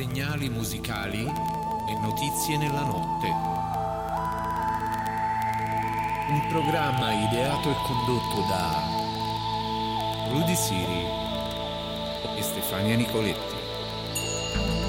Segnali musicali e notizie nella notte. Un programma ideato e condotto da Rudy Siri e Stefania Nicoletti.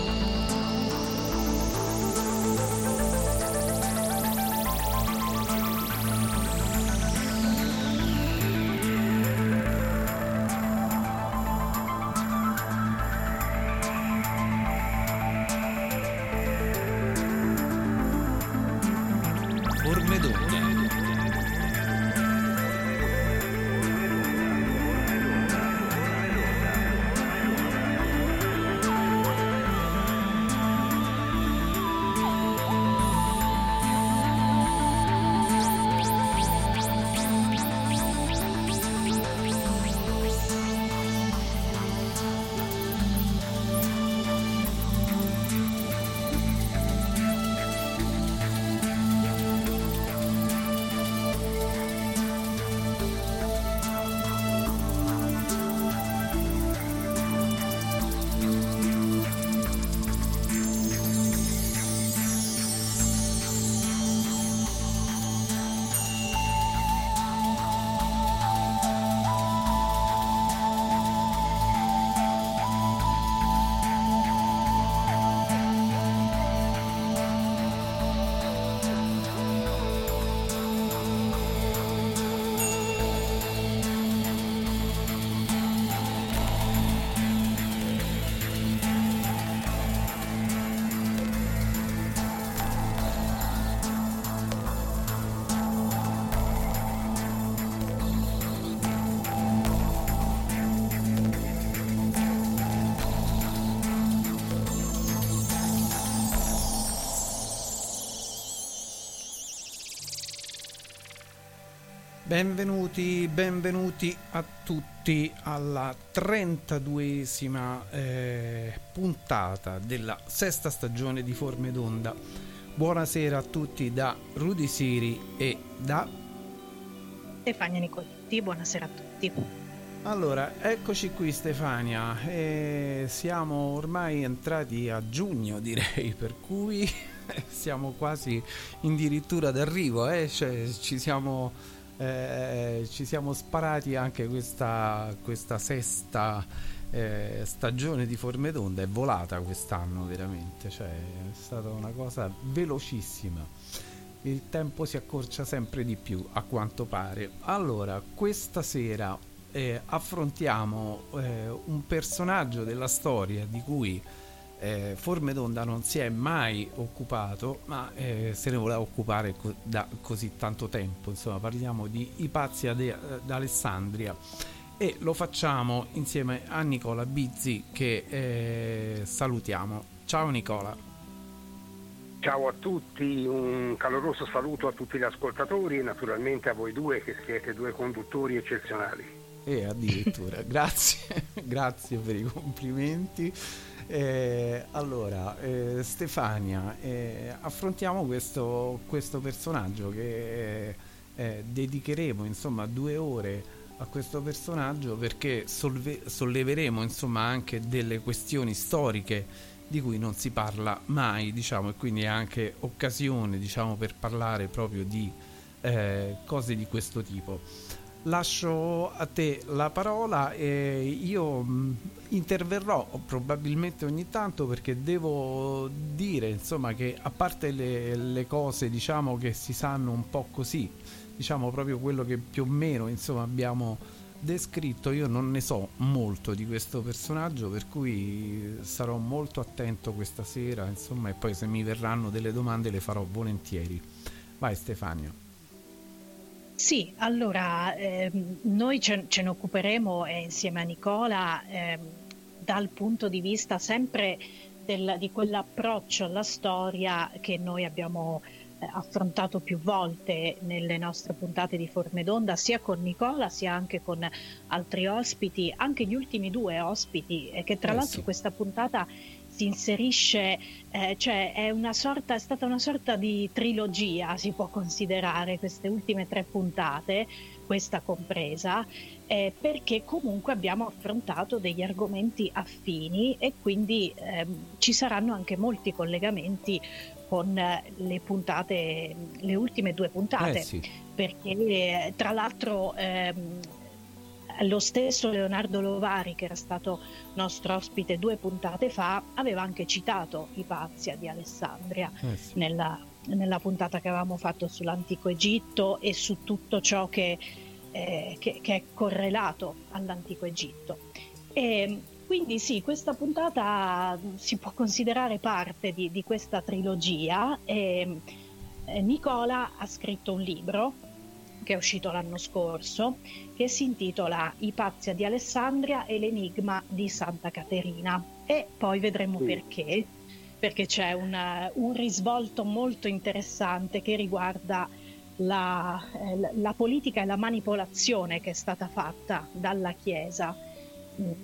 Benvenuti, benvenuti a tutti alla 32esima eh, puntata della sesta stagione di Forme d'Onda. Buonasera a tutti da Rudy Siri e da... Stefania Nicoletti, buonasera a tutti. Allora, eccoci qui Stefania, e siamo ormai entrati a giugno direi, per cui siamo quasi addirittura d'arrivo, eh? cioè, ci siamo eh, ci siamo sparati anche questa, questa sesta eh, stagione di Forme d'Onda, è volata quest'anno veramente, cioè è stata una cosa velocissima. Il tempo si accorcia sempre di più, a quanto pare. Allora, questa sera eh, affrontiamo eh, un personaggio della storia di cui eh, Forme d'Onda non si è mai occupato, ma eh, se ne voleva occupare co- da così tanto tempo. Insomma, parliamo di Ipazia d'Alessandria e lo facciamo insieme a Nicola Bizzi che eh, salutiamo. Ciao Nicola. Ciao a tutti, un caloroso saluto a tutti gli ascoltatori e naturalmente a voi due che siete due conduttori eccezionali. E addirittura, grazie, grazie per i complimenti. Eh, allora, eh, Stefania, eh, affrontiamo questo, questo, personaggio che eh, dedicheremo insomma due ore a questo personaggio perché solve- solleveremo insomma anche delle questioni storiche di cui non si parla mai, diciamo, e quindi è anche occasione, diciamo, per parlare proprio di eh, cose di questo tipo. Lascio a te la parola e io mh, interverrò probabilmente ogni tanto perché devo dire insomma che a parte le, le cose diciamo che si sanno un po' così, diciamo proprio quello che più o meno insomma abbiamo descritto io non ne so molto di questo personaggio per cui sarò molto attento questa sera insomma e poi se mi verranno delle domande le farò volentieri. Vai Stefania sì, allora ehm, noi ce, ce, ne occuperemo eh, insieme a Nicola ehm, dal punto di vista sempre del, di quell'approccio alla storia che noi abbiamo eh, affrontato più volte nelle nostre puntate di Forme d'Onda, sia con Nicola sia anche con altri ospiti, anche gli ultimi due ospiti, e che tra eh, l'altro sì. questa puntata si inserisce, eh, cioè è, una sorta, è stata una sorta di trilogia, si può considerare queste ultime tre puntate, questa compresa, eh, perché comunque abbiamo affrontato degli argomenti affini e quindi ehm, ci saranno anche molti collegamenti con le puntate, le ultime due puntate, eh sì. perché tra l'altro ehm, lo stesso Leonardo Lovari, che era stato nostro ospite due puntate fa, aveva anche citato Ipazia di Alessandria eh sì. nella, nella, puntata che avevamo fatto sull'antico Egitto e su tutto ciò che, eh, che, che è correlato all'antico Egitto. E, quindi sì, questa puntata si può considerare parte di, di questa trilogia. E, eh, Nicola ha scritto un libro che è uscito l'anno scorso, che si intitola Ipazia di Alessandria e l'enigma di Santa Caterina. E poi vedremo sì. perché, perché c'è una, un risvolto molto interessante che riguarda la, eh, la politica e la manipolazione che è stata fatta dalla Chiesa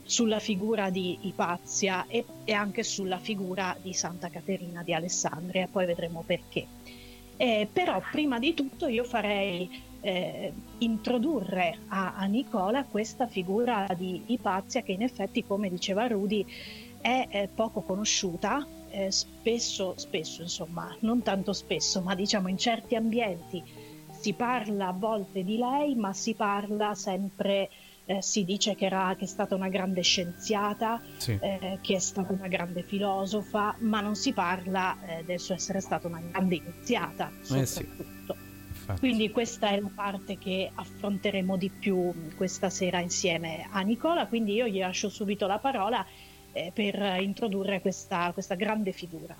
sulla figura di Ipazia e, e, anche sulla figura di Santa Caterina di Alessandria, poi vedremo perché. Eh, però prima di tutto io farei eh, introdurre a, a, Nicola questa figura di Ipazia che in effetti, come diceva Rudy, è eh, poco conosciuta, eh, spesso, spesso, insomma, non tanto spesso, ma diciamo in certi ambienti si parla a volte di lei, ma si parla sempre eh, si dice che, era, che, è stata una grande scienziata, sì. eh, che è stata una grande filosofa, ma non si parla eh, del suo essere stata una grande iniziata, eh soprattutto. Sì. Quindi questa è la parte che affronteremo di più questa sera insieme a Nicola, quindi io gli lascio subito la parola eh, per introdurre questa, questa grande figura.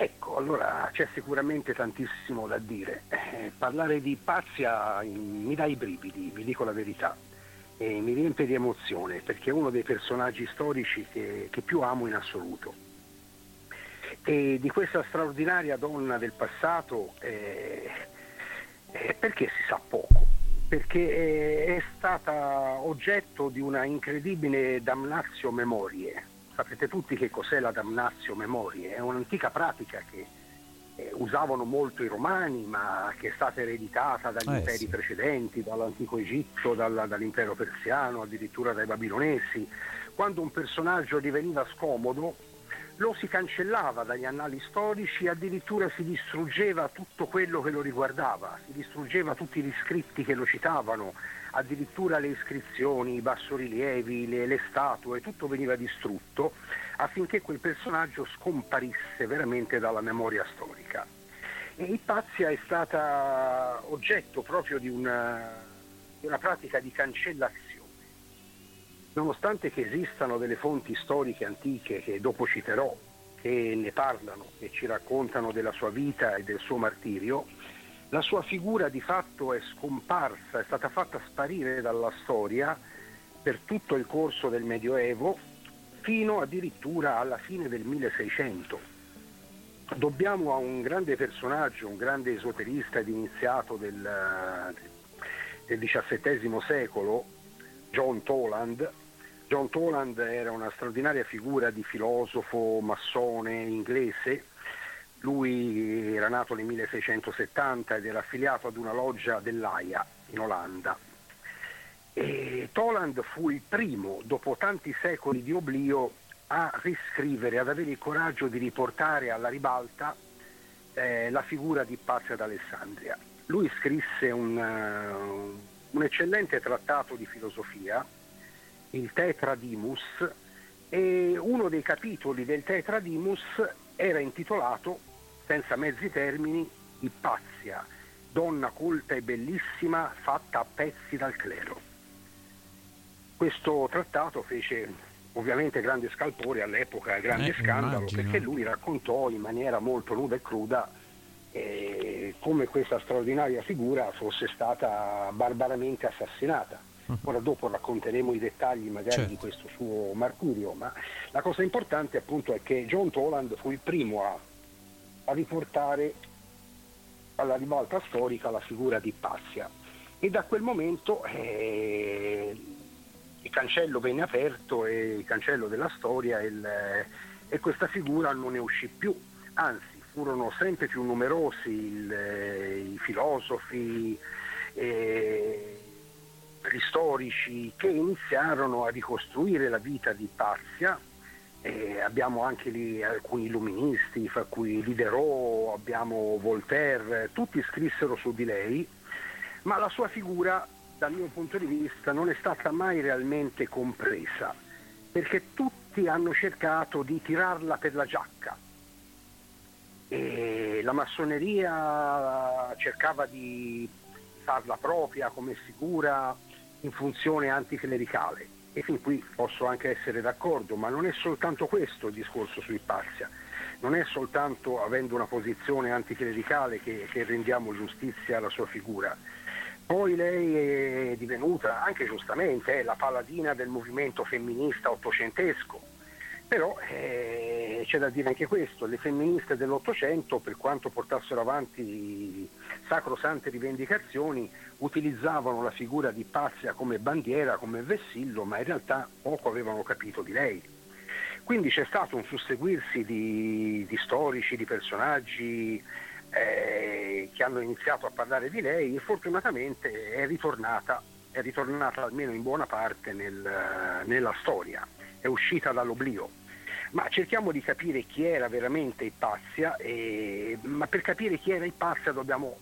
Ecco, allora c'è sicuramente tantissimo da dire. Eh, parlare di Pazia mi dà i brividi, vi dico la verità, e mi riempie di emozione perché è uno dei personaggi storici che, che più amo in assoluto. E di questa straordinaria donna del passato eh, eh, perché si sa poco? Perché è stata oggetto di una incredibile damnatio memorie sapete tutti che cos'è la damnatio memorie, è un'antica pratica che eh, usavano molto i romani, ma che è stata ereditata dagli eh, imperi sì. precedenti, dall'antico Egitto, dalla, dall'impero persiano, addirittura dai babilonesi. Quando un personaggio diveniva scomodo, lo si cancellava dagli annali storici, addirittura si distruggeva tutto quello che lo riguardava, si distruggeva tutti gli scritti che lo citavano, addirittura le iscrizioni, i bassorilievi, le, le statue, tutto veniva distrutto affinché quel personaggio scomparisse veramente dalla memoria storica. E Ipazia è stata oggetto proprio di una, di una pratica di cancellazione. Nonostante che esistano delle fonti storiche antiche che dopo citerò, che ne parlano, che ci raccontano della sua vita e del suo martirio, la sua figura di fatto è scomparsa, è stata fatta sparire dalla storia per tutto il corso del Medioevo fino addirittura alla fine del 1600. dobbiamo a un grande personaggio, un grande esoterista ed iniziato del, del XVII secolo, John Toland. John Toland era una straordinaria figura di filosofo massone inglese. Lui era nato nel 1670 ed era affiliato ad una loggia dell'Aia in Olanda. E Toland fu il primo, dopo tanti secoli di oblio, a riscrivere, ad avere il coraggio di riportare alla ribalta eh, la figura di Pazia d'Alessandria. Lui scrisse un, uh, un eccellente trattato di filosofia, il Tetradimus, e uno dei capitoli del Tetradimus era intitolato, senza mezzi termini, Ippazia, donna colta e bellissima fatta a pezzi dal clero. Questo trattato fece ovviamente grande scalpore all'epoca, grande eh, scandalo, immagino. perché lui raccontò in maniera molto nuda e cruda eh, come questa straordinaria figura fosse stata barbaramente assassinata. Uh-huh. Ora dopo racconteremo i dettagli magari certo. di questo suo martirio, ma la cosa importante appunto è che John Toland fu il primo a, a riportare alla ribalta storica la figura di Passia e da quel momento eh, il cancello venne aperto e il cancello della storia il, e questa figura non ne uscì più, anzi furono sempre più numerosi il, i filosofi, eh, gli storici che iniziarono a ricostruire la vita di Pazia. Eh, abbiamo anche lì alcuni illuministi, fra cui Diderot, abbiamo Voltaire, tutti scrissero su di lei, ma la sua figura dal mio punto di vista non è stata mai realmente compresa, perché tutti hanno cercato di tirarla per la giacca. E la massoneria cercava di farla propria come figura in funzione anticlericale. E fin qui posso anche essere d'accordo, ma non è soltanto questo il discorso su Ippazia, non è soltanto avendo una posizione anticlericale che, che rendiamo giustizia alla sua figura, poi lei è divenuta, anche giustamente, la paladina del movimento femminista ottocentesco. Però eh, c'è da dire anche questo, le femministe dell'Ottocento, per quanto portassero avanti sacrosante rivendicazioni, utilizzavano la figura di Pazia come bandiera, come vessillo, ma in realtà poco avevano capito di lei. Quindi c'è stato un susseguirsi di, di storici, di personaggi eh, che hanno iniziato a parlare di lei e fortunatamente è ritornata, è ritornata almeno in buona parte nel, nella storia, è uscita dall'oblio. Ma cerchiamo di capire chi era veramente Ipazia, e, ma per capire chi era Ipazia dobbiamo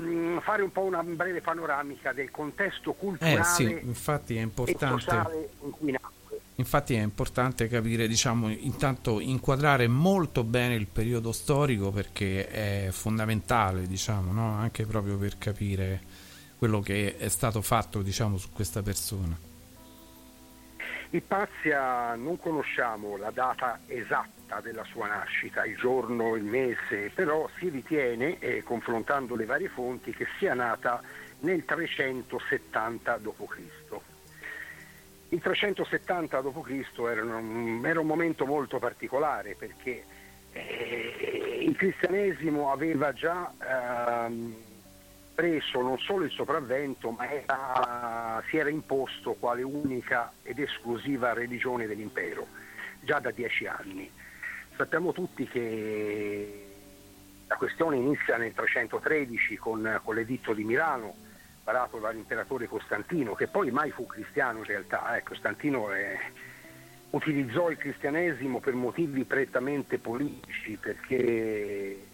mm, fare un po' una breve panoramica del contesto culturale eh sì, infatti è importante. e sociale in cui nacque. Infatti è importante capire, diciamo, intanto inquadrare molto bene il periodo storico perché è fondamentale, diciamo, no? anche proprio per capire quello che è stato fatto, diciamo, su questa persona. Ipazia non conosciamo la data esatta della sua nascita, il giorno, il mese, però si ritiene, eh, confrontando le varie fonti, che sia nata nel 370 d.C. Il 370 d.C. Era, era un momento molto particolare perché eh, il cristianesimo aveva già eh, preso non solo il sopravvento, ma era, si era imposto quale unica ed esclusiva religione dell'impero, già da dieci anni. Sappiamo tutti che la questione inizia nel 313 con, con l'editto di Milano, varato dall'imperatore Costantino, che poi mai fu cristiano in realtà, eh, Costantino è, utilizzò il cristianesimo per motivi prettamente politici, perché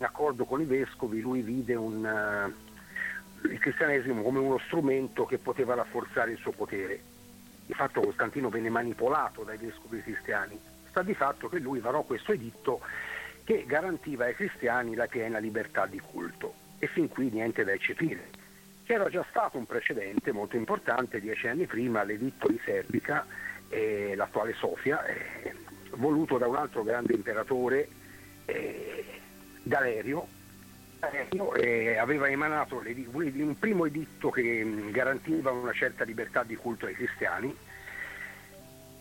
in accordo con i vescovi lui vide un, uh, il cristianesimo come uno strumento che poteva rafforzare il suo potere. Di fatto Costantino venne manipolato dai vescovi cristiani, sta di fatto che lui varò questo editto che garantiva ai cristiani la piena libertà di culto e fin qui niente da eccepire. C'era già stato un precedente molto importante dieci anni prima, l'editto di Serbica, eh, l'attuale Sofia, eh, voluto da un altro grande imperatore, eh, Galerio, Galerio eh, aveva emanato un primo editto che mm, garantiva una certa libertà di culto ai cristiani,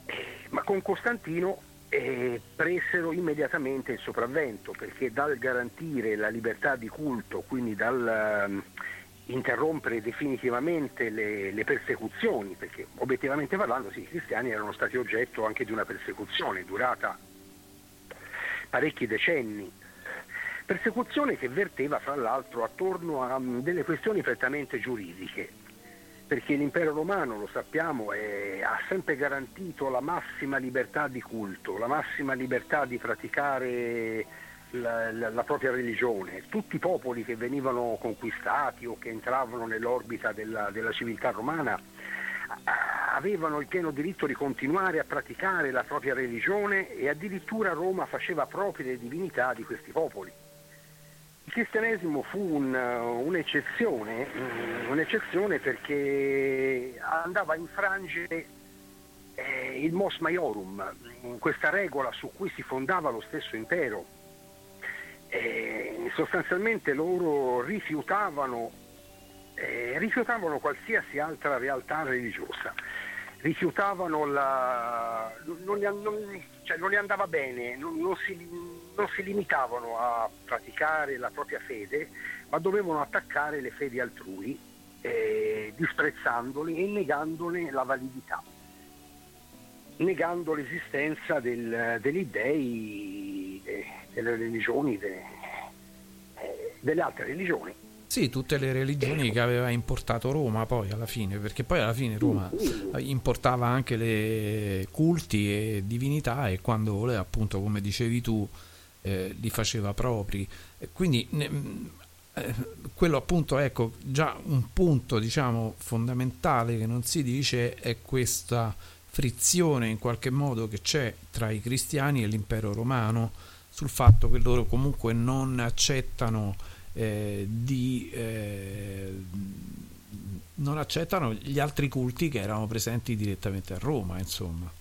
eh, ma con Costantino e presero immediatamente il sopravvento perché dal garantire la libertà di culto, quindi dal um, interrompere definitivamente le, le, persecuzioni, perché obiettivamente parlando sì, i cristiani erano stati oggetto anche di una persecuzione durata parecchi decenni, persecuzione che verteva fra l'altro attorno a um, delle questioni prettamente giuridiche perché l'impero romano, lo sappiamo, è, ha sempre garantito la massima libertà di culto, la massima libertà di praticare la, la, la, propria religione. Tutti i popoli che venivano conquistati o che entravano nell'orbita della, della civiltà romana avevano il pieno diritto di continuare a praticare la propria religione e addirittura Roma faceva proprie le divinità di questi popoli. Il cristianesimo fu un, un'eccezione, mm, un'eccezione, perché andava a infrangere eh, il mos maiorum, questa regola su cui si fondava lo stesso impero. Eh, sostanzialmente loro rifiutavano, eh, rifiutavano qualsiasi altra realtà religiosa rifiutavano la... non, non, cioè non gli andava bene, non, non, si, non si limitavano a praticare la propria fede, ma dovevano attaccare le fedi altrui, eh, disprezzandoli e negandone la validità, negando l'esistenza del, degli dei, de, delle religioni, de, eh, delle altre religioni. Sì, tutte le religioni che aveva importato Roma poi alla fine, perché poi alla fine Roma importava anche le culti e divinità e quando voleva appunto, come dicevi tu, eh, li faceva propri. Quindi ne, eh, quello appunto, ecco, già un punto diciamo fondamentale che non si dice è questa frizione in qualche modo che c'è tra i cristiani e l'impero romano sul fatto che loro comunque non accettano eh, di, eh, non accettano gli altri culti che erano presenti direttamente a Roma, insomma.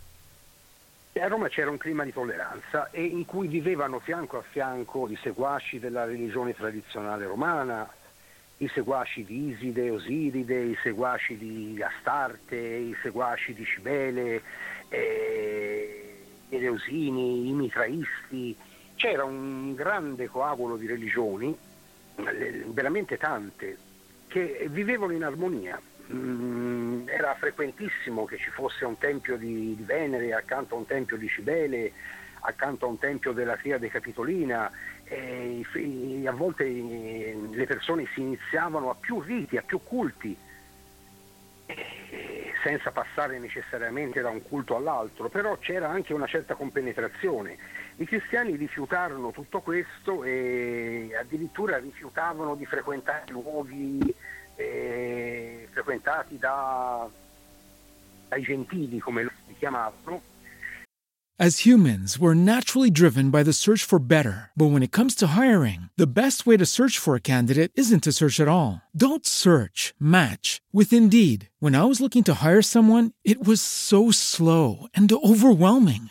A Roma c'era un clima di tolleranza e in cui vivevano fianco a fianco i seguaci della religione tradizionale romana, i seguaci di Iside, Osiride, i seguaci di Astarte, i seguaci di Cibele, eh, gli Eleusini, i Mitraisti. C'era un grande coagulo di religioni veramente tante, che vivevano in armonia. Mm, era frequentissimo che ci fosse un tempio di, Venere accanto a un tempio di Cibele, accanto a un tempio della Triade Capitolina, a volte e, le persone si iniziavano a più riti, a più culti, e, senza passare necessariamente da un culto all'altro, però c'era anche una certa compenetrazione i cristiani rifiutarono tutto questo e addirittura rifiutavano di frequentare luoghi eh, frequentati da, dai gentili, come lo chiamavano. As humans, we're naturally driven by the search for better. But when it comes to hiring, the best way to search for a candidate isn't to search at all. Don't search, match with Indeed. When I was looking to hire someone, it was so slow and overwhelming.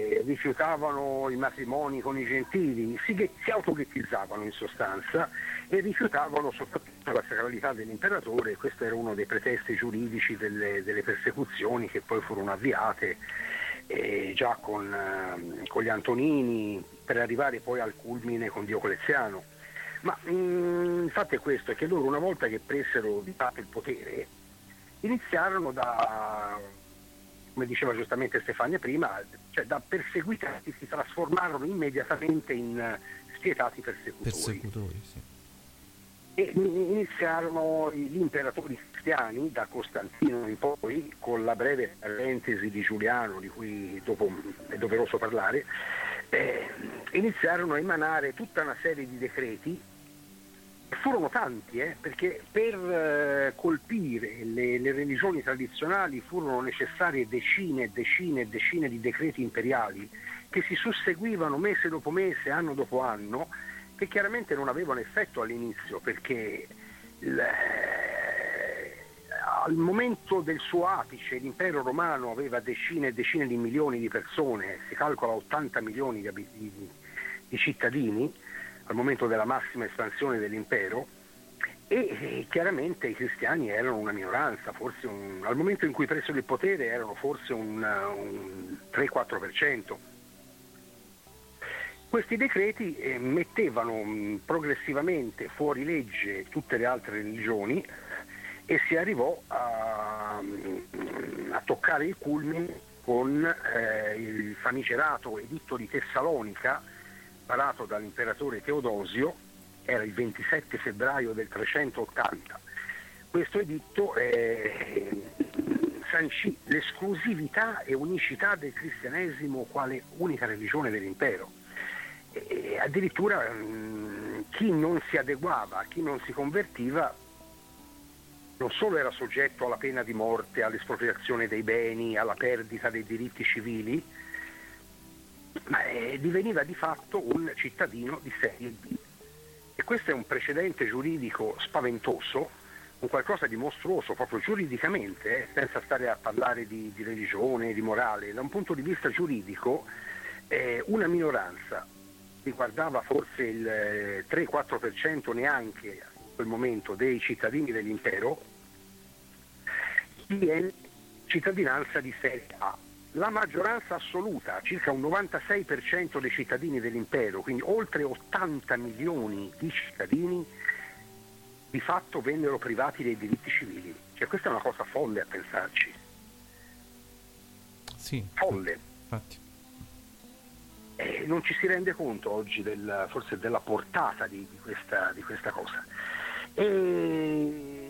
Rifiutavano i matrimoni con i gentili, si, si autoghettizzavano in sostanza e rifiutavano soprattutto la sacralità dell'imperatore, questo era uno dei pretesti giuridici delle, delle persecuzioni che poi furono avviate eh, già con, eh, con, gli Antonini, per arrivare poi al culmine con Diocleziano. Ma mh, mm, il fatto è questo, è che loro una volta che presero di fatto il potere, iniziarono da, come diceva giustamente Stefania prima, cioè da perseguitati si trasformarono immediatamente in spietati persecutori. Persecutori, sì. E iniziarono gli imperatori cristiani, da Costantino in poi, con la breve parentesi di Giuliano, di cui dopo è doveroso parlare, eh, iniziarono a emanare tutta una serie di decreti furono tanti, eh, perché per eh, colpire le, le, religioni tradizionali furono necessarie decine e decine e decine di decreti imperiali che si susseguivano mese dopo mese, anno dopo anno, che chiaramente non avevano effetto all'inizio, perché il, eh, al momento del suo apice l'impero romano aveva decine e decine di milioni di persone, si calcola 80 milioni di, di, di cittadini, al momento della massima espansione dell'impero e chiaramente i cristiani erano una minoranza, un, al momento in cui presero il potere erano forse un, un 3-4%. Questi decreti eh, mettevano mh, progressivamente fuori legge tutte le altre religioni e si arrivò a, a toccare il culmine con eh, il famigerato editto di Tessalonica preparato dall'imperatore Teodosio, era il 27 febbraio del 380. Questo editto eh, sancì l'esclusività e unicità del cristianesimo quale unica religione dell'impero. E addirittura mh, mm, chi non si adeguava, chi non si convertiva, non solo era soggetto alla pena di morte, all'espropriazione dei beni, alla perdita dei diritti civili, ma eh, diveniva di fatto un cittadino di serie B. E questo è un precedente giuridico spaventoso, un qualcosa di mostruoso proprio giuridicamente, eh, senza stare a parlare di, di, religione, di morale, da un punto di vista giuridico eh, una minoranza riguardava forse il 3-4% eh, neanche in quel momento dei cittadini dell'impero, diviene cittadinanza di serie A la maggioranza assoluta, circa un 96% dei cittadini dell'impero, quindi oltre 80 milioni di cittadini, di fatto vennero privati dei diritti civili. Cioè questa è una cosa folle a pensarci. Sì. Folle. Infatti. E non ci si rende conto oggi del, forse della portata di, di, questa, di questa cosa. E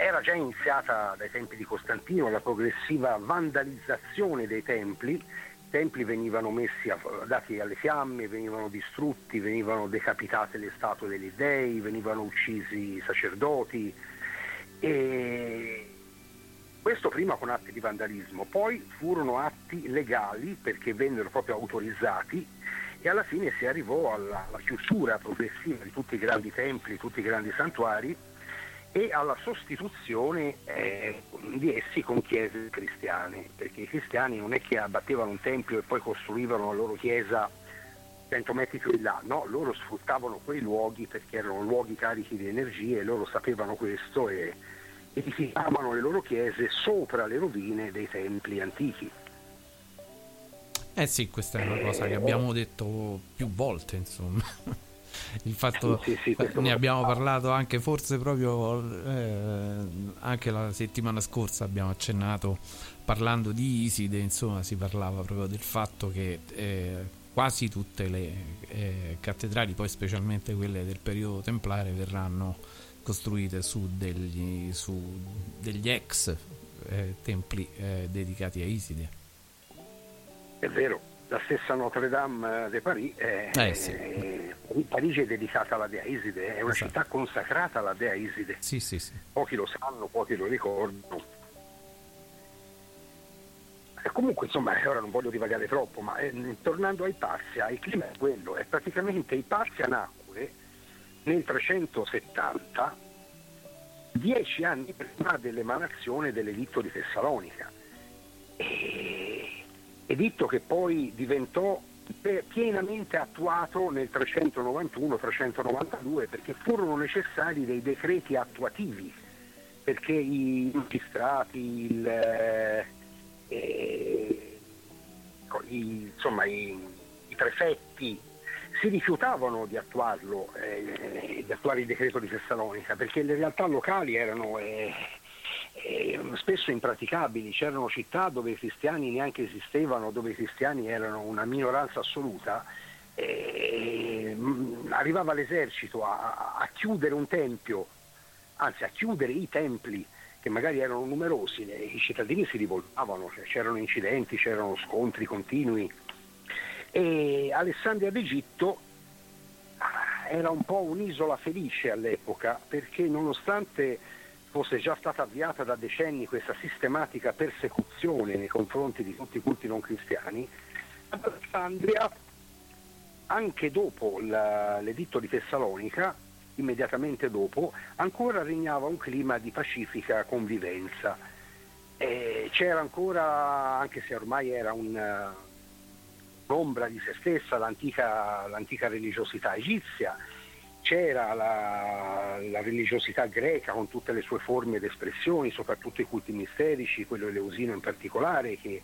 era già iniziata dai tempi di Costantino la progressiva vandalizzazione dei templi, i templi venivano messi dati alle fiamme, venivano distrutti, venivano decapitate le statue degli dei, venivano uccisi i sacerdoti. E questo prima con atti di vandalismo, poi furono atti legali perché vennero proprio autorizzati e alla fine si arrivò alla, alla chiusura progressiva di tutti i grandi templi, tutti i grandi santuari e alla sostituzione eh, di essi con chiese cristiane, perché i cristiani non è che abbattevano un tempio e poi costruivano la loro chiesa 100 metri più in là, no, loro sfruttavano quei luoghi perché erano luoghi carichi di energie e loro sapevano questo e edificavano le loro chiese sopra le rovine dei templi antichi. Eh sì, questa è una cosa che abbiamo detto più volte, insomma il fatto sì, sì, ne abbiamo parlato anche forse proprio eh, anche la settimana scorsa abbiamo accennato parlando di Iside insomma si parlava proprio del fatto che eh, quasi tutte le eh, cattedrali poi specialmente quelle del periodo templare verranno costruite su degli, su degli ex eh, templi eh, dedicati a Iside. È vero la stessa Notre Dame de Paris è, eh sì. è, Parigi è dedicata alla dea Iside, è una esatto. città consacrata alla dea Iside. Sì, sì, sì. Pochi lo sanno, pochi lo ricordano. E comunque, insomma, ora non voglio divagare troppo, ma eh, tornando ai Parsia, il clima è quello, è praticamente i Parsia nacque nel 370, dieci anni prima dell'emanazione dell'editto di Tessalonica. E editto che poi diventò pienamente attuato nel 391-392 perché furono necessari dei decreti attuativi perché i magistrati, il, eh, i, insomma, i, i prefetti si rifiutavano di attuarlo, eh, di attuare il decreto di Tessalonica, perché le realtà locali erano eh, eh, spesso impraticabili, c'erano città dove i cristiani neanche esistevano, dove i cristiani erano una minoranza assoluta, eh, arrivava l'esercito a, a chiudere un tempio, anzi a chiudere i templi che magari erano numerosi, i cittadini si rivoltavano, cioè c'erano incidenti, c'erano scontri continui. E Alessandria d'Egitto ah, era un po' un'isola felice all'epoca perché nonostante fosse già stata avviata da decenni questa sistematica persecuzione nei confronti di tutti i culti non cristiani, ad Alessandria, anche dopo la, l'editto di Tessalonica, immediatamente dopo, ancora regnava un clima di pacifica convivenza. E c'era ancora, anche se ormai era un, un'ombra di se stessa, l'antica, l'antica religiosità egizia, c'era la, la, religiosità greca con tutte le sue forme ed espressioni, soprattutto i culti misterici, quello eleusino in particolare, che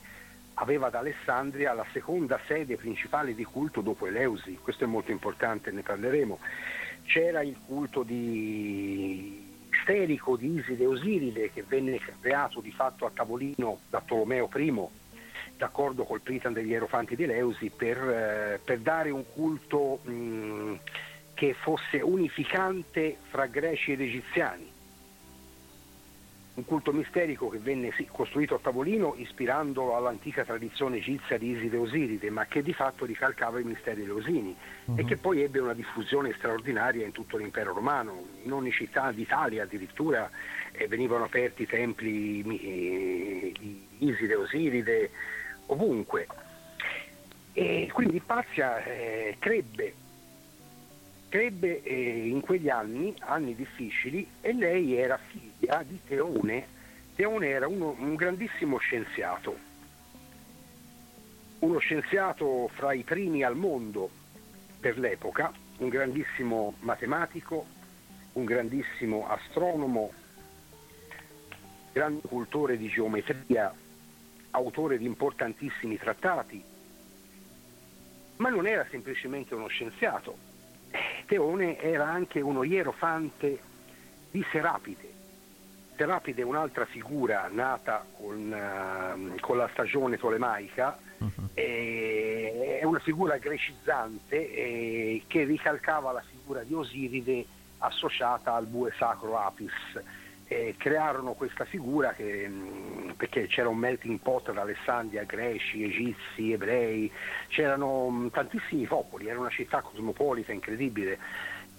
aveva ad Alessandria la seconda sede principale di culto dopo Eleusi, questo è molto importante, ne parleremo. C'era il culto di isterico di Iside Osiride che venne creato di fatto a tavolino da Tolomeo I, d'accordo col Pritan degli Erofanti di Eleusi, per, eh, per dare un culto mh, che fosse unificante fra greci ed egiziani. Un culto misterico che venne sì, costruito a tavolino ispirandolo all'antica tradizione egizia di Iside e Osiride, ma che di fatto ricalcava i misteri eleusini uh-huh. e che poi ebbe una diffusione straordinaria in tutto l'impero romano. In ogni città d'Italia addirittura eh, venivano aperti templi eh, di Iside e Osiride ovunque. E quindi Pazia eh, crebbe crebbe eh, in quegli anni, anni difficili, e lei era figlia di Teone. Teone era uno, un grandissimo scienziato, uno scienziato fra i primi al mondo per l'epoca, un grandissimo matematico, un grandissimo astronomo, grande cultore di geometria, autore di importantissimi trattati, ma non era semplicemente uno scienziato, Teone era anche uno ierofante di Serapide. Serapide è un'altra figura nata con, uh, con la stagione tolemaica, uh-huh. è una figura grecizzante eh, che ricalcava la figura di Osiride associata al bue sacro Apis eh, crearono questa figura che, perché c'era un melting pot da Alessandria, greci, egizi, ebrei, c'erano tantissimi popoli, era una città cosmopolita incredibile,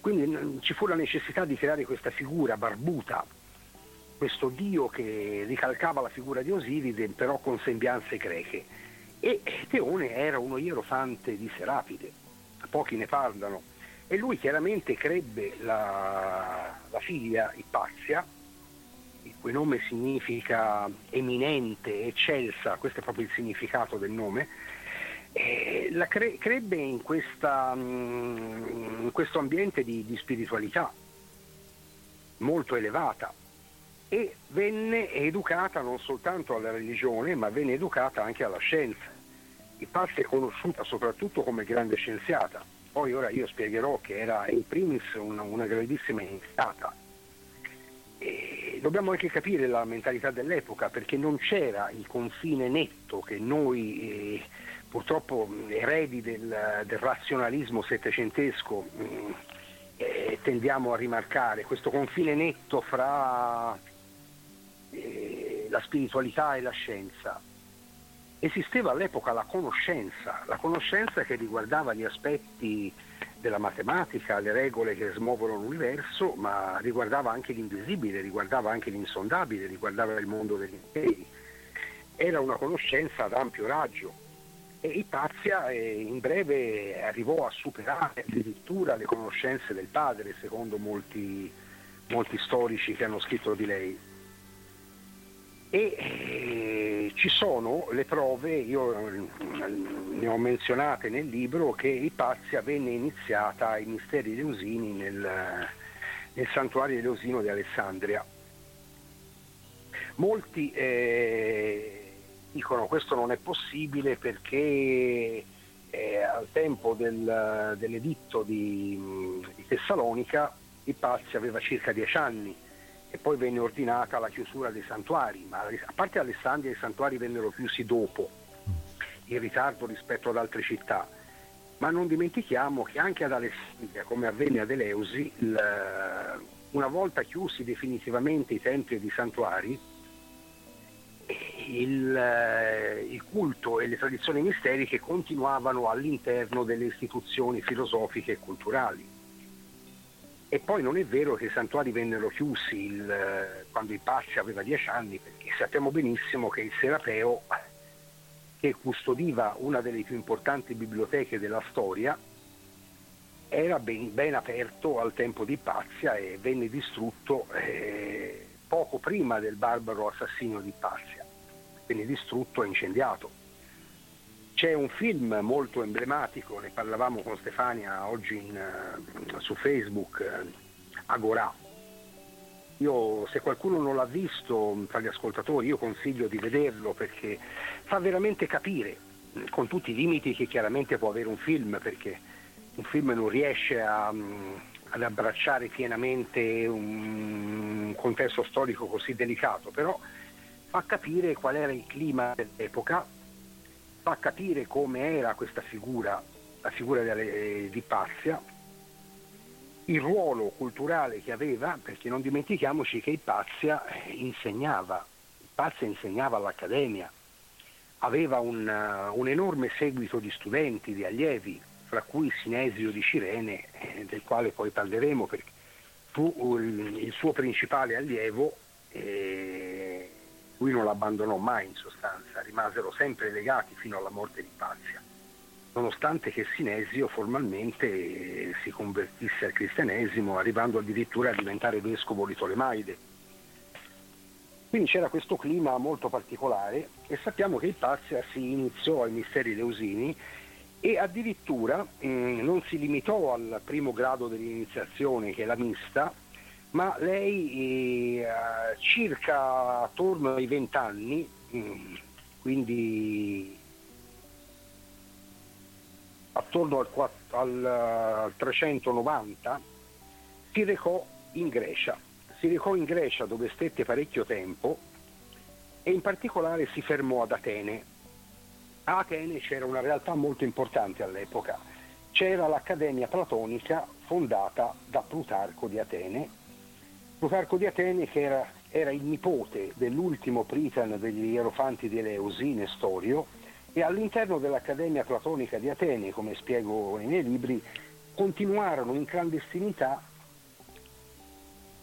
quindi ci fu la necessità di creare questa figura barbuta, questo dio che ricalcava la figura di Osiride però con sembianze greche. E Teone era uno ierofante di Serapide, pochi ne parlano. E lui chiaramente crebbe la, la figlia Ippazia il cui nome significa eminente, eccelsa, questo è proprio il significato del nome, cre- crebbe in, questa, mm, in, questo ambiente di, di spiritualità molto elevata e venne educata non soltanto alla religione, ma venne educata anche alla scienza. Ipazia è conosciuta soprattutto come grande scienziata, poi ora io spiegherò che era in primis una, una grandissima iniziata e dobbiamo anche capire la mentalità dell'epoca perché non c'era il confine netto che noi eh, purtroppo eredi del, del razionalismo settecentesco mm, eh, tendiamo a rimarcare, questo confine netto fra eh, la spiritualità e la scienza. Esisteva all'epoca la conoscenza, la conoscenza che riguardava gli aspetti della matematica, le regole che smuovono l'universo, ma riguardava anche l'invisibile, riguardava anche l'insondabile, riguardava il mondo degli interi. Era una conoscenza ad ampio raggio e Ipazia eh, in breve arrivò a superare addirittura le conoscenze del padre, secondo molti, molti storici che hanno scritto di lei e eh, ci sono le prove, io ne ho menzionate nel libro, che Ipazia venne iniziata ai misteri eleusini nel, nel santuario eleusino di Alessandria. Molti eh, dicono questo non è possibile perché eh, al tempo del, dell'editto di, di Tessalonica Ipazzi aveva circa dieci anni e poi venne ordinata la chiusura dei santuari, ma a parte Alessandria i santuari vennero chiusi dopo, in ritardo rispetto ad altre città. Ma non dimentichiamo che anche ad Alessandria, come avvenne ad Eleusi, il, una volta chiusi definitivamente i templi e i santuari, il, eh, il, culto e le tradizioni misteriche continuavano all'interno delle istituzioni filosofiche e culturali. E poi non è vero che i santuari vennero chiusi il, eh, quando il Passi aveva dieci anni, perché sappiamo benissimo che il Serapeo, che custodiva una delle più importanti biblioteche della storia, era ben, ben aperto al tempo di Pazia e venne distrutto eh, poco prima del barbaro assassinio di Pazia, venne distrutto e incendiato. C'è un film molto emblematico, ne parlavamo con Stefania oggi in, uh, su Facebook, uh, Agorà. Io, se qualcuno non l'ha visto tra gli ascoltatori, io consiglio di vederlo perché fa veramente capire, con tutti i limiti che chiaramente può avere un film, perché un film non riesce a, um, ad abbracciare pienamente un contesto storico così delicato, però fa capire qual era il clima dell'epoca, fa capire come era questa figura, la figura delle, di Pazia, il ruolo culturale che aveva, perché non dimentichiamoci che Ipazia insegnava, Ipazia insegnava all'Accademia, aveva un, un enorme seguito di studenti, di allievi, fra cui Sinesio di Cirene, eh, del quale poi parleremo perché fu il, il suo principale allievo e lui non l'abbandonò mai in sostanza, rimasero sempre legati fino alla morte di Pazia, nonostante che Sinesio formalmente si convertisse al cristianesimo, arrivando addirittura a diventare vescovo di Tolemaide. Quindi c'era questo clima molto particolare e sappiamo che Ipazia si iniziò ai misteri leusini e addirittura mm, non si limitò al primo grado dell'iniziazione che è la mista, ma lei eh, circa attorno ai 20 anni, mm, quindi attorno al, al, al 390, si recò in Grecia. Si recò in Grecia dove stette parecchio tempo e in particolare si fermò ad Atene a Atene c'era una realtà molto importante all'epoca. C'era l'Accademia Platonica fondata da Plutarco di Atene. Plutarco di Atene che era, era il nipote dell'ultimo pritan degli Ierofanti di Eleusi, Nestorio, e all'interno dell'Accademia Platonica di Atene, come spiego nei miei libri, continuarono in clandestinità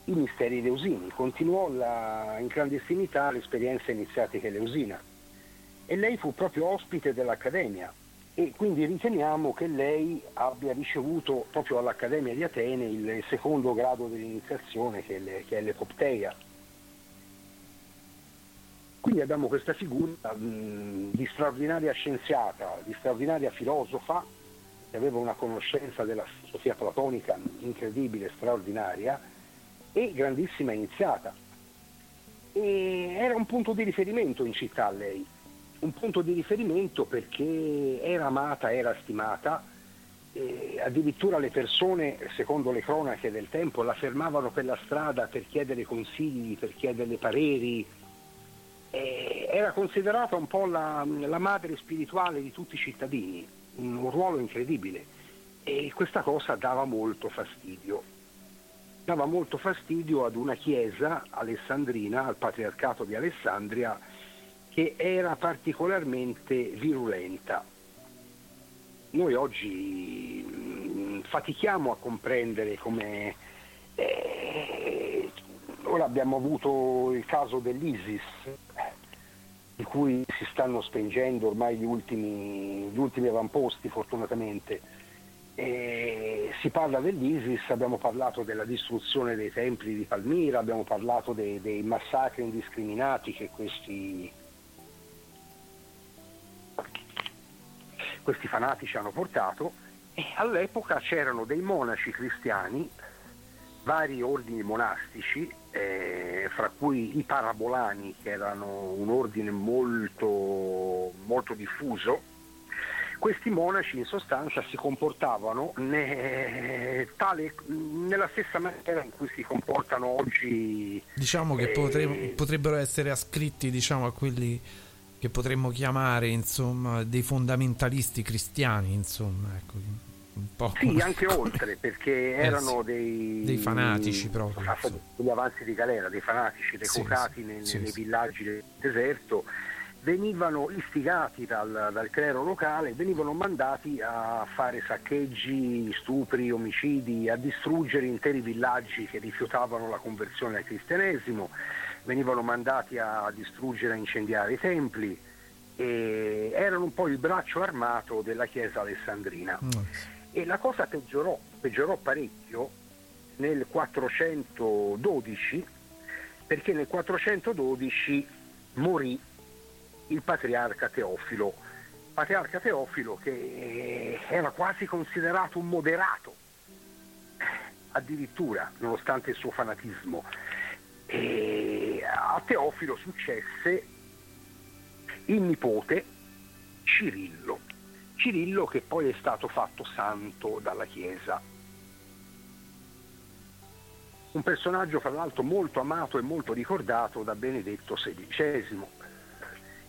i misteri eleusini, continuò la, in clandestinità l'esperienza iniziatica eleusina e lei fu proprio ospite dell'Accademia e quindi riteniamo che lei abbia ricevuto proprio all'Accademia di Atene il secondo grado dell'iniziazione che è, l'Epopteia. Quindi abbiamo questa figura mh, di straordinaria scienziata, di straordinaria filosofa, che aveva una conoscenza della filosofia platonica incredibile, straordinaria, e grandissima iniziata. E era un punto di riferimento in città lei, un punto di riferimento perché era amata, era stimata, addirittura le persone, secondo le cronache del tempo, la fermavano per la strada per chiedere consigli, per chiedere pareri. Era considerata un po' la, la madre spirituale di tutti i cittadini, un ruolo incredibile e questa cosa dava molto fastidio dava molto fastidio ad una chiesa alessandrina, al patriarcato di Alessandria, che era particolarmente virulenta. Noi oggi mm, fatichiamo a comprendere come... Eh, ora abbiamo avuto il caso dell'ISIS, di cui si stanno spengendo ormai gli ultimi, gli ultimi avamposti fortunatamente. E si parla dell'ISIS, abbiamo parlato della distruzione dei templi di Palmira, abbiamo parlato dei, dei massacri indiscriminati che questi questi fanatici hanno portato e all'epoca c'erano dei monaci cristiani vari ordini monastici, eh, fra cui i parabolani, che erano un ordine molto, molto diffuso, questi monaci in sostanza si comportavano ne, tale, nella stessa maniera in cui si comportano oggi. Diciamo che eh, potre- potrebbero essere ascritti diciamo, a quelli che potremmo chiamare insomma, dei fondamentalisti cristiani, insomma, ecco, un po'. Sì, anche oltre, perché Eh, erano sì. dei, Dei fanatici proprio, degli avanzi di galera, dei fanatici reclutati sì, nei, sì, nei sì. villaggi del deserto, venivano istigati dal, dal clero locale, venivano mandati a fare saccheggi, stupri, omicidi, a distruggere interi villaggi che rifiutavano la conversione al cristianesimo, venivano mandati a distruggere e a incendiare i templi e erano un po' il braccio armato della chiesa alessandrina. E la cosa peggiorò, peggiorò parecchio nel 412 perché nel 412 morì il patriarca Teofilo. Patriarca Teofilo che eh, era quasi considerato un moderato, addirittura nonostante il suo fanatismo. E a Teofilo successe il nipote Cirillo. Cirillo che poi è stato fatto santo dalla Chiesa. Un personaggio fra l'altro molto amato e molto ricordato da Benedetto XVI.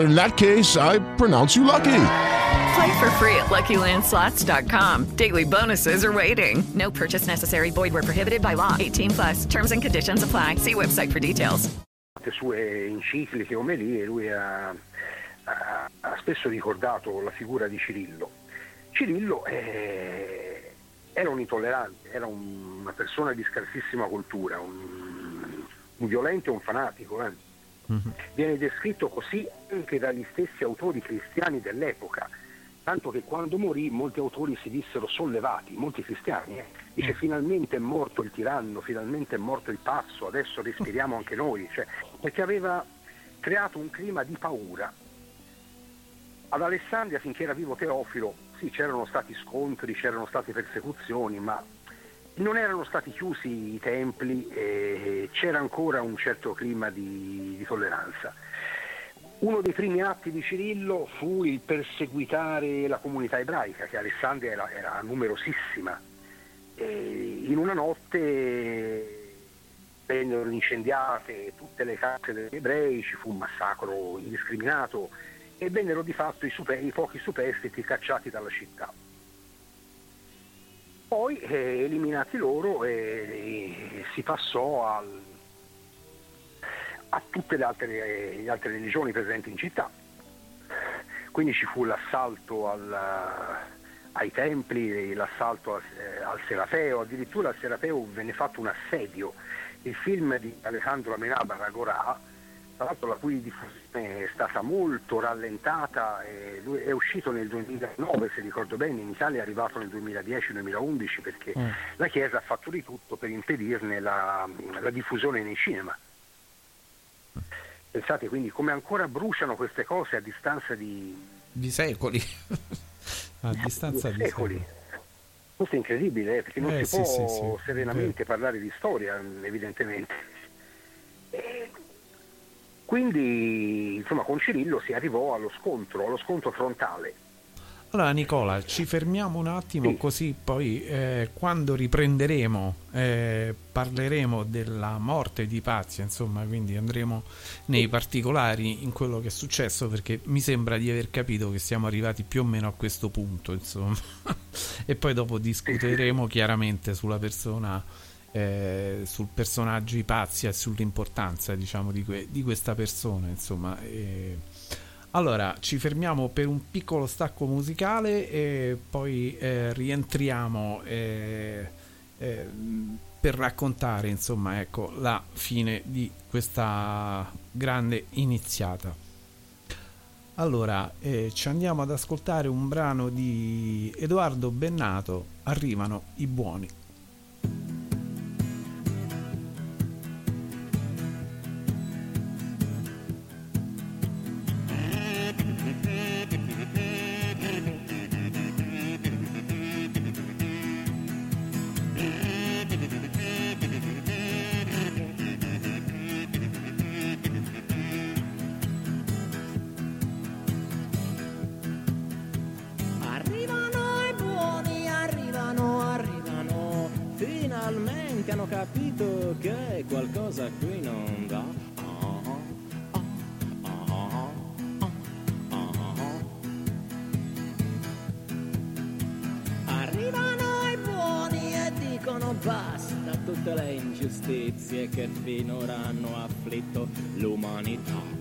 In that case, I pronounce you lucky. Play for free at LuckyLandSlots.com. Daily bonuses are waiting. No purchase necessary. Void where prohibited by law. 18 plus. Terms and conditions apply. See website for details. Le sue encicliche, omelie, lui ha, ha- ha spesso ricordato la figura di Cirillo. Cirillo eh, era un intollerante, era un- una persona di scarsissima cultura, un, un violento e un fanatico. eh. Viene descritto così anche dagli stessi autori cristiani dell'epoca, tanto che quando morì molti autori si dissero sollevati, molti cristiani. eh. Dice finalmente è morto il tiranno, finalmente è morto il pazzo, adesso respiriamo anche noi, cioè, perché aveva creato un clima di paura. Ad Alessandria finché era vivo Teofilo, sì c'erano stati scontri, c'erano state persecuzioni, ma non erano stati chiusi i templi e c'era ancora un certo clima di, di tolleranza. Uno dei primi atti di Cirillo fu il perseguitare la comunità ebraica, che Alessandria era, era numerosissima. E in una notte vennero incendiate tutte le case degli ebrei, ci fu un massacro indiscriminato e vennero di fatto i, super- i pochi superstiti cacciati dalla città. Poi, eh, eliminati loro, eh, eh, si passò al- a tutte le altre, eh, le altre religioni presenti in città. Quindi ci fu l'assalto al- ai templi, l'assalto al, eh, al Serapeo, addirittura al Serapeo venne fatto un assedio. Il film di Alejandro Amenábar Agorà, tra l'altro la cui diffusione è stata molto rallentata, eh, lui è uscito nel 2009 se ricordo bene, in Italia è arrivato nel 2010-2011 perché Mm. la Chiesa ha fatto di tutto per impedirne la, la diffusione nei cinema. Pensate quindi come ancora bruciano queste cose a distanza di, Di secoli. A distanza di di secoli. secoli. Questo è incredibile eh, perché non Eh, si sì, può sì, sì, serenamente parlare di storia, evidentemente. Quindi, insomma, con Cirillo si arrivò allo scontro, allo scontro frontale. Allora Nicola, ci fermiamo un attimo così poi eh, quando riprenderemo eh, parleremo della morte di Pazia, insomma, quindi andremo nei particolari in quello che è successo perché mi sembra di aver capito che siamo arrivati più o meno a questo punto, insomma. e poi dopo discuteremo chiaramente sulla persona eh, sul personaggio di Pazia e sull'importanza, diciamo, di, que- di questa persona, insomma. E... Allora, ci fermiamo per un piccolo stacco musicale e poi eh, rientriamo eh, eh, per raccontare, insomma, ecco, la fine di questa grande iniziata. Allora, eh, ci andiamo ad ascoltare un brano di Edoardo Bennato, Arrivano i buoni. L'umanità.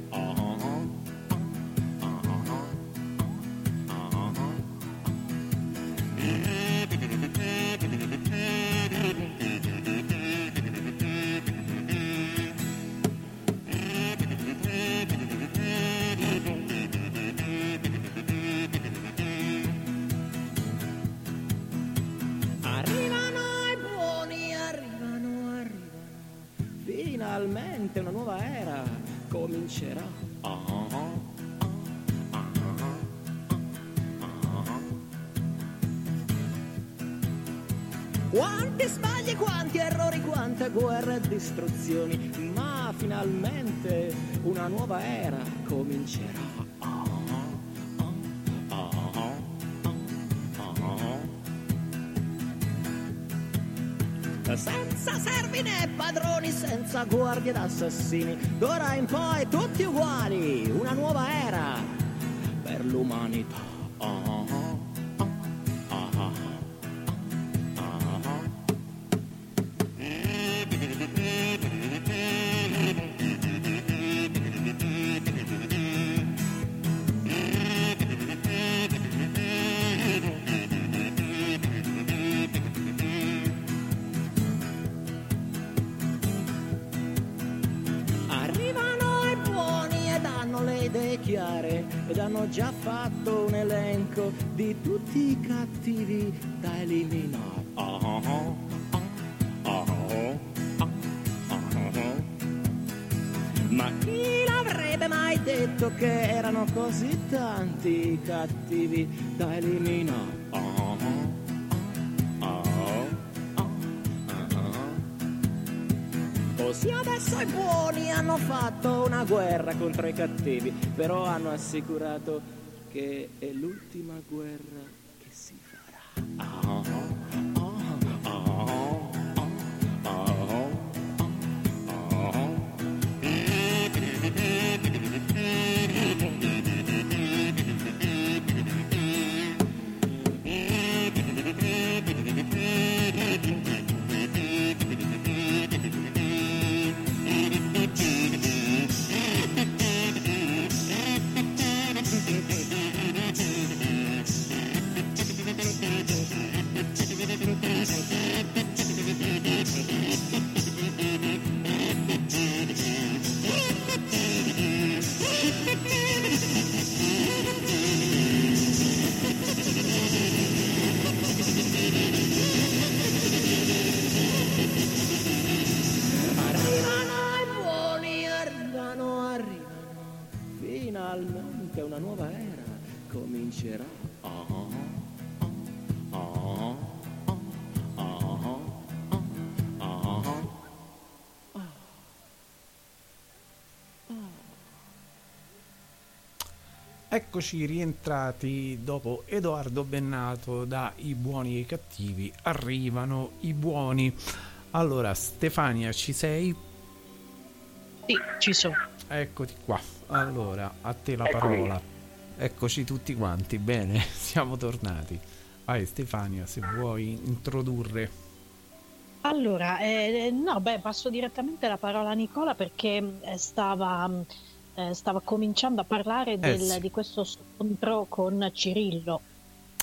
Guerre e distruzioni, ma finalmente una nuova era comincerà. Senza servi né padroni, senza guardie ed assassini, d'ora in poi tutti uguali, una nuova era per l'umanità. Cattivi, però hanno assicurato che è l'ultima guerra Eccoci rientrati dopo Edoardo Bennato da I buoni e i cattivi. Arrivano i buoni. Allora, Stefania, ci sei? Sì, ci sono. Eccoti qua. Allora, a te la Eccomi. parola. Eccoci tutti quanti. Bene, siamo tornati. Vai Stefania, se vuoi introdurre. Allora, eh, no, beh, passo direttamente la parola a Nicola perché eh, stava, mh, eh, stava cominciando a parlare del- sì. di questo scontro con Cirillo.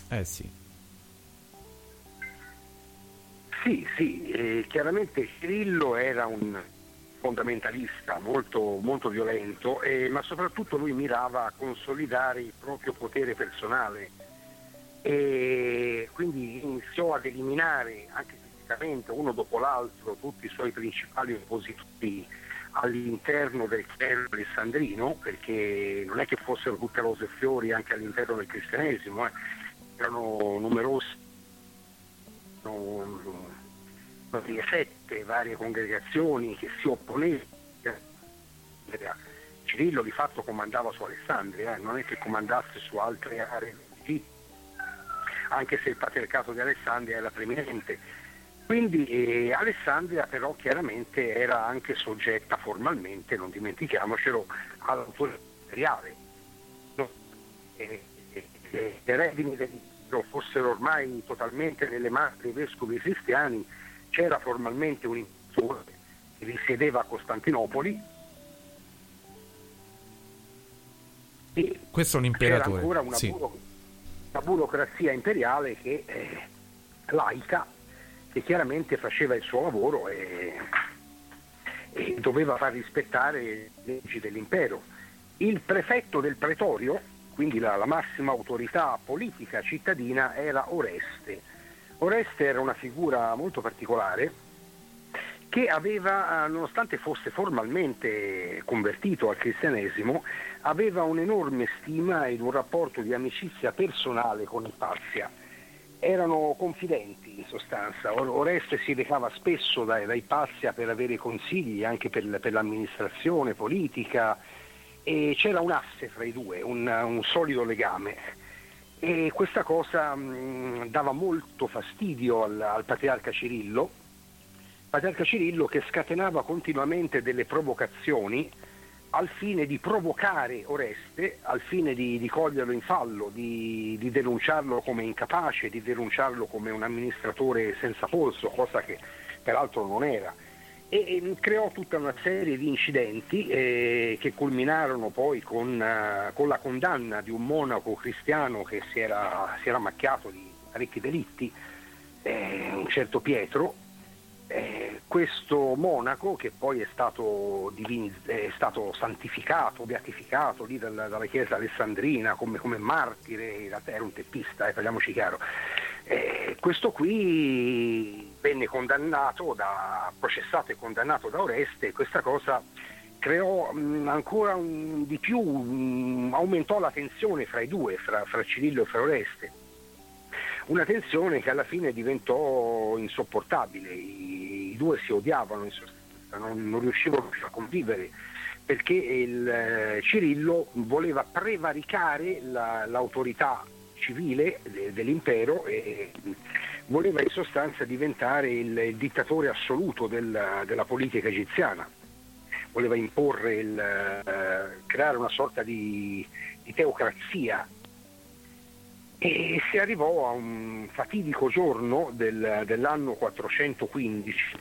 Eh sì. Sì, sì, eh, chiaramente Cirillo era un fondamentalista molto, molto violento, eh, ma soprattutto lui mirava a consolidare il proprio potere personale e quindi iniziò ad eliminare anche fisicamente uno dopo l'altro tutti i suoi principali oppositori all'interno del clero alessandrino, perché non è che fossero tutte rose e fiori anche all'interno del cristianesimo, eh. erano numerosi sono varie sette, varie congregazioni che si opponevano. Cirillo di fatto comandava su Alessandria, eh, non è che comandasse su altre aree anche se il patriarcato di Alessandria era preminente. Quindi eh, Alessandria però chiaramente era anche soggetta formalmente, non dimentichiamocelo, all'autorità imperiale. No? Eh, eh, eh, le redini dell'impero fossero ormai totalmente nelle mani dei vescovi cristiani, c'era formalmente un imperatore che risiedeva a Costantinopoli e Questo è un c'era imperatore. ancora una, sì. buro- una burocrazia imperiale che eh, laica che chiaramente faceva il suo lavoro e, e doveva far rispettare le leggi dell'impero. Il prefetto del pretorio, quindi la, la massima autorità politica cittadina, era Oreste. Oreste era una figura molto particolare che aveva, eh, nonostante fosse formalmente convertito al cristianesimo, aveva un'enorme stima ed un rapporto di amicizia personale con Ipazia. Erano confidenti in sostanza, Or- Oreste si recava spesso da, da Ipazia per avere consigli anche per, per l'amministrazione politica e c'era un asse fra i due, un, un solido legame. E questa cosa mh, dava molto fastidio al, al patriarca Cirillo, patriarca Cirillo che scatenava continuamente delle provocazioni al fine di provocare Oreste, al fine di, di coglierlo in fallo, di, di denunciarlo come incapace, di denunciarlo come un amministratore senza polso, cosa che peraltro non era. E, e creò tutta una serie di incidenti eh, che culminarono poi con, eh, con la condanna di un monaco cristiano che si era, si era macchiato di parecchi delitti, eh, un certo Pietro, eh, questo monaco che poi è stato, divini- è stato santificato, beatificato lì dalla, dalla chiesa alessandrina come, come martire, era un teppista, eh, parliamoci chiaro, eh, questo qui venne condannato, da, processato e condannato da Oreste e questa cosa creò mh, ancora un- di più, mh, aumentò la tensione fra i due, fra, fra Cirillo e fra Oreste. Una tensione che alla fine diventò insopportabile, due si odiavano in sostanza, non, non riuscivano più a convivere perché il, eh, Cirillo voleva prevaricare la- l'autorità civile de- dell'impero e voleva in sostanza diventare il, il dittatore assoluto del- della politica egiziana, voleva imporre, il, eh, creare una sorta di, di teocrazia e si arrivò a un fatidico giorno del- dell'anno 415.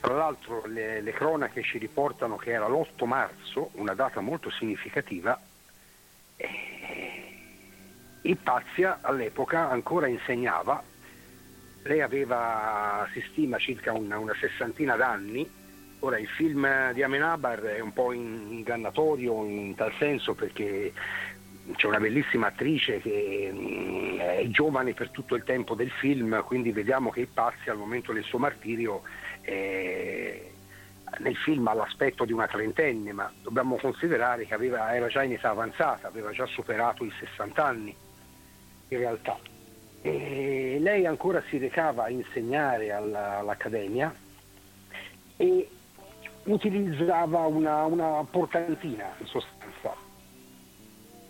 Tra l'altro le, le cronache ci riportano che era l'8 marzo, una data molto significativa. Ipazia all'epoca ancora insegnava, lei aveva, si stima, circa una, una sessantina d'anni. Ora il film di Amenabar è un po' ingannatorio in tal senso perché c'è una bellissima attrice che mm, è giovane per tutto il tempo del film, quindi vediamo che Ipazia al momento del suo martirio eh, nel film ha l'aspetto di una trentenne, ma dobbiamo considerare che aveva- era già in età avanzata, aveva già superato i 60 anni in realtà. E lei ancora si recava a insegnare alla- all'accademia e utilizzava una, una portantina in sostanza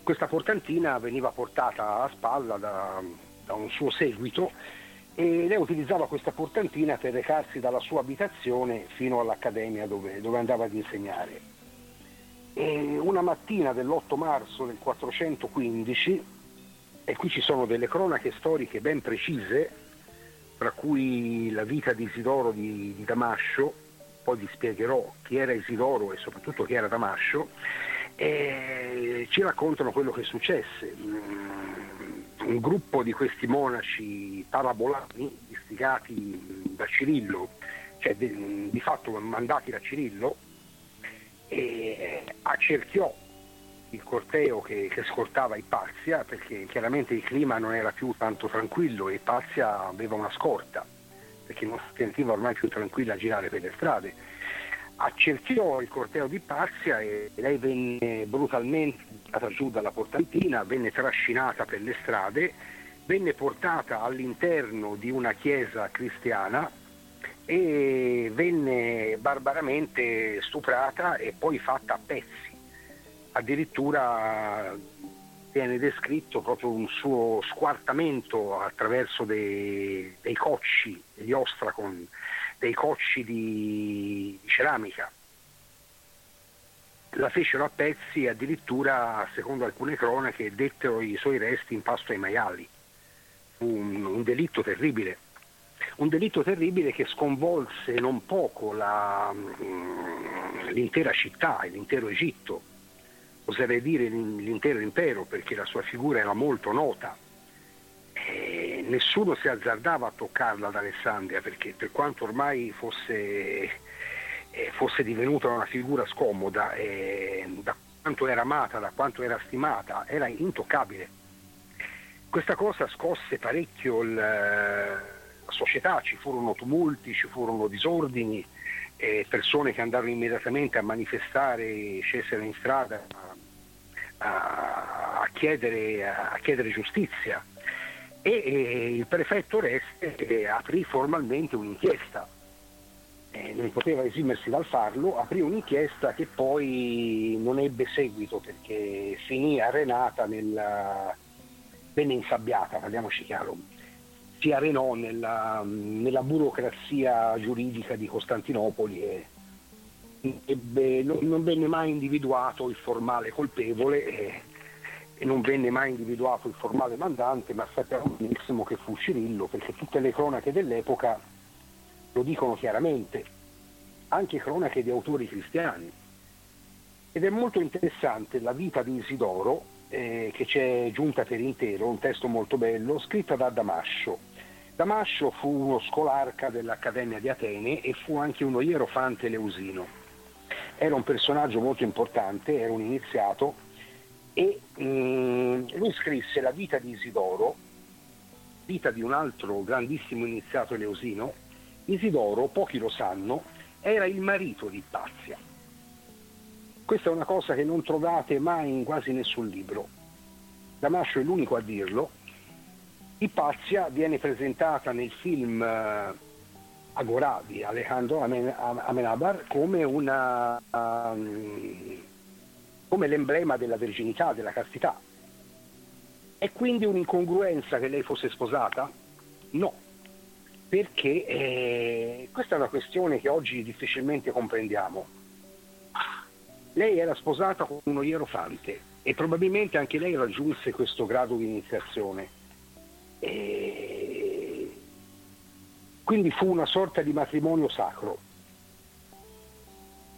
questa portantina veniva portata a spalla da, da un suo seguito e lei utilizzava questa portantina per recarsi dalla sua abitazione fino all'accademia dove, dove andava ad insegnare. E una mattina dell'8 marzo del 415, e qui ci sono delle cronache storiche ben precise, tra cui la vita di Isidoro di, di Damascio, poi vi spiegherò chi era Isidoro e soprattutto chi era Damascio, e ci raccontano quello che successe. Mm, un gruppo di questi monaci parabolani, istigati da Cirillo, cioè di, fatto mandati da Cirillo, e accerchiò il corteo che, che scortava Ipazia perché chiaramente il clima non era più tanto tranquillo e Ipazia aveva una scorta perché non si sentiva ormai più tranquilla a girare per le strade. Accerchiò il corteo di Ipazia e lei venne brutalmente buttata giù dalla portantina, venne trascinata per le strade, venne portata all'interno di una chiesa cristiana e venne barbaramente stuprata e poi fatta a pezzi. Addirittura viene descritto proprio un suo squartamento attraverso dei, dei cocci, degli ostracon, dei cocci di, di ceramica. La fecero a pezzi e addirittura, secondo alcune cronache, dettero i suoi resti in pasto ai maiali. Fu un, un delitto terribile un delitto terribile che sconvolse non poco la, mm, l'intera città e l'intero Egitto, oserei dire l'intero impero perché la sua figura era molto nota. E nessuno si azzardava a toccarla ad Alessandria perché per quanto ormai fosse, eh, fosse divenuta una figura scomoda, eh, da quanto era amata, da quanto era stimata, era intoccabile. Questa cosa scosse parecchio il la società, ci furono tumulti, ci furono disordini, eh, persone che andarono immediatamente a manifestare, scesero in strada a, a, chiedere, a chiedere, giustizia. E, e, il prefetto Reste aprì formalmente un'inchiesta. Eh, non poteva esimersi dal farlo, aprì un'inchiesta che poi non ebbe seguito perché finì arenata nella, venne insabbiata, parliamoci chiaro, si arenò nella, nella burocrazia giuridica di Costantinopoli e ebbe, non, non, venne mai individuato il formale colpevole e, e, non venne mai individuato il formale mandante, ma sappiamo benissimo che fu Cirillo, perché tutte le cronache dell'epoca lo dicono chiaramente, anche cronache di autori cristiani. Ed è molto interessante la vita di Isidoro, eh, che è giunta per intero, un testo molto bello, scritta da Damascio. Damascio fu uno scolarca dell'Accademia di Atene e fu anche uno ierofante leusino. Era un personaggio molto importante, era un iniziato e mm, lui scrisse la vita di Isidoro, vita di un altro grandissimo iniziato leusino. Isidoro, pochi lo sanno, era il marito di Ipazia. Questa è una cosa che non trovate mai in quasi nessun libro. Damascio è l'unico a dirlo. Ipazia viene presentata nel film uh, Agorà di Alejandro Amenabar come, una, um, come l'emblema della verginità, della castità. È quindi un'incongruenza che lei fosse sposata? No, perché eh, questa è una questione che oggi difficilmente comprendiamo lei era sposata con uno ierofante e probabilmente anche lei raggiunse questo grado di iniziazione. E quindi fu una sorta di matrimonio sacro.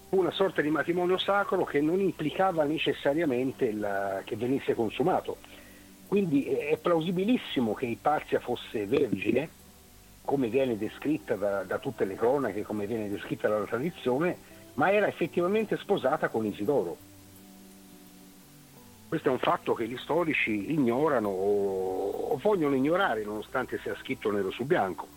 Una sorta di matrimonio sacro che non implicava necessariamente il, che venisse consumato. Quindi è plausibilissimo che Ipazia fosse vergine, come viene descritta da, da tutte le cronache, come viene descritta dalla tradizione, ma era effettivamente sposata con Isidoro. Questo è un fatto che gli storici ignorano o, o vogliono ignorare nonostante sia scritto nero su bianco.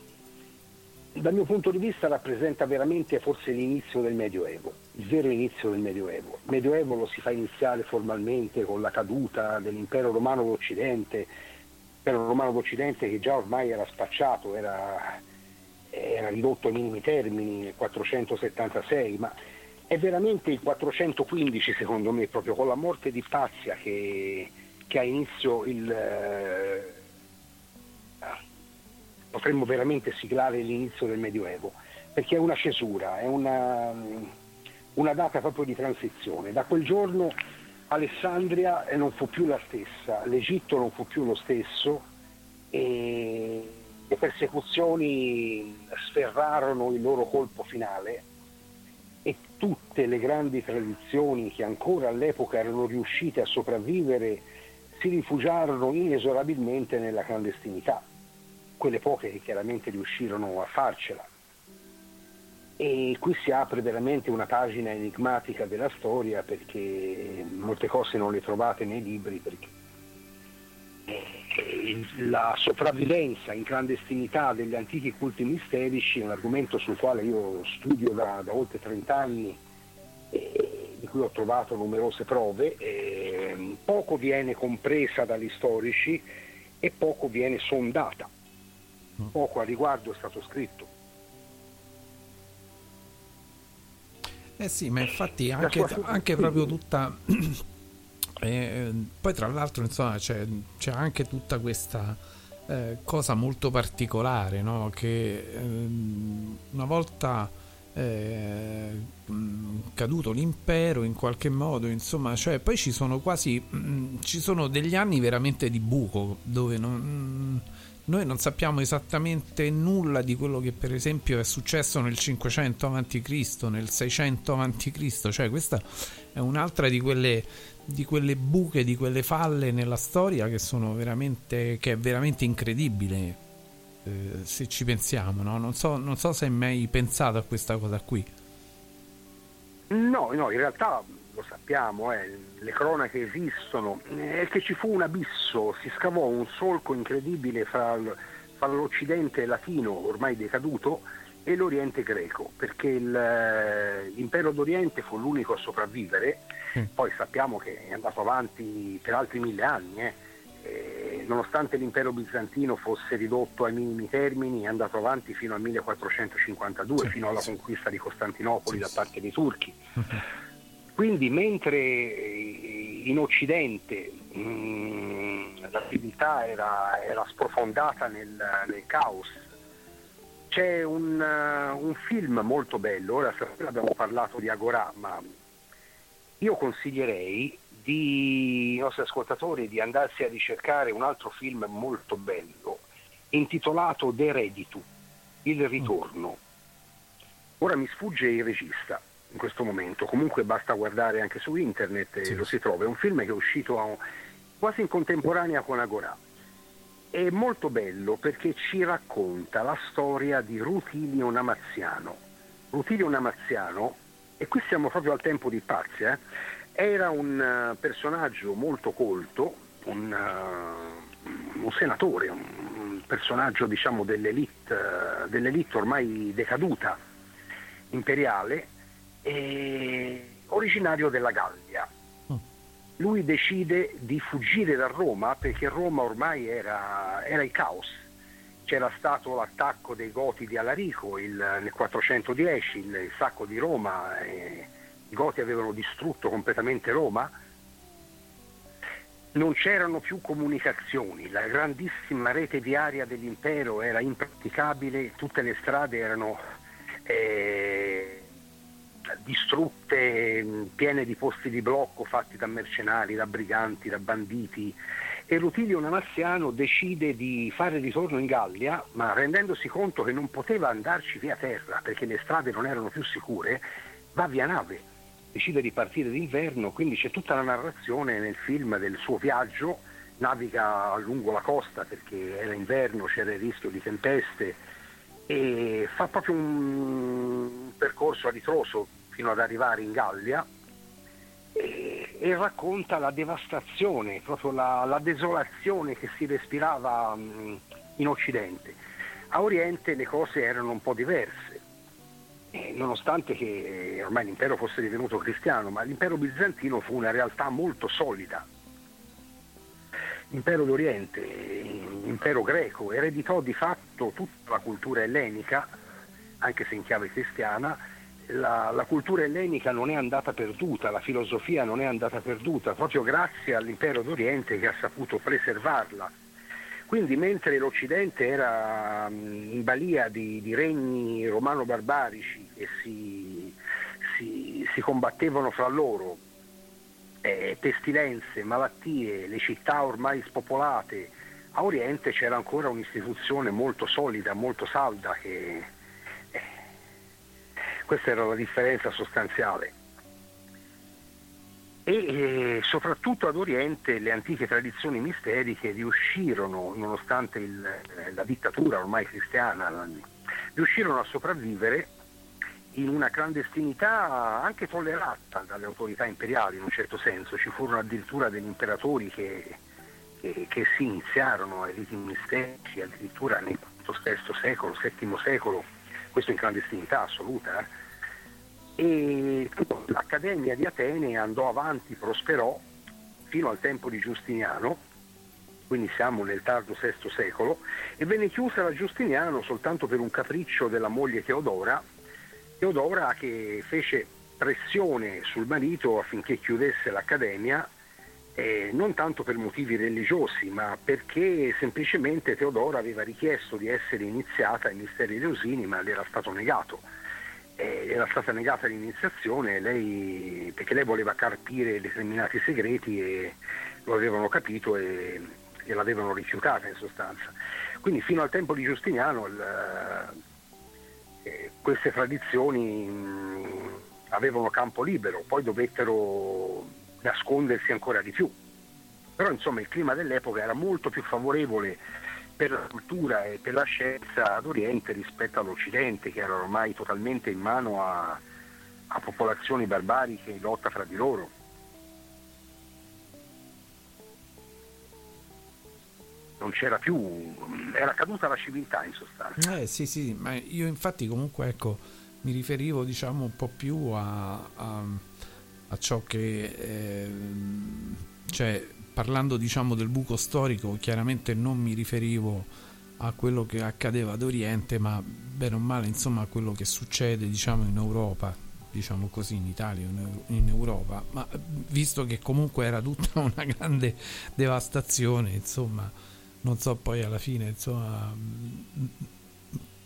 dal mio punto di vista, rappresenta veramente forse l'inizio del Medioevo, il vero inizio del Medioevo. Il Medioevo lo si fa iniziare formalmente con la caduta dell'impero romano d'Occidente, l'impero romano d'Occidente che già ormai era spacciato, era era ridotto ai minimi termini nel 476, ma è veramente il 415 secondo me, proprio con la morte di Pazia che, che ha inizio il... Eh, potremmo veramente siglare l'inizio del Medioevo, perché è una cesura, è una, una data proprio di transizione. Da quel giorno Alessandria non fu più la stessa, l'Egitto non fu più lo stesso e le persecuzioni sferrarono il loro colpo finale e tutte le grandi tradizioni che ancora all'epoca erano riuscite a sopravvivere si rifugiarono inesorabilmente nella clandestinità, quelle poche che chiaramente riuscirono a farcela. E qui si apre veramente una pagina enigmatica della storia perché molte cose non le trovate nei libri perché la sopravvivenza in clandestinità degli antichi culti misterici è un argomento sul quale io studio da, da oltre 30 anni e di cui ho trovato numerose prove. Poco viene compresa dagli storici e poco viene sondata. Poco a riguardo è stato scritto. Eh sì, ma infatti anche, anche proprio tutta E poi tra l'altro insomma c'è, c'è anche tutta questa eh, cosa molto particolare no? che ehm, una volta eh, caduto l'impero in qualche modo insomma cioè poi ci sono quasi mh, ci sono degli anni veramente di buco dove non, noi non sappiamo esattamente nulla di quello che per esempio è successo nel 500 a.C., nel 600 a.C., cioè questa è un'altra di quelle di quelle buche, di quelle falle nella storia che veramente che è veramente incredibile eh, se ci pensiamo, no? Non so, non so se hai mai pensato a questa cosa qui. No, no, in realtà lo sappiamo, eh, le cronache esistono, è che ci fu un abisso, si scavò un solco incredibile fra, fra l'Occidente latino ormai decaduto e l'Oriente greco, perché il, eh, l'impero d'Oriente fu l'unico a sopravvivere, mm. poi sappiamo che è andato avanti per altri mille anni, eh. E, nonostante l'impero bizantino fosse ridotto ai minimi termini, è andato avanti fino al 1452, sì, fino alla sì. conquista di Costantinopoli sì, da parte dei turchi. Quindi mentre eh, in Occidente mh, mm, l'attività era, era sprofondata nel, nel caos, c'è un, uh, un, film molto bello, ora abbiamo parlato di Agorà, ma io consiglierei di, ai nostri ascoltatori di andarsi a ricercare un altro film molto bello, intitolato De Reditu, Il ritorno. Ora mi sfugge il regista in questo momento, comunque basta guardare anche su internet e sì. lo si trova, è un film che è uscito quasi in contemporanea con Agorà è molto bello perché ci racconta la storia di Rutilio Namaziano. Rutilio Namaziano, e qui siamo proprio al tempo di Pazia, eh, era un uh, personaggio molto colto, un, uh, un senatore, un, personaggio diciamo dell'elite, uh, dell'elite ormai decaduta imperiale, originario della Gallia lui decide di fuggire da Roma perché Roma ormai era, era il caos. c'era stato l'attacco dei Goti di Alarico il, nel 410, il, il sacco di Roma, eh, i Goti avevano distrutto completamente Roma, non c'erano più comunicazioni, la grandissima rete viaria dell'impero era impraticabile, tutte le strade erano eh, distrutte, piene di posti di blocco fatti da mercenari, da briganti, da banditi. E Rutilio Namaziano decide di fare ritorno in Gallia, ma rendendosi conto che non poteva andarci via terra perché le strade non erano più sicure, va via nave decide di partire d'inverno, quindi c'è tutta la narrazione nel film del suo viaggio, naviga lungo la costa perché era inverno, c'era il rischio di tempeste e fa proprio un percorso a ritroso fino ad arrivare in Gallia e, e racconta la devastazione, proprio la, la desolazione che si respirava mh, in Occidente. A Oriente le cose erano un po' diverse eh, nonostante che eh, ormai l'impero fosse divenuto cristiano, ma l'impero bizantino fu una realtà molto solida. L'impero d'Oriente, l'impero greco, ereditò di fatto tutta la cultura ellenica, anche se in chiave cristiana, la, la, cultura ellenica non è andata perduta, la filosofia non è andata perduta, proprio grazie all'impero d'Oriente che ha saputo preservarla quindi mentre l'Occidente era in balia di, di regni romano-barbarici che si, si, si combattevano fra loro, eh, pestilenze, malattie, le città ormai spopolate, a Oriente c'era ancora un'istituzione molto solida, molto salda, che, eh, questa era la differenza sostanziale e eh, soprattutto ad Oriente le antiche tradizioni misteriche riuscirono, nonostante il, eh, la dittatura ormai cristiana, riuscirono a sopravvivere in una clandestinità anche tollerata dalle autorità imperiali in un certo senso, ci furono addirittura degli imperatori che, che, che si iniziarono ai riti misterici addirittura nel VI secolo, VII secolo, questo in clandestinità assoluta. E l'Accademia di Atene andò avanti, prosperò fino al tempo di Giustiniano, quindi siamo nel tardo VI secolo, e venne chiusa da Giustiniano soltanto per un capriccio della moglie Teodora, Teodora che fece pressione sul marito affinché chiudesse l'Accademia, eh, non tanto per motivi religiosi, ma perché semplicemente Teodora aveva richiesto di essere iniziata ai misteri leosini, ma le era stato negato era stata negata l'iniziazione lei, perché lei voleva carpire determinati segreti e lo avevano capito e, e l'avevano rifiutata in sostanza. Quindi fino al tempo di Giustiniano il, eh, queste tradizioni mh, avevano campo libero, poi dovettero nascondersi ancora di più. Però insomma il clima dell'epoca era molto più favorevole per la cultura e per la scienza ad Oriente rispetto all'Occidente, che era ormai totalmente in mano a, a popolazioni barbariche in lotta fra di loro. Non c'era più, era caduta la civiltà in sostanza. Eh sì, sì, ma io infatti comunque ecco, mi riferivo diciamo un po' più a, a, a ciò che eh, cioè parlando diciamo del buco storico, chiaramente non mi riferivo a quello che accadeva ad Oriente, ma bene o male insomma a quello che succede diciamo in Europa, diciamo così in Italia, in Europa, ma visto che comunque era tutta una grande devastazione, insomma, non so poi alla fine, insomma,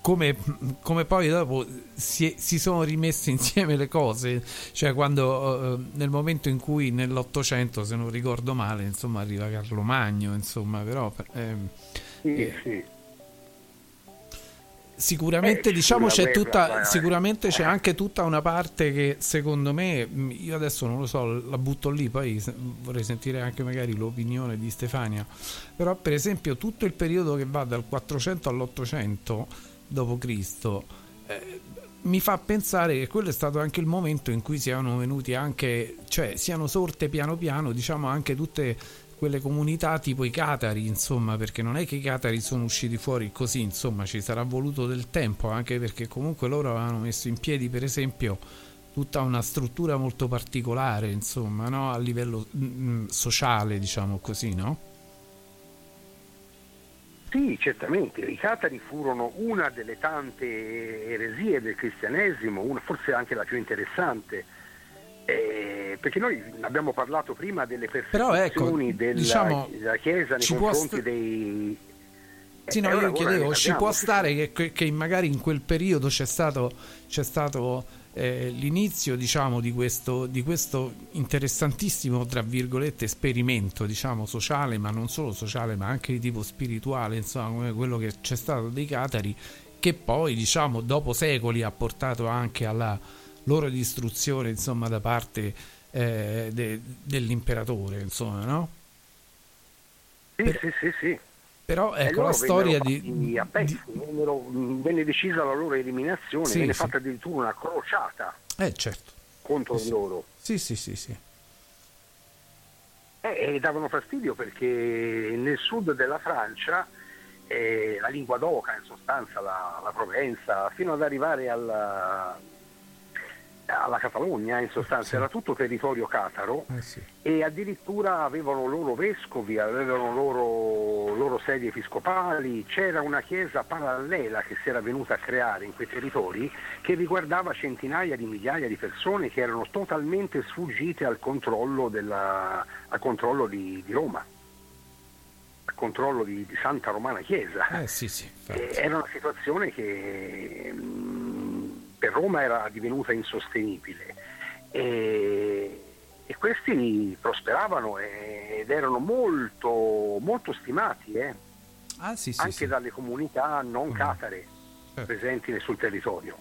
come, come, poi dopo si, si, sono rimesse insieme le cose, cioè quando uh, nel momento in cui nell'Ottocento, se non ricordo male, insomma arriva Carlo Magno, insomma, però... Ehm, sì, eh, sì. Sicuramente, eh, diciamo, c'è tutta, sicuramente c'è anche tutta una parte che secondo me, io adesso non lo so, la butto lì, poi vorrei sentire anche magari l'opinione di Stefania, però per esempio tutto il periodo che va dal 400 all'800 d.C. Eh, mi fa pensare che quello è stato anche il momento in cui siano venuti anche, cioè siano sorte piano piano, diciamo anche tutte quelle comunità tipo i Catari, insomma, perché non è che i Catari sono usciti fuori così, insomma, ci sarà voluto del tempo, anche perché comunque loro avevano messo in piedi, per esempio, tutta una struttura molto particolare, insomma, no? a livello mm, mm sociale, diciamo così, no? Sì, certamente, i catari furono una delle tante eresie del cristianesimo, una, forse anche la più interessante, eh, perché noi abbiamo parlato prima delle Però persecuzioni ecco, della, diciamo, della Chiesa nei confronti sta- dei... Sì, no, Eh, io chiedevo, ci può sì, stare che, che- che magari in quel periodo c'è stato, c'è stato eh, l'inizio, diciamo, di questo, di questo interessantissimo, tra virgolette, esperimento, diciamo, sociale, ma non solo sociale, ma anche di tipo spirituale, insomma, come quello che c'è stato dei Catari, che poi, diciamo, dopo secoli ha portato anche alla loro distruzione, insomma, da parte eh, de- dell'imperatore, insomma, no? Sì, sì, sì, sì. Però E ecco la storia di, vennero a pezzi, vennero- mh, venne decisa la loro eliminazione, Sì, venne sì. fatta addirittura una crociata Eh certo. contro Sì, di sì. loro. Sì, sì, sì, sì. Eh, e davano fastidio perché nel sud della Francia eh, la lingua d'oca, in sostanza la, la Provenza, fino ad arrivare alla, alla Catalogna, in sostanza era tutto territorio cataro Eh sì. e addirittura avevano loro vescovi, avevano loro, loro sedie episcopali, c'era una chiesa parallela che si era venuta a creare in quei territori che riguardava centinaia di migliaia di persone che erano totalmente sfuggite al controllo, della- al controllo di, di Roma, al controllo di, di Santa Romana Chiesa. Eh sì, sì. Eh, Era una situazione che mh, per Roma era divenuta insostenibile e, e questi prosperavano ed erano molto, molto stimati eh, Ah, sì, sì, anche sì. dalle comunità non catare Certo. presenti sul territorio.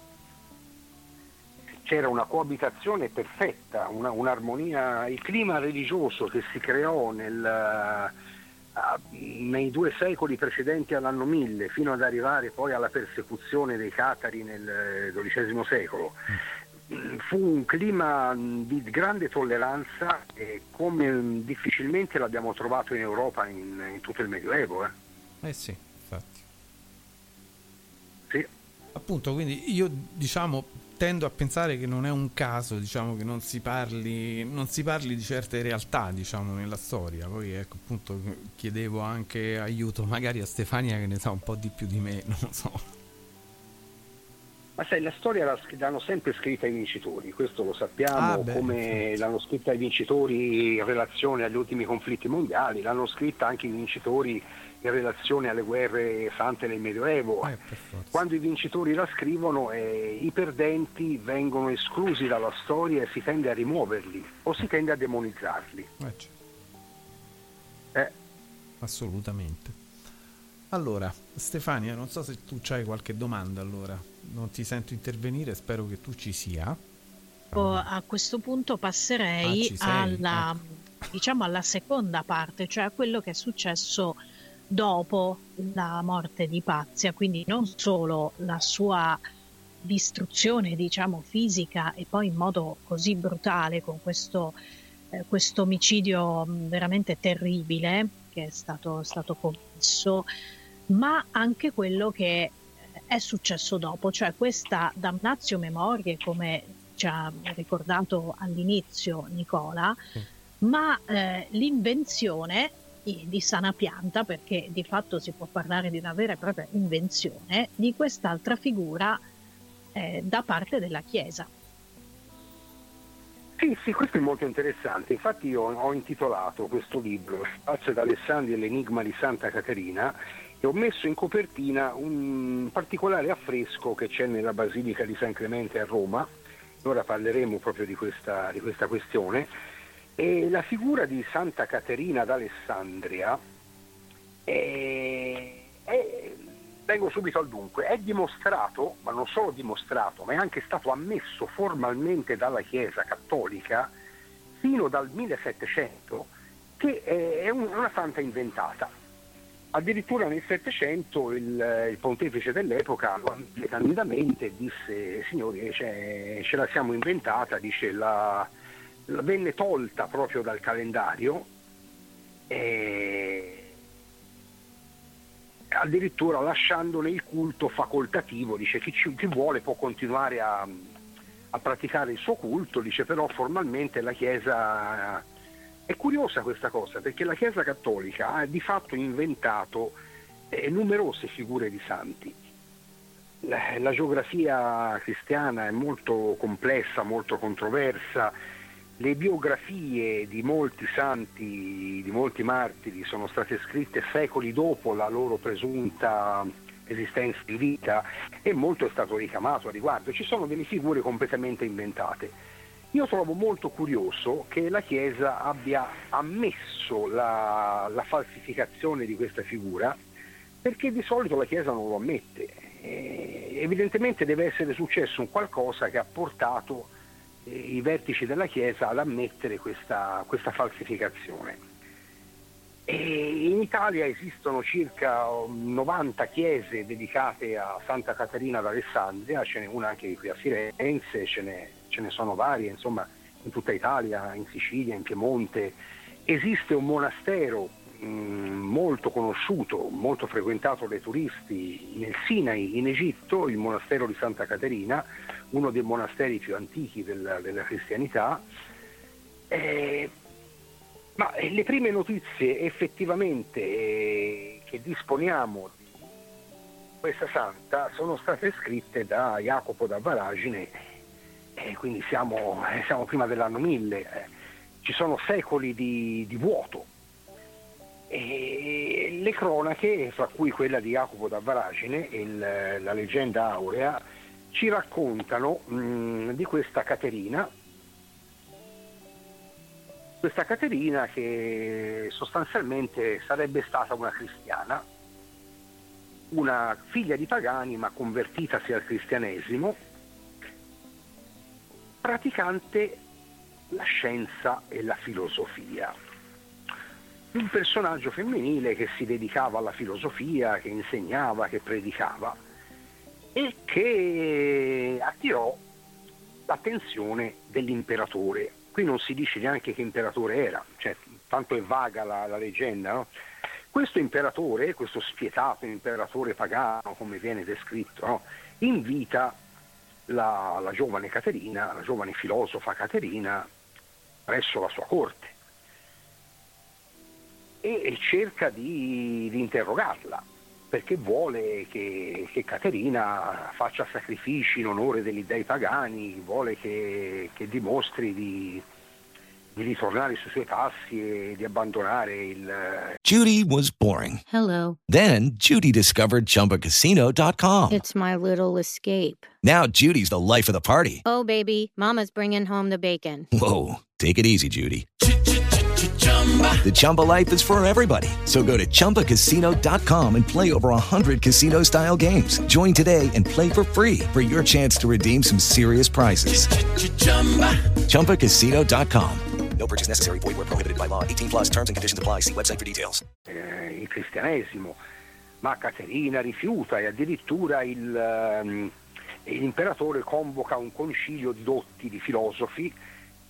C'era una coabitazione perfetta, una- un'armonia, il clima religioso che si creò nel, nei due secoli precedenti all'anno 1000 fino ad arrivare poi alla persecuzione dei catari nel XII secolo. Mm, Fu un clima mm, di grande tolleranza e come mm, difficilmente l'abbiamo trovato in Europa in, in tutto il Medioevo. eh. Eh sì, infatti. Sì. Appunto, quindi io diciamo tendo a pensare che non è un caso, diciamo, che non si parli, non si parli di certe realtà, diciamo, nella storia. Poi ecco, appunto, chiedevo anche aiuto magari a Stefania che ne sa un po' di più di me, non lo so. Ma sai, la storia la- l'hanno sempre scritta i vincitori, questo lo sappiamo, Ah, beh, come l'hanno scritta i vincitori in relazione agli ultimi conflitti mondiali, l'hanno scritta anche i vincitori in relazione alle guerre sante nel Medioevo. Eh, Quando i vincitori la scrivono, eh, i perdenti vengono esclusi dalla storia e si tende a rimuoverli o si tende a demonizzarli. Eh, certo. Eh, Assolutamente. Allora, Stefania, non so se tu hai qualche domanda allora. Non ti sento intervenire, spero che tu ci sia. A questo punto passerei Ah, alla, diciamo, alla seconda parte, cioè a quello che è successo dopo la morte di Pazia, quindi non solo la sua distruzione, diciamo, fisica e poi in modo così brutale con questo, eh, questo omicidio mh, veramente terribile che è stato, stato commesso, ma anche quello che è successo dopo, cioè questa damnatio memoriae, come ci ha ricordato all'inizio Nicola, ma eh, l'invenzione di, sana pianta, perché di fatto si può parlare di una vera e propria invenzione, di quest'altra figura eh, da parte della Chiesa. Sì, sì, questo è molto interessante. Infatti io ho intitolato questo libro Spazio d'Alessandria e l'enigma di Santa Caterina e ho messo in copertina un particolare affresco che c'è nella Basilica di San Clemente a Roma. Ora parleremo proprio di questa, di questa questione. E la figura di Santa Caterina d'Alessandria è, è- vengo subito al dunque, è dimostrato, ma non solo dimostrato, ma è anche stato ammesso formalmente dalla Chiesa cattolica fino dal 1700 che è è un- una santa inventata. Addirittura nel Settecento il, il pontefice dell'epoca candidamente disse signori cioè, ce la siamo inventata, dice la- venne tolta proprio dal calendario e addirittura lasciandone il culto facoltativo, dice chi, ci- chi vuole può continuare a, a praticare il suo culto, dice però formalmente la Chiesa è curiosa questa cosa perché la Chiesa cattolica ha di fatto inventato e numerose figure di santi. La, la geografia cristiana è molto complessa, molto controversa, le biografie di molti santi, di molti martiri sono state scritte secoli dopo la loro presunta esistenza di vita e molto è stato ricamato a riguardo. Ci sono delle figure completamente inventate. Io trovo molto curioso che la Chiesa abbia ammesso la, la falsificazione di questa figura perché di solito la Chiesa non lo ammette. E evidentemente deve essere successo un qualcosa che ha portato eh, i vertici della Chiesa ad ammettere questa, questa falsificazione. E in Italia esistono circa 90 chiese dedicate a Santa Caterina d'Alessandria, ce n'è una anche qui a Firenze, ce ne, ce ne sono varie, insomma in tutta Italia, in Sicilia, in Piemonte. Esiste un monastero mh, molto conosciuto, molto frequentato dai turisti nel Sinai, in Egitto, il monastero di Santa Caterina, uno dei monasteri più antichi della, della cristianità. Eh, ma le prime notizie effettivamente eh, che disponiamo di questa santa sono state scritte da Jacopo da Varagine, eh, quindi siamo, eh, siamo, prima dell'anno 1000, eh. ci sono secoli di, di vuoto. E le cronache, fra cui quella di Jacopo da Varagine e la leggenda aurea, ci raccontano mh, di questa Caterina, questa Caterina che sostanzialmente sarebbe stata una cristiana, una figlia di pagani ma convertitasi al cristianesimo, praticante la scienza e la filosofia. Un personaggio femminile che si dedicava alla filosofia, che insegnava, che predicava e che attirò l'attenzione dell'imperatore qui non si dice neanche che imperatore era, cioè, tanto è vaga la, la leggenda. No? Questo imperatore, questo spietato imperatore pagano, come viene descritto, no? invita la, la, giovane Caterina, la giovane filosofa Caterina, presso la sua corte e, e cerca di, di, interrogarla perché vuole che, che, Caterina faccia sacrifici in onore degli dei pagani, vuole che, che dimostri di, di ritornare sui suoi passi e di abbandonare il... Judy was boring. Hello. Then Judy discovered ChumbaCasino.com. It's my little escape. Now Judy's the life of the party. Oh, baby, mama's bringing home the bacon. Whoa, take it easy, Judy. The Chumba life is for everybody. So go to ChumbaCasino.com and play over 100 casino style games. Join today and play for free for your chance to redeem some serious prizes. ChumbaCasino.com. No purchase necessary. Void where prohibited by law. 18 plus terms and conditions apply. See website for details. Eh, il cristianesimo. Ma Caterina rifiuta e addirittura il, um, l'imperatore convoca un concilio di dotti, di filosofi,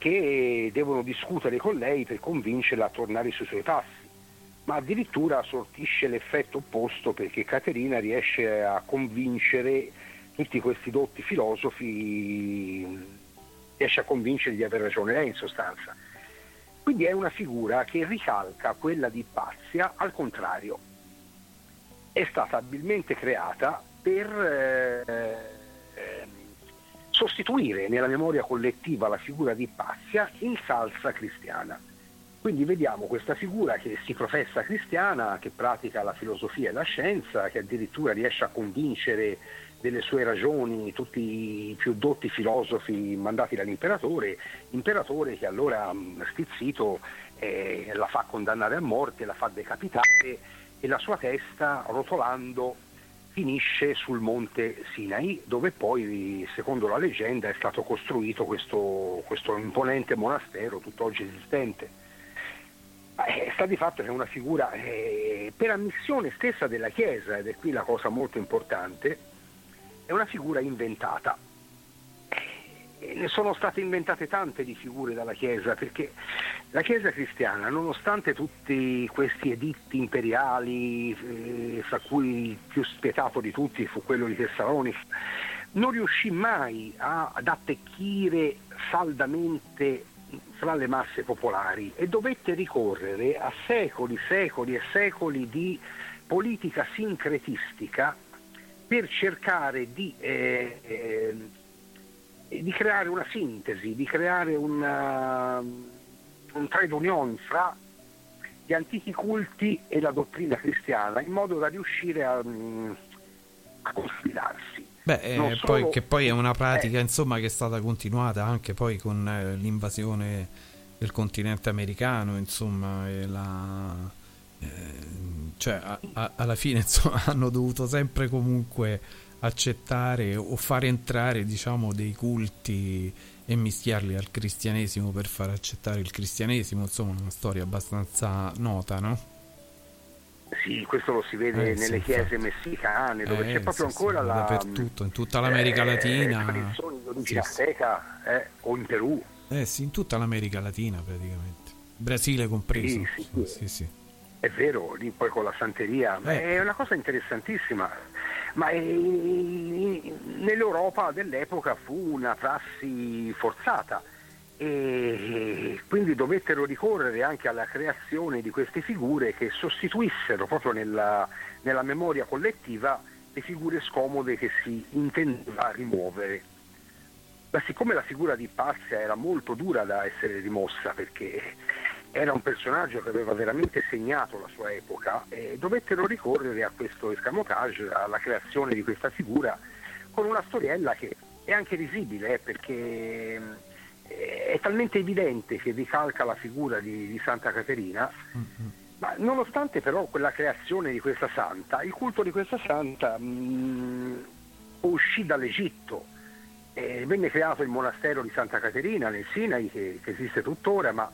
che devono discutere con lei per convincerla a tornare sui suoi passi. Ma addirittura sortisce l'effetto opposto perché Caterina riesce a convincere tutti questi dotti filosofi, riesce a convincerli di aver ragione lei in sostanza. Quindi è una figura che ricalca quella di Pazia al contrario. È stata abilmente creata per eh, sostituire nella memoria collettiva la figura di Pazia in salsa cristiana. Quindi vediamo questa figura che si professa cristiana, che pratica la filosofia e la scienza, che addirittura riesce a convincere delle sue ragioni tutti i più dotti filosofi mandati dall'imperatore, imperatore che allora stizzito eh, la fa condannare a morte, la fa decapitare e la sua testa rotolando finisce sul monte Sinai dove poi secondo la leggenda è stato costruito questo, questo imponente monastero tutt'oggi esistente. Eh, sta di fatto che è una figura eh, per ammissione stessa della Chiesa, ed è qui la cosa molto importante, è una figura inventata. Ne sono state inventate tante di figure dalla Chiesa, perché la Chiesa cristiana, nonostante tutti questi editti imperiali, eh, fra cui il più spietato di tutti fu quello di Tessalonica, non riuscì mai a, ad attecchire saldamente fra le masse popolari e dovette ricorrere a secoli, secoli e secoli di politica sincretistica per cercare di, eh, creare una sintesi, di creare una, un trade union fra gli antichi culti e la dottrina cristiana in modo da riuscire a, mm, a consolidarsi. Beh, eh, Non poi- solo- che poi è una pratica eh, insomma che è stata continuata anche poi con eh, l'invasione del continente americano, insomma, la, eh, cioè a- a- alla fine insomma, hanno dovuto sempre comunque accettare o far entrare diciamo dei culti e mischiarli al cristianesimo per far accettare il cristianesimo, insomma, una storia abbastanza nota, no? Sì, questo lo si vede Eh, sì, nelle chiese messicane, dove Eh, c'è proprio sì, sì, ancora la dappertutto, in tutta l'America eh, Latina. tradizioni di origine Sì, sì. azteca eh, o in Perù. Eh sì, in tutta l'America Latina praticamente. Brasile compreso. Sì, sì, sì, sì. È vero, lì poi con la santeria, Eh. è una cosa interessantissima. Ma è- nell'Europa dell'epoca fu una prassi forzata e quindi dovettero ricorrere anche alla creazione di queste figure che sostituissero proprio nella, nella memoria collettiva le figure scomode che si intendeva rimuovere. Ma siccome la figura di Pazia era molto dura da essere rimossa perché era un personaggio che aveva veramente segnato la sua epoca e dovettero ricorrere a questo escamotage, alla creazione di questa figura con una storiella che è anche risibile eh, perché eh, è talmente evidente che ricalca la figura di, di Santa Caterina. Ma nonostante però quella creazione di questa santa, il culto di questa santa mh, uscì dall'Egitto, e venne creato il monastero di Santa Caterina nel Sinai, che, che esiste tuttora, ma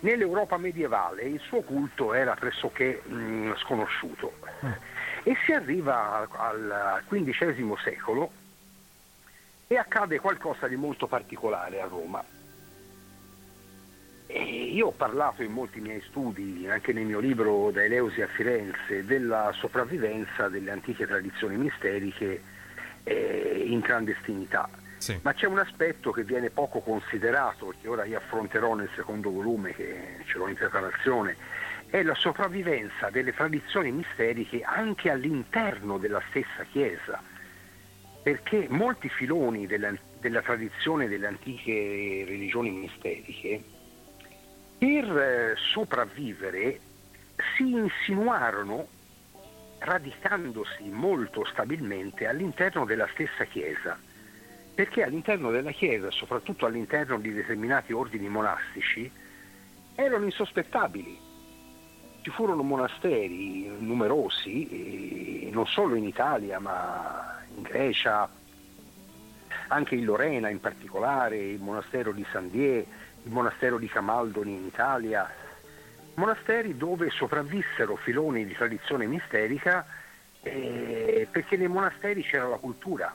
nell'Europa medievale il suo culto era pressoché mh, sconosciuto. E si arriva al, al XV secolo e accade qualcosa di molto particolare a Roma. E io ho parlato in molti miei studi, anche nel mio libro Da Eleusi a Firenze, della sopravvivenza delle antiche tradizioni misteriche eh, in clandestinità. Ma c'è un aspetto che viene poco considerato, che ora io affronterò nel secondo volume, che ce l'ho in preparazione, è la sopravvivenza delle tradizioni misteriche anche all'interno della stessa Chiesa, perché molti filoni della, della tradizione delle antiche religioni misteriche per eh, sopravvivere si insinuarono radicandosi molto stabilmente all'interno della stessa Chiesa, perché all'interno della Chiesa, soprattutto all'interno di determinati ordini monastici, erano insospettabili. Ci furono monasteri numerosi, non solo in Italia, ma in Grecia, anche in Lorena in particolare, il monastero di San Die, il monastero di Camaldoli in Italia, monasteri dove sopravvissero filoni di tradizione misterica eh, perché nei monasteri c'era la cultura.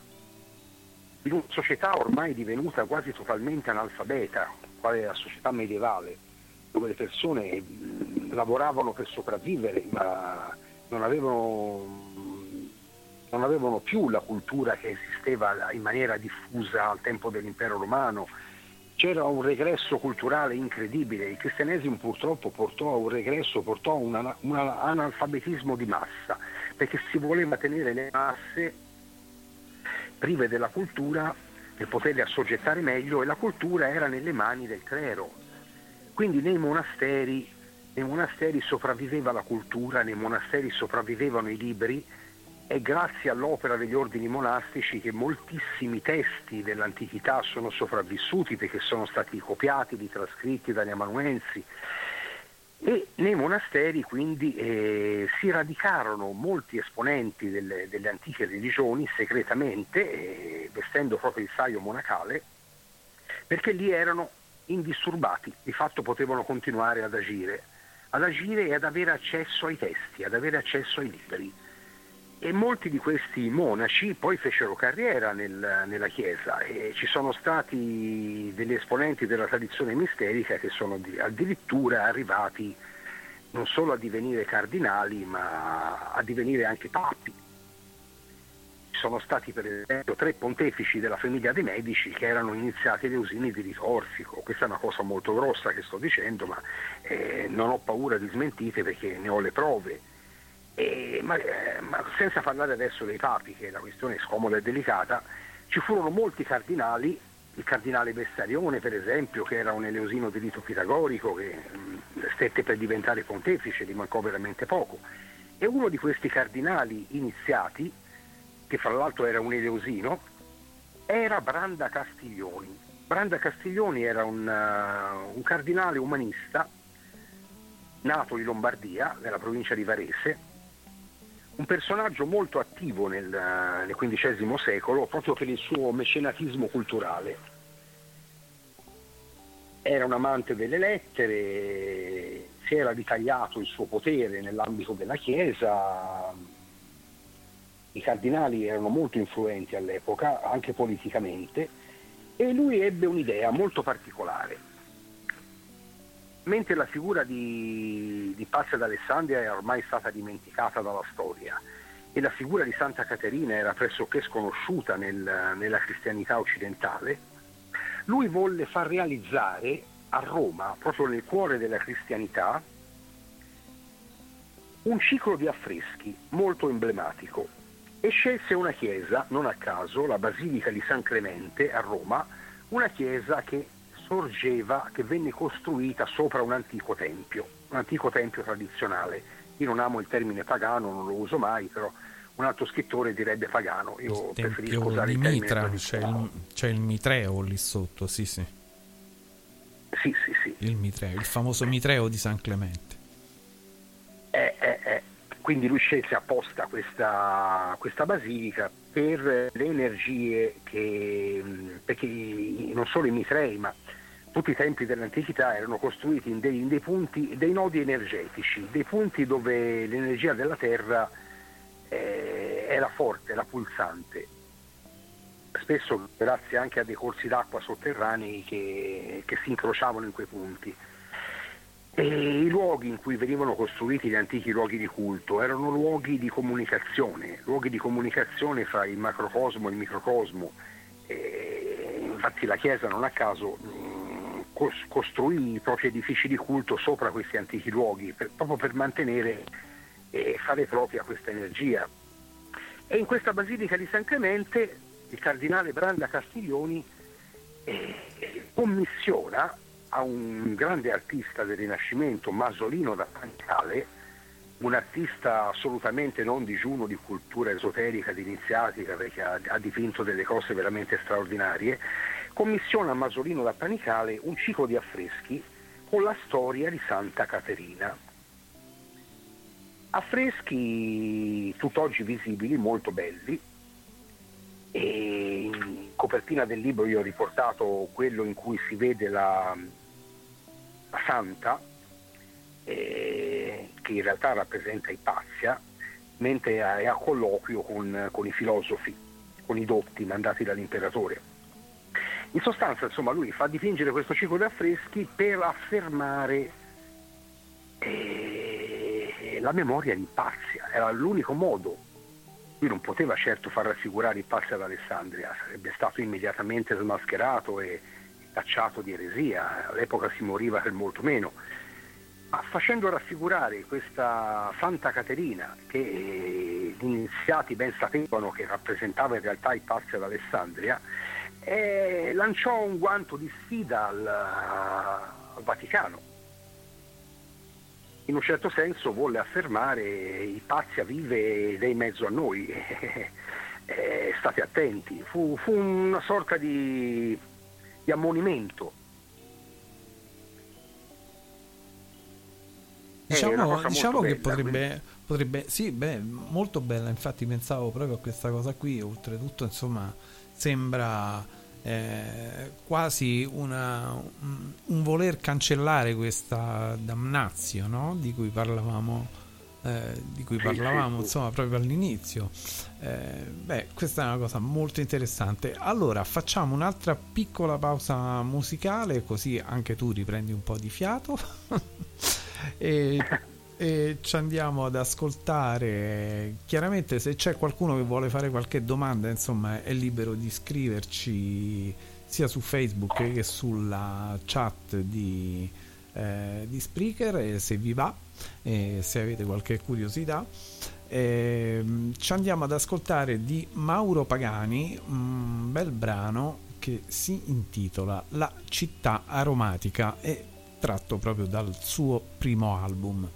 In una società ormai divenuta quasi totalmente analfabeta, quale la società medievale, dove le persone mh, lavoravano per sopravvivere, ma non avevano, non avevano più la cultura che esisteva in maniera diffusa al tempo dell'impero romano, c'era un regresso culturale incredibile, il cristianesimo purtroppo portò a un regresso, portò a un un analfabetismo di massa, perché si voleva tenere le masse prive della cultura per poterle assoggettare meglio e la cultura era nelle mani del clero. Quindi nei monasteri, nei monasteri sopravviveva la cultura, nei monasteri sopravvivevano i libri è grazie all'opera degli ordini monastici che moltissimi testi dell'antichità sono sopravvissuti perché sono stati copiati, ritrascritti dagli amanuensi e nei monasteri quindi eh, si radicarono molti esponenti delle, delle antiche religioni segretamente, eh, vestendo proprio il saio monacale, perché lì erano indisturbati, di fatto potevano continuare ad agire, ad agire e ad avere accesso ai testi, ad avere accesso ai libri. E molti di questi monaci poi fecero carriera nel- nella Chiesa e ci sono stati degli esponenti della tradizione misterica che sono di- addirittura arrivati non solo a divenire cardinali ma a divenire anche papi. Ci sono stati per esempio tre pontefici della famiglia dei Medici che erano iniziati alle usine di Ritorsico. Questa è una cosa molto grossa che sto dicendo ma eh, non ho paura di smentite perché ne ho le prove. E, ma, eh, ma senza parlare adesso dei papi, che la questione è scomoda e delicata, ci furono molti cardinali, il cardinale Vessarione per esempio, che era un eleusino di rito pitagorico, che mh, stette per diventare pontefice, gli mancò veramente poco. E uno di questi cardinali iniziati, che fra l'altro era un eleusino, era Branda Castiglioni. Branda Castiglioni era un, uh, un cardinale umanista nato in Lombardia, nella provincia di Varese, un personaggio molto attivo nel, nel XV secolo proprio per il suo mecenatismo culturale. Era un amante delle lettere, si era ritagliato il suo potere nell'ambito della Chiesa, i cardinali erano molto influenti all'epoca, anche politicamente, e lui ebbe un'idea molto particolare mentre la figura di, di Pazia d'Alessandria è ormai stata dimenticata dalla storia e la figura di Santa Caterina era pressoché sconosciuta nel, nella cristianità occidentale, lui volle far realizzare a Roma, proprio nel cuore della cristianità, un ciclo di affreschi molto emblematico e scelse una chiesa, non a caso, la Basilica di San Clemente a Roma, una chiesa che sorgeva, che venne costruita sopra un antico tempio, un antico tempio tradizionale. Io non amo il termine pagano, non lo uso mai, però un altro scrittore direbbe pagano. Io il preferisco usare il termine Mitra, c'è il, c'è il Mitreo lì sotto, sì sì. Sì, sì, sì. Il Mitreo, il famoso Mitreo di San Clemente. Eh, eh, eh. Quindi lui scelse apposta questa, questa basilica per le energie che, perché non solo i Mitrei, ma tutti i templi dell'antichità erano costruiti in dei, in dei punti, dei nodi energetici, dei punti dove l'energia della terra eh, era forte, era pulsante. Spesso grazie anche a dei corsi d'acqua sotterranei che, che si incrociavano in quei punti. E I luoghi in cui venivano costruiti gli antichi luoghi di culto erano luoghi di comunicazione, luoghi di comunicazione fra il macrocosmo e il microcosmo. E infatti la Chiesa non a caso costruì i propri edifici di culto sopra questi antichi luoghi, per- proprio per mantenere e fare propria questa energia. E in questa Basilica di San Clemente il cardinale Branda Castiglioni eh, commissiona a un grande artista del Rinascimento, Masolino da Pancale, un artista assolutamente non digiuno di cultura esoterica, di iniziatica, perché ha, ha dipinto delle cose veramente straordinarie, commissiona a Masolino da Panicale un ciclo di affreschi con la storia di Santa Caterina. Affreschi tutt'oggi visibili, molto belli, e in copertina del libro io ho riportato quello in cui si vede la, la santa, eh, che in realtà rappresenta Ipazia, mentre è a colloquio con, con i filosofi, con i dotti mandati dall'imperatore. In sostanza, insomma, lui fa dipingere questo ciclo di affreschi per affermare eh, la memoria di Ipazia, era l'unico modo. Lui non poteva certo far raffigurare passo ad Alessandria, sarebbe stato immediatamente smascherato e tacciato di eresia, all'epoca si moriva per molto meno. Ma facendo raffigurare questa Santa Caterina, che gli iniziati ben sapevano che rappresentava in realtà il passo ad Alessandria, eh, lanciò un guanto di sfida al, al Vaticano. In un certo senso volle affermare Ipazia vive ed è in mezzo a noi, eh, state attenti, fu, fu una sorta di, di ammonimento. Una Diciamo, diciamo che bella, potrebbe, potrebbe, sì, beh, molto bella, infatti pensavo proprio a questa cosa qui, oltretutto insomma sembra eh, quasi una, un, voler cancellare questa damnazio no? di cui parlavamo. eh, di cui parlavamo insomma proprio all'inizio Eh, beh questa è una cosa molto interessante allora facciamo un'altra piccola pausa musicale così anche tu riprendi un po' di fiato e, e ci andiamo ad ascoltare. Chiaramente, se c'è qualcuno che vuole fare qualche domanda, insomma, è libero di scriverci sia su Facebook che sulla chat di, eh, eh, di Spreaker se vi va e se avete qualche curiosità eh, ci andiamo ad ascoltare di Mauro Pagani un bel brano che si intitola La città aromatica e tratto proprio dal suo primo album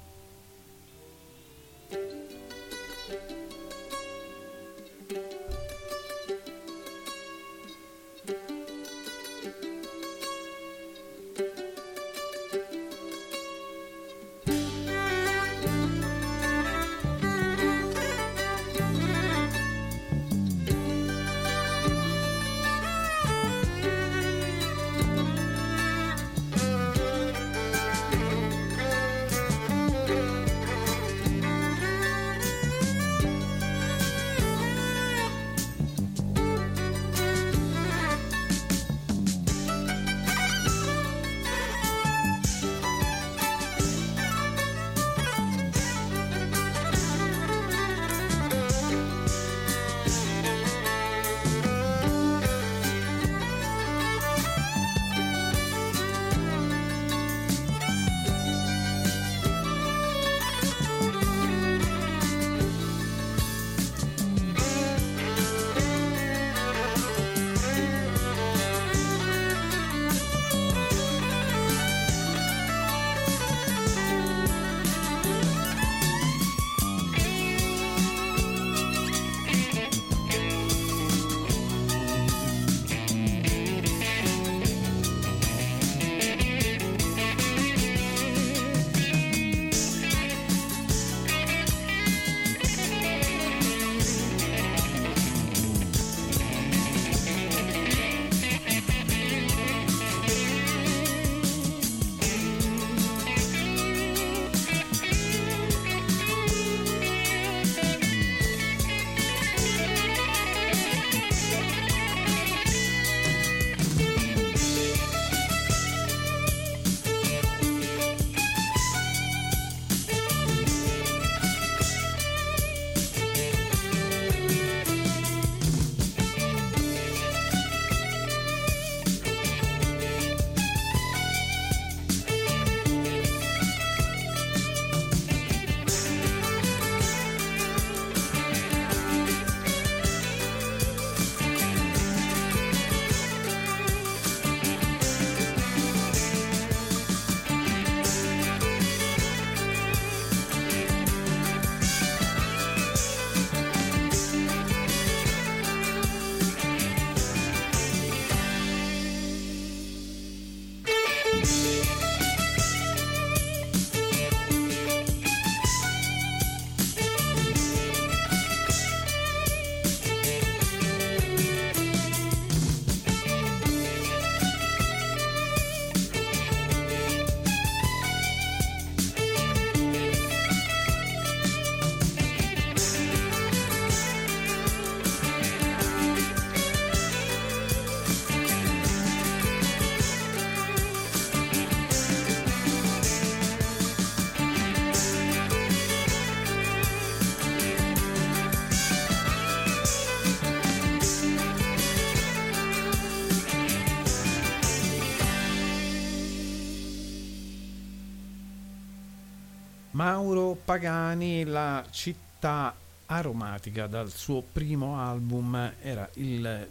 Mauro Pagani, la città aromatica dal suo primo album era il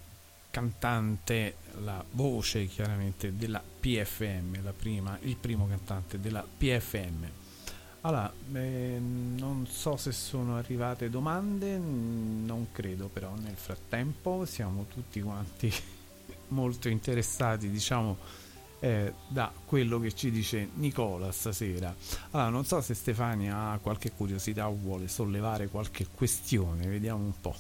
cantante, la voce chiaramente della PFM, la prima, il primo cantante della PFM. Allora, eh, non so se sono arrivate domande, non credo però nel frattempo siamo tutti quanti molto interessati, diciamo, eh, da quello che ci dice Nicola stasera. Allora, non so se Stefania ha qualche curiosità o vuole sollevare qualche questione, vediamo un po'.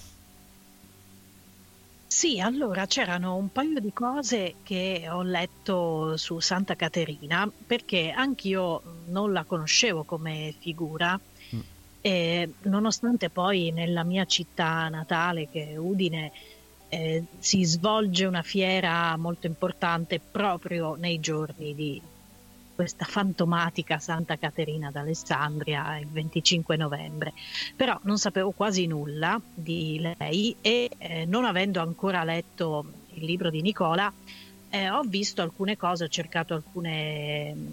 Sì, allora c'erano un paio di cose che ho letto su Santa Caterina perché anch'io non la conoscevo come figura. Mm. E nonostante poi nella mia città natale, che è Udine, eh, si svolge una fiera molto importante proprio nei giorni di questa fantomatica Santa Caterina d'Alessandria il 25 novembre. Però non sapevo quasi nulla di lei e eh, non avendo ancora letto il libro di Nicola, eh, ho visto alcune cose, ho cercato alcune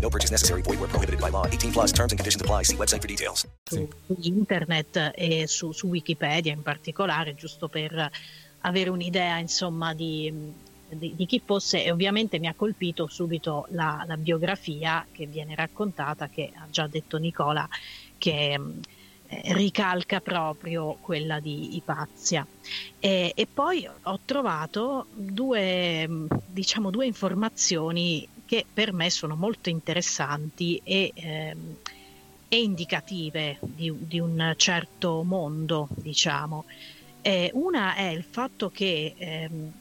No purchase necessary. Void where prohibited by law. 18 plus terms and conditions apply. See website for details. su internet e su, su Wikipedia in particolare, giusto per avere un'idea insomma di, di- di chi fosse e ovviamente mi ha colpito subito la, la biografia che viene raccontata, che ha già detto Nicola, che eh, ricalca proprio quella di Ipazia. E, e poi ho trovato due, diciamo, due informazioni che per me sono molto interessanti e, ehm, e indicative di, di un certo mondo, diciamo. Eh, una è il fatto che ehm,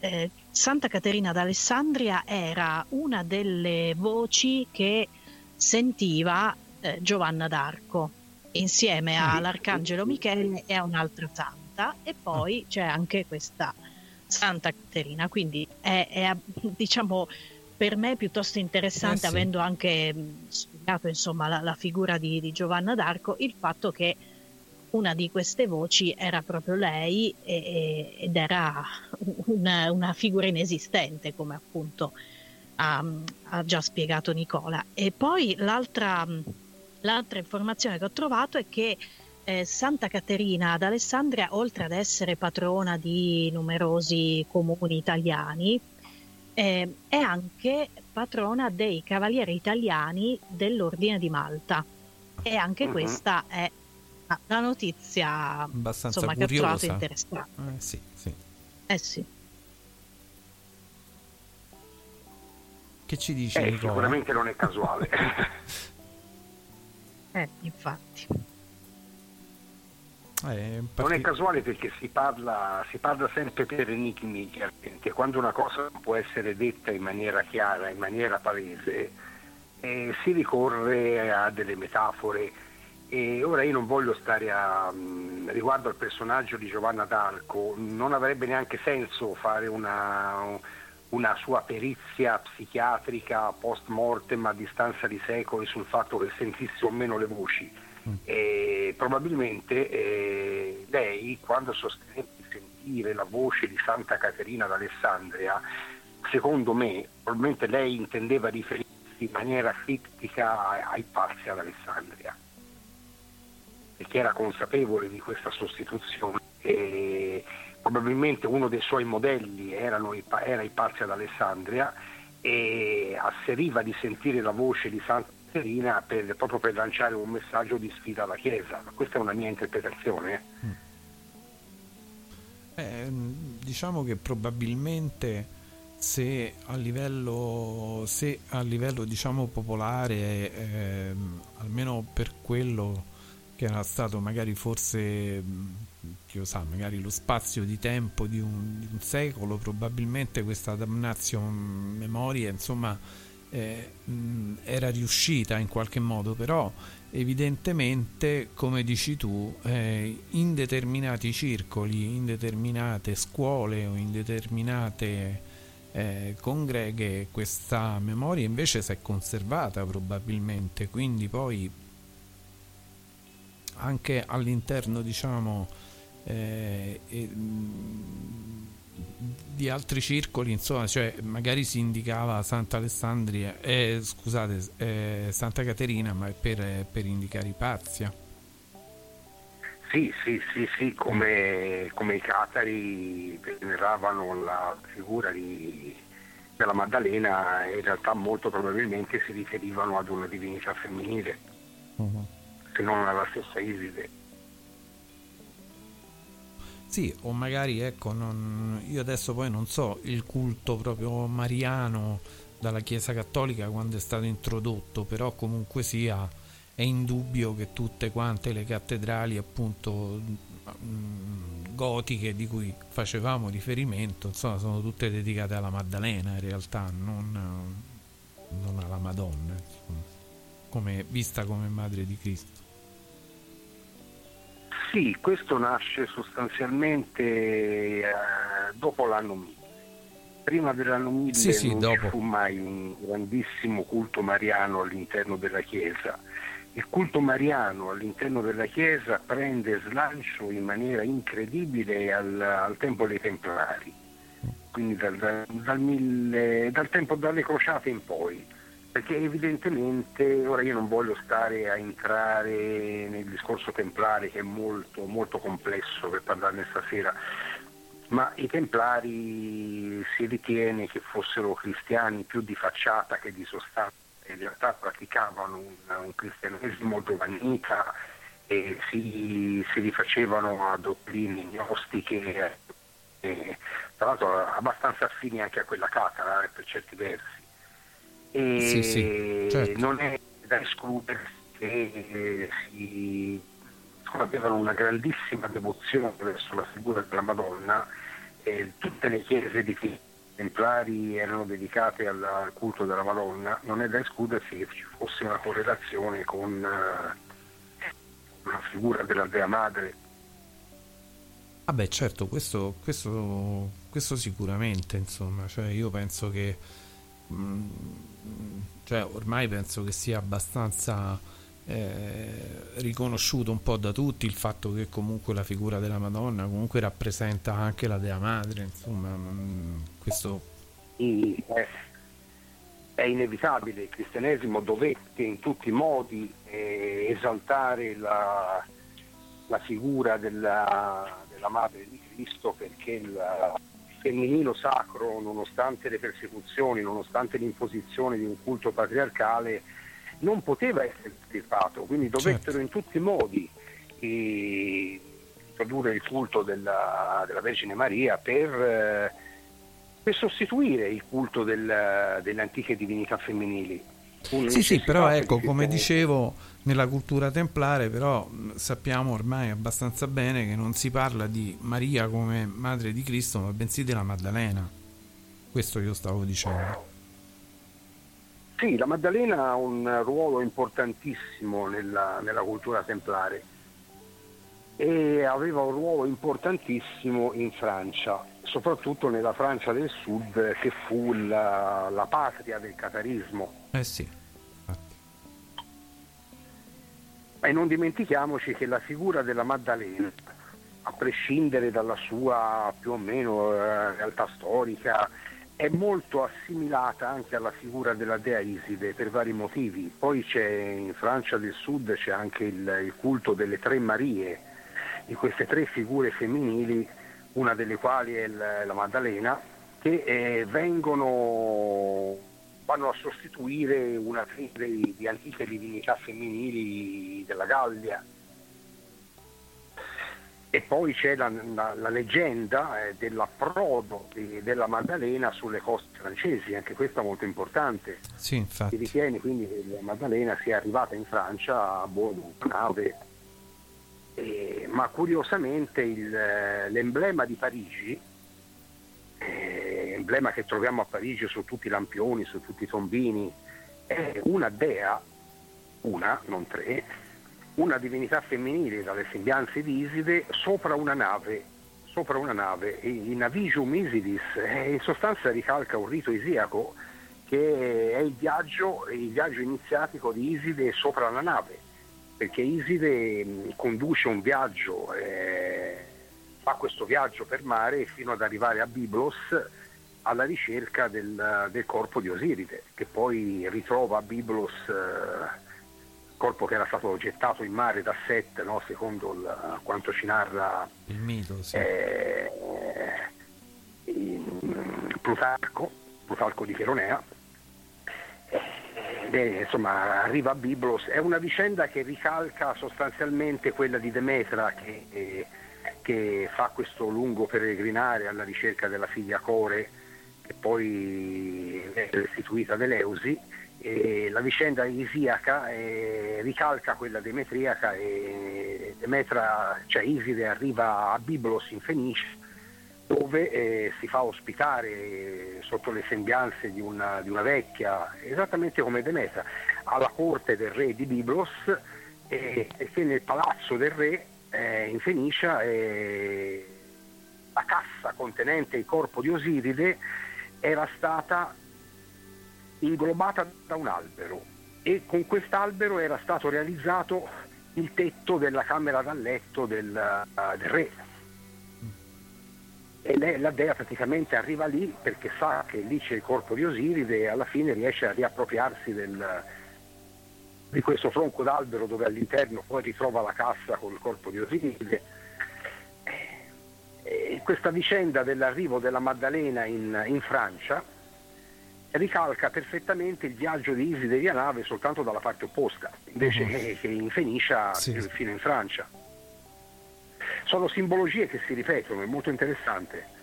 eh, Santa Caterina d'Alessandria era una delle voci che sentiva eh, Giovanna d'Arco insieme all'Arcangelo Michele e a un'altra santa e poi c'è anche questa Santa Caterina, quindi è, è, diciamo per me piuttosto interessante, Eh sì. avendo anche mh, studiato insomma la, la figura di, di Giovanna d'Arco, il fatto che una di queste voci era proprio lei e- e- ed era una, una figura inesistente, come appunto ha, ha già spiegato Nicola. E poi l'altra, l'altra informazione che ho trovato è che eh, Santa Caterina d'Alessandria, oltre ad essere patrona di numerosi comuni italiani, eh, è anche patrona dei cavalieri italiani dell'Ordine di Malta. E anche Mhm. questa è la notizia Abbastanza insomma, che ho trovato interessante. Eh, sì, sì. Eh sì. Che ci dici Eh, sicuramente non è casuale. Eh, infatti. Eh, Non parti- è casuale perché si parla, si parla sempre per enigmi, chiaramente. Quando una cosa non può essere detta in maniera chiara, in maniera palese, eh, si ricorre a delle metafore. E ora io non voglio stare a. mh, riguardo al personaggio di Giovanna d'Arco, non avrebbe neanche senso fare una, una sua perizia psichiatrica post mortem a distanza di secoli sul fatto che sentisse o meno le voci. E probabilmente eh, lei, quando sosteneva di sentire la voce di Santa Caterina d'Alessandria, secondo me, probabilmente lei intendeva riferirsi in maniera criptica ai- pazzi ad Alessandria, perché era consapevole di questa sostituzione. E probabilmente uno dei suoi modelli erano era i pazzi ad Alessandria e asseriva di sentire la voce di Santa Caterina per- proprio per lanciare un messaggio di sfida alla Chiesa. Questa è una mia interpretazione. Eh, diciamo che probabilmente se a livello, se a livello diciamo popolare, ehm, almeno per quello che era stato magari forse, mh, chi lo sa, magari lo spazio di tempo di un, di un secolo, probabilmente questa damnatio memoria, insomma, eh, era riuscita in qualche modo, però evidentemente, come dici tu, eh, in determinati circoli, in determinate scuole o in determinate eh, congreghe questa memoria invece si è conservata probabilmente, quindi poi anche all'interno diciamo eh, di altri circoli insomma cioè magari si indicava Santa Alessandria eh, scusate eh, Santa Caterina ma è per, per indicare Ipazia Sì, sì, sì, sì, come, come i catari veneravano la figura di- della Maddalena, in realtà molto probabilmente si riferivano ad una divinità femminile, se non alla stessa Iside. Sì, o magari ecco, non- io adesso poi non so il culto proprio mariano dalla Chiesa Cattolica quando è stato introdotto, però comunque sia è indubbio che tutte quante le cattedrali appunto mh, gotiche di cui facevamo riferimento, insomma, sono tutte dedicate alla Maddalena in realtà, non, non alla Madonna. insomma. come, vista come madre di Cristo. Sì, questo nasce sostanzialmente eh, dopo l'anno 1000. Prima dell'anno 1000 Sì, sì, non dopo. ci fu mai un grandissimo culto mariano all'interno della Chiesa. Il culto mariano all'interno della Chiesa prende slancio in maniera incredibile al, al tempo dei Templari, quindi dal, dal- dal mille- dal tempo dalle crociate in poi perché evidentemente ora io non voglio stare a entrare nel discorso templare che è molto, molto complesso per parlarne stasera, ma i templari si ritiene che fossero cristiani più di facciata che di sostanza, in realtà praticavano un, un cristianesimo giovanita e si, si rifacevano a dottrine gnostiche, eh, tra l'altro abbastanza affini anche a quella catara eh, per certi versi e Sì, sì, certo. non è da escludere che eh, si avevano una grandissima devozione verso la figura della Madonna e tutte le chiese di templari erano dedicate al, al culto della Madonna, non è da escludersi che ci fosse una correlazione con eh, la figura della Dea Madre. Vabbè, certo, questo, questo, questo sicuramente, insomma, cioè io penso che, mm, cioè ormai penso che sia abbastanza eh, riconosciuto un po' da tutti il fatto che comunque la figura della Madonna comunque rappresenta anche la Dea Madre, insomma, mm, questo I- è, è inevitabile, il cristianesimo dovette in tutti i modi eh, esaltare la, la figura della, della Madre di Cristo perché il femminilo sacro, nonostante le persecuzioni, nonostante l'imposizione di un culto patriarcale, non poteva essere estirpato, quindi dovettero in tutti i modi eh, introdurre il culto della, della Vergine Maria per, eh, per sostituire il culto del- delle antiche divinità femminili. Fu Sì, sì, però per ecco, come dicevo, nella cultura templare però mh, sappiamo ormai abbastanza bene che non si parla di Maria come madre di Cristo, ma bensì della Maddalena. Questo io stavo dicendo. Sì, la Maddalena ha un ruolo importantissimo nella, nella cultura templare e aveva un ruolo importantissimo in Francia, soprattutto nella Francia del Sud che fu la, la patria del catarismo. Eh sì. E non dimentichiamoci che la figura della Maddalena, a prescindere dalla sua più o meno eh, realtà storica, è molto assimilata anche alla figura della dea Iside per vari motivi. Poi c'è in Francia del Sud c'è anche il, il culto delle tre Marie, di queste tre figure femminili, una delle quali è la Maddalena, che eh, vengono vanno a sostituire una serie di, antiche divinità femminili della Gallia. E poi c'è la, la- la leggenda eh, dell'approdo della Maddalena sulle coste francesi, anche questa molto importante. Sì, Si infatti. ritiene quindi che la Maddalena sia arrivata in Francia a bordo di una nave, eh, ma curiosamente il, eh, l'emblema di Parigi, eh, emblema che troviamo a Parigi su tutti i lampioni, su tutti i tombini, è una dea, una, non tre, una divinità femminile dalle sembianze di Iside sopra una nave, sopra una nave, il Navigium Isidis eh, in sostanza ricalca un rito isiaco che è il viaggio, il viaggio iniziatico di Iside sopra la nave, perché Iside conduce un viaggio, eh, fa questo viaggio per mare fino ad arrivare a Biblos alla ricerca del, del corpo di Osiride, che poi ritrova a Biblos eh, corpo che era stato gettato in mare da Set, no? secondo il- quanto ci narra Il mito, sì. eh, in- Plutarco, Plutarco di Cheronea. È, insomma, arriva a Biblos, è una vicenda che ricalca sostanzialmente quella di Demetra che, eh, che fa questo lungo peregrinare alla ricerca della figlia Core che poi è restituita ad Eleusi. E la vicenda isiaca eh, ricalca quella demetriaca e Demetra, cioè Iside arriva a Biblos in Fenice dove eh, si fa ospitare sotto le sembianze di una, di una, vecchia, esattamente come Demetra, alla corte del re di Biblos e, e che nel palazzo del re eh, in Fenicia eh, la cassa contenente il corpo di Osiride era stata inglobata da un albero e con quest'albero era stato realizzato il tetto della camera da letto del, uh, del re. E lei, la dea praticamente arriva lì perché sa che lì c'è il corpo di Osiride e alla fine riesce a riappropriarsi del, di questo tronco d'albero dove all'interno poi ritrova la cassa col corpo di Osiride. E questa vicenda dell'arrivo della Maddalena in, in Francia ricalca perfettamente il viaggio di Iside via nave soltanto dalla parte opposta, invece uh-huh. che, che, in Fenicia sì. fino in Francia. Sono simbologie che si ripetono, è molto interessante.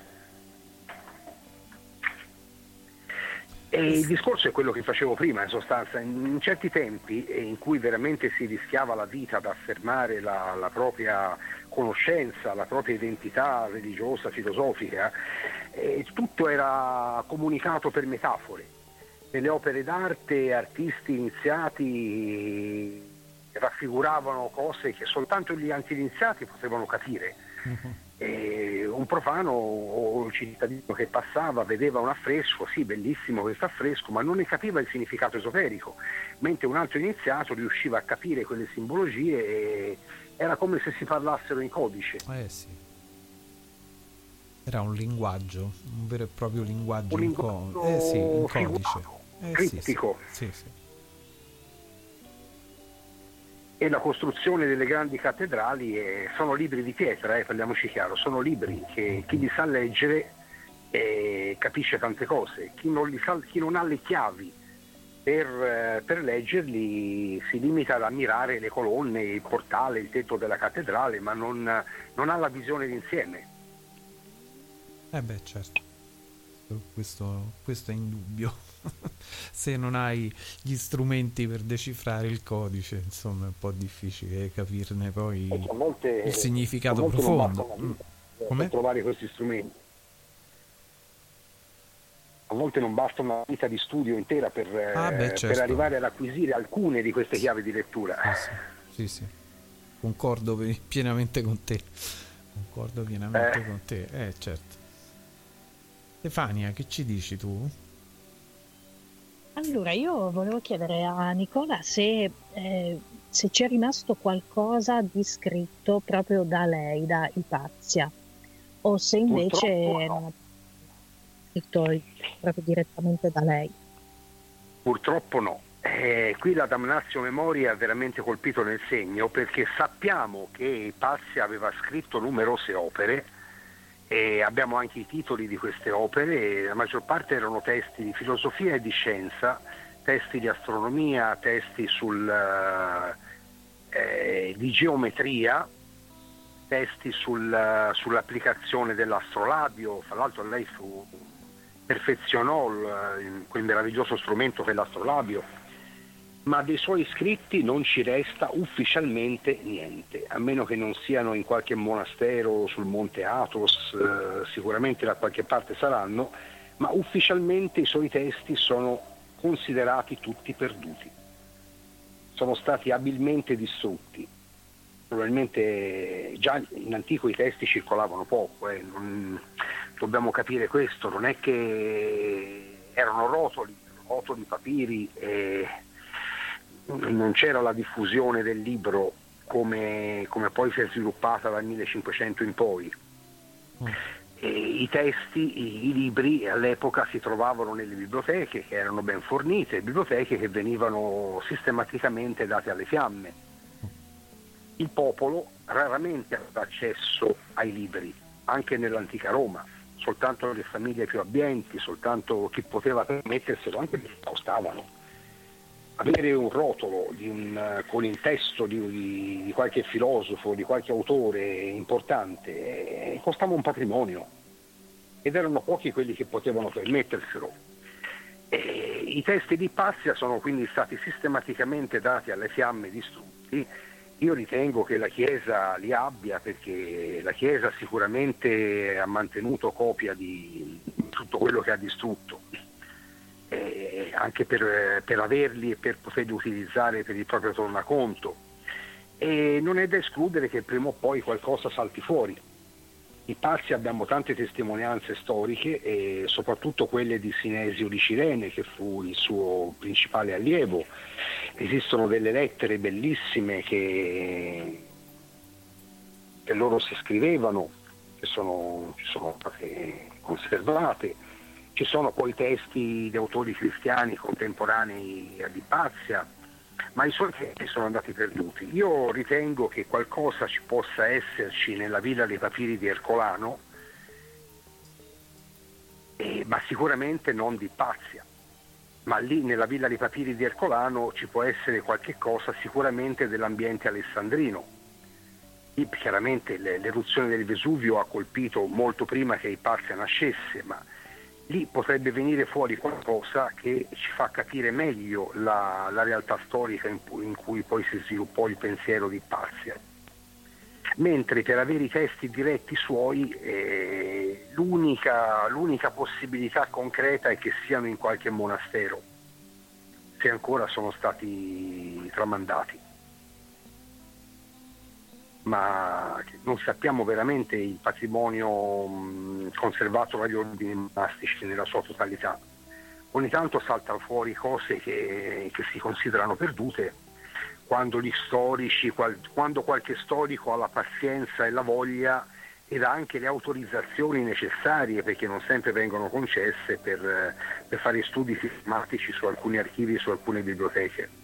E il discorso è quello che facevo prima, in sostanza, in certi tempi in cui veramente si rischiava la vita ad affermare la, la propria conoscenza, la propria identità religiosa, filosofica, eh, tutto era comunicato per metafore. Nelle opere d'arte artisti iniziati raffiguravano cose che soltanto gli anti-iniziati potevano capire. Uh-huh. Un profano o un cittadino che passava vedeva un affresco, sì, bellissimo questo affresco, ma non ne capiva il significato esoterico, mentre un altro iniziato riusciva a capire quelle simbologie e era come se si parlassero in codice. Eh sì. Era un linguaggio, un vero e proprio linguaggio, un in, linguaggio co- eh sì, in codice. Eh, criptico. Sì, sì. sì, e la costruzione delle grandi cattedrali eh, sono libri di pietra, eh, parliamoci chiaro, sono libri che chi li sa leggere eh, capisce tante cose, chi non, sa, chi non, ha le chiavi per, eh, per, leggerli si limita ad ammirare le colonne, il portale, il tetto della cattedrale, ma non, non ha la visione d'insieme. Eh beh certo, questo, questo è indubbio. se non hai gli strumenti per decifrare il codice, insomma, è un po' difficile capirne poi molte, il significato profondo. Per trovare questi strumenti. A volte non basta una vita di studio intera per, ah, beh, certo. per arrivare ad acquisire alcune di queste chiavi di lettura. Eh sì, sì, sì. Concordo pienamente con te. Concordo pienamente eh. con te, eh certo. Stefania, che ci dici tu? Allora, io volevo chiedere a Nicola se, eh, se c'è rimasto qualcosa di scritto proprio da lei, da Ipazia, o se invece no. scritto proprio direttamente da lei. Purtroppo no. Eh, qui la Damnatio Memoria ha veramente colpito nel segno perché sappiamo che Ipazia aveva scritto numerose opere e abbiamo anche i titoli di queste opere, la maggior parte erano testi di filosofia e di scienza, testi di astronomia, testi sul, eh, di geometria, testi sul, sull'applicazione dell'astrolabio, fra l'altro lei fu, perfezionò il, quel meraviglioso strumento che è l'astrolabio ma dei suoi scritti non ci resta ufficialmente niente, a meno che non siano in qualche monastero sul monte Athos, eh, sicuramente da qualche parte saranno, ma ufficialmente i suoi testi sono considerati tutti perduti, sono stati abilmente distrutti. Probabilmente già in antico i testi circolavano poco, eh, non, dobbiamo capire questo, non è che erano rotoli, rotoli, papiri. Eh, non c'era la diffusione del libro come, come poi si è sviluppata dal 1500 in poi. Mm. I testi, i, i, libri all'epoca si trovavano nelle biblioteche che erano ben fornite, biblioteche che venivano sistematicamente date alle fiamme. Il popolo raramente aveva accesso ai libri, anche nell'antica Roma, soltanto le famiglie più abbienti, soltanto chi poteva permetterselo, anche perché costavano avere un rotolo un, con il testo di, di, qualche filosofo, di qualche autore importante, eh, costava un patrimonio. Ed erano pochi quelli che potevano permetterselo. E I testi di Passia sono quindi stati sistematicamente dati alle fiamme distrutti. Io ritengo che la Chiesa li abbia perché la Chiesa sicuramente ha mantenuto copia di tutto quello che ha distrutto, eh, anche per, per averli e per poterli utilizzare per il proprio tornaconto. E non è da escludere che prima o poi qualcosa salti fuori. Di Pazzi abbiamo tante testimonianze storiche e soprattutto quelle di Sinesio di Cirene che fu il suo principale allievo. Esistono delle lettere bellissime che, che loro si scrivevano, che sono, sono state conservate. Ci sono poi testi di autori cristiani contemporanei a Di Pazia, ma i suoi testi sono andati perduti. Io ritengo che qualcosa ci possa esserci nella Villa dei Papiri di Ercolano, eh, ma sicuramente non di Pazia. Ma lì nella Villa dei Papiri di Ercolano ci può essere qualche cosa sicuramente dell'ambiente alessandrino. Lì chiaramente l'eruzione del Vesuvio ha colpito molto prima che Ipazia nascesse, ma lì potrebbe venire fuori qualcosa che ci fa capire meglio la, la realtà storica in, in, cui poi si sviluppò il pensiero di Pazia. Mentre per avere i testi diretti suoi eh, l'unica, l'unica possibilità concreta è che siano in qualche monastero, se ancora sono stati tramandati ma non sappiamo veramente il patrimonio conservato dagli ordini monastici nella sua totalità. Ogni tanto saltano fuori cose che, che si considerano perdute quando storici, qual, quando qualche storico ha la pazienza e la voglia ed ha anche le autorizzazioni necessarie perché non sempre vengono concesse per, per fare studi sistematici su alcuni archivi e su alcune biblioteche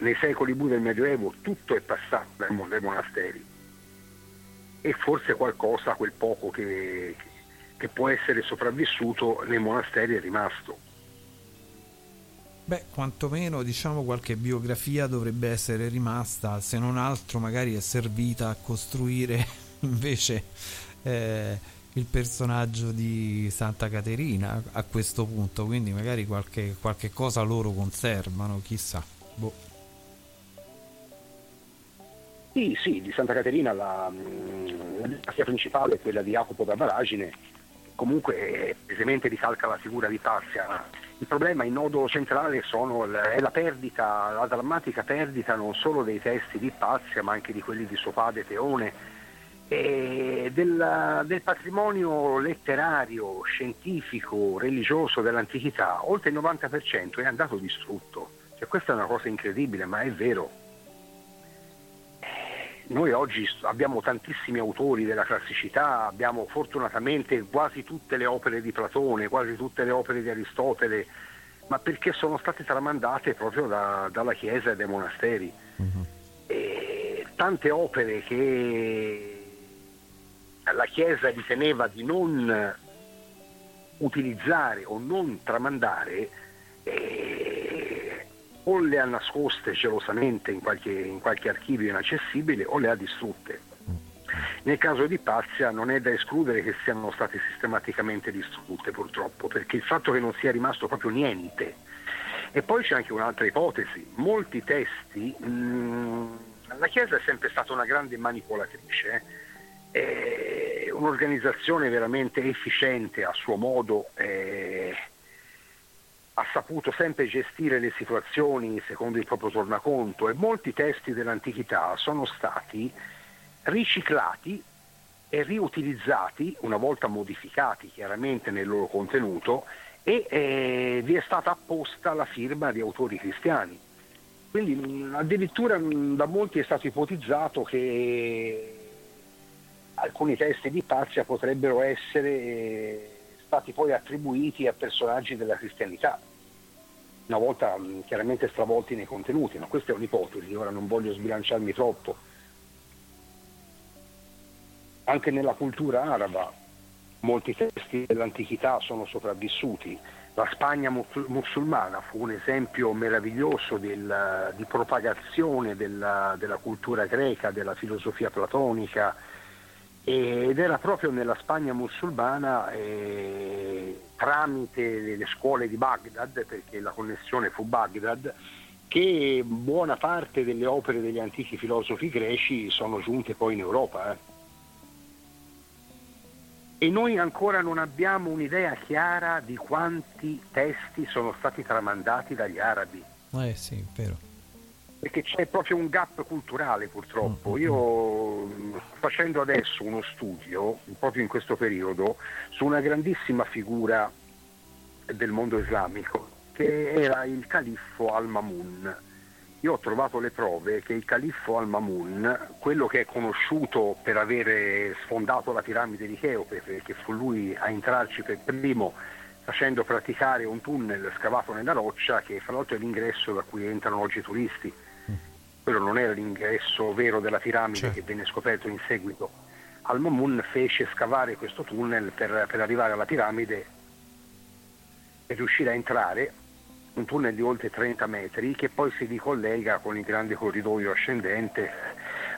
nei secoli bui del Medioevo tutto è passato dai monasteri e forse qualcosa, quel poco che, che può essere sopravvissuto nei monasteri è rimasto. Beh, quantomeno diciamo qualche biografia dovrebbe essere rimasta, se non altro magari è servita a costruire invece eh, il personaggio di Santa Caterina a questo punto, quindi magari qualche, qualche cosa loro conservano, chissà. Boh. Sì, sì, di Santa Caterina la, la principale è quella di Jacopo da Baragine, comunque pesemente ricalca la figura di Pazia. Il problema, il nodo centrale sono, è la perdita, la drammatica perdita non solo dei testi di Pazia ma anche di quelli di suo padre Teone e del, del patrimonio letterario, scientifico, religioso dell'antichità, oltre il 90% è andato distrutto. Cioè, questa è una cosa incredibile, ma è vero noi oggi abbiamo tantissimi autori della classicità, abbiamo fortunatamente quasi tutte le opere di Platone, quasi tutte le opere di Aristotele, ma perché sono state tramandate proprio da, dalla Chiesa e dai monasteri. Uh-huh. E tante opere che la Chiesa riteneva di non utilizzare o non tramandare, eh, o le ha nascoste gelosamente in qualche, in qualche archivio inaccessibile o le ha distrutte. Nel caso di Pazia non è da escludere che siano state sistematicamente distrutte purtroppo, perché il fatto che non sia rimasto proprio niente. E poi c'è anche un'altra ipotesi, molti testi, mh, mm, la Chiesa è sempre stata una grande manipolatrice, eh, è un'organizzazione veramente efficiente a suo modo. Eh, ha saputo sempre gestire le situazioni secondo il proprio tornaconto e molti testi dell'antichità sono stati riciclati e riutilizzati, una volta modificati chiaramente nel loro contenuto, e eh, vi è stata apposta la firma di autori cristiani. Quindi mh, addirittura mh, da molti è stato ipotizzato che alcuni testi di Pazia potrebbero essere eh, stati poi attribuiti a personaggi della cristianità una volta chiaramente stravolti nei contenuti, ma questa è un'ipotesi, ora non voglio sbilanciarmi troppo. Anche nella cultura araba molti testi dell'antichità sono sopravvissuti. La Spagna musulmana fu un esempio meraviglioso del, di propagazione della, della cultura greca, della filosofia platonica, ed era proprio nella Spagna musulmana eh, tramite le scuole di Baghdad, perché la connessione fu Baghdad, che buona parte delle opere degli antichi filosofi greci sono giunte poi in Europa. Eh. E noi ancora non abbiamo un'idea chiara di quanti testi sono stati tramandati dagli arabi. Eh sì, vero. Perché c'è proprio un gap culturale purtroppo. Mm-hmm. Io facendo adesso uno studio, proprio in questo periodo, su una grandissima figura del mondo islamico, che era il califfo al-Mamun. Io ho trovato le prove che il califfo al-Mamun, quello che è conosciuto per avere sfondato la piramide di Cheope, perché fu lui a entrarci per primo facendo praticare un tunnel scavato nella roccia, che fra l'altro è l'ingresso da cui entrano oggi i turisti. Quello non era l'ingresso vero della piramide che venne scoperto in seguito. Al-Mamun fece scavare questo tunnel per, per arrivare alla piramide e riuscire a entrare un tunnel di oltre 30 metri che poi si ricollega con il grande corridoio ascendente,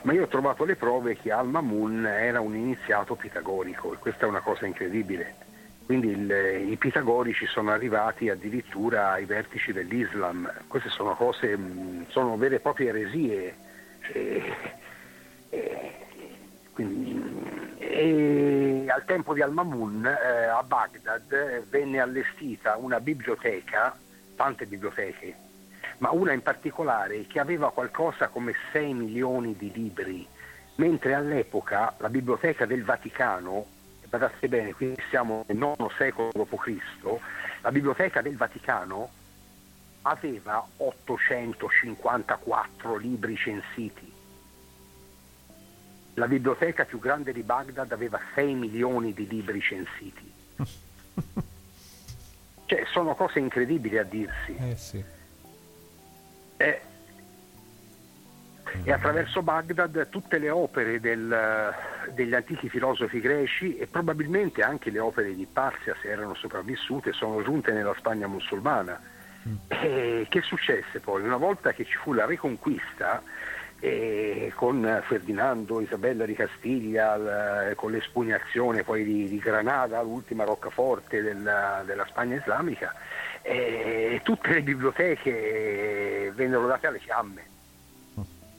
ma io ho trovato le prove che Al-Mamun era un iniziato pitagorico e questa è una cosa incredibile. Quindi il, i pitagorici sono arrivati addirittura ai vertici dell'Islam, queste sono cose, mh, sono vere e proprie eresie. E, e, quindi, e al tempo di Al-Mamun eh, a Baghdad venne allestita una biblioteca tante biblioteche, ma una in particolare che aveva qualcosa come 6 milioni di libri, mentre all'epoca la biblioteca del Vaticano, guardate bene, qui siamo nel IX secolo d.C., la biblioteca del Vaticano aveva 854 libri censiti. La biblioteca più grande di Baghdad aveva 6 milioni di libri censiti. Cioè, sono cose incredibili a dirsi. Eh sì. E, e attraverso Baghdad tutte le opere del, degli antichi filosofi greci e probabilmente anche le opere di Parsia, se erano sopravvissute, sono giunte nella Spagna musulmana. E che successe poi? Una volta che ci fu la riconquista, e con Ferdinando, Isabella di Castiglia, l- con l'espugnazione poi di, di Granada, l'ultima roccaforte della, della Spagna islamica, e tutte le biblioteche vennero date alle fiamme.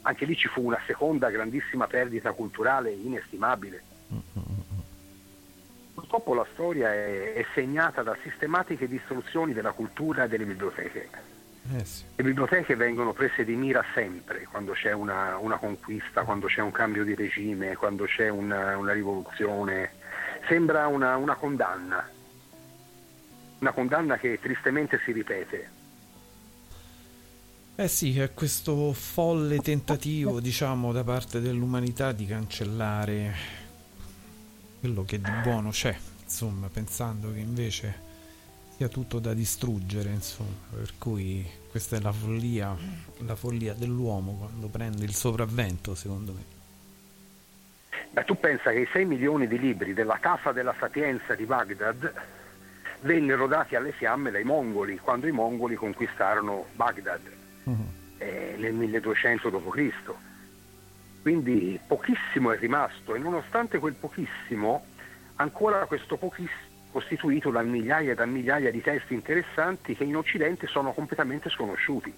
Anche lì ci fu una seconda grandissima perdita culturale inestimabile. Purtroppo la storia è, è segnata da sistematiche distruzioni della cultura e delle biblioteche. Eh sì. Le biblioteche vengono prese di mira sempre quando c'è una, una conquista, quando c'è un cambio di regime, quando c'è una, una rivoluzione. Sembra una, una condanna, una condanna che tristemente si ripete. Eh sì, è questo folle tentativo, diciamo, da parte dell'umanità di cancellare quello che di buono c'è, insomma, pensando che invece sia tutto da distruggere, insomma, per cui questa è la follia, la follia dell'uomo quando prende il sopravvento, secondo me. Beh, tu pensa che i 6 milioni di libri della Casa della Sapienza di Baghdad vennero dati alle fiamme dai mongoli quando i mongoli conquistarono Baghdad eh, nel 1200 d.C. Quindi pochissimo è rimasto e nonostante quel pochissimo, ancora questo pochissimo costituito da migliaia e da migliaia di testi interessanti che in Occidente sono completamente sconosciuti.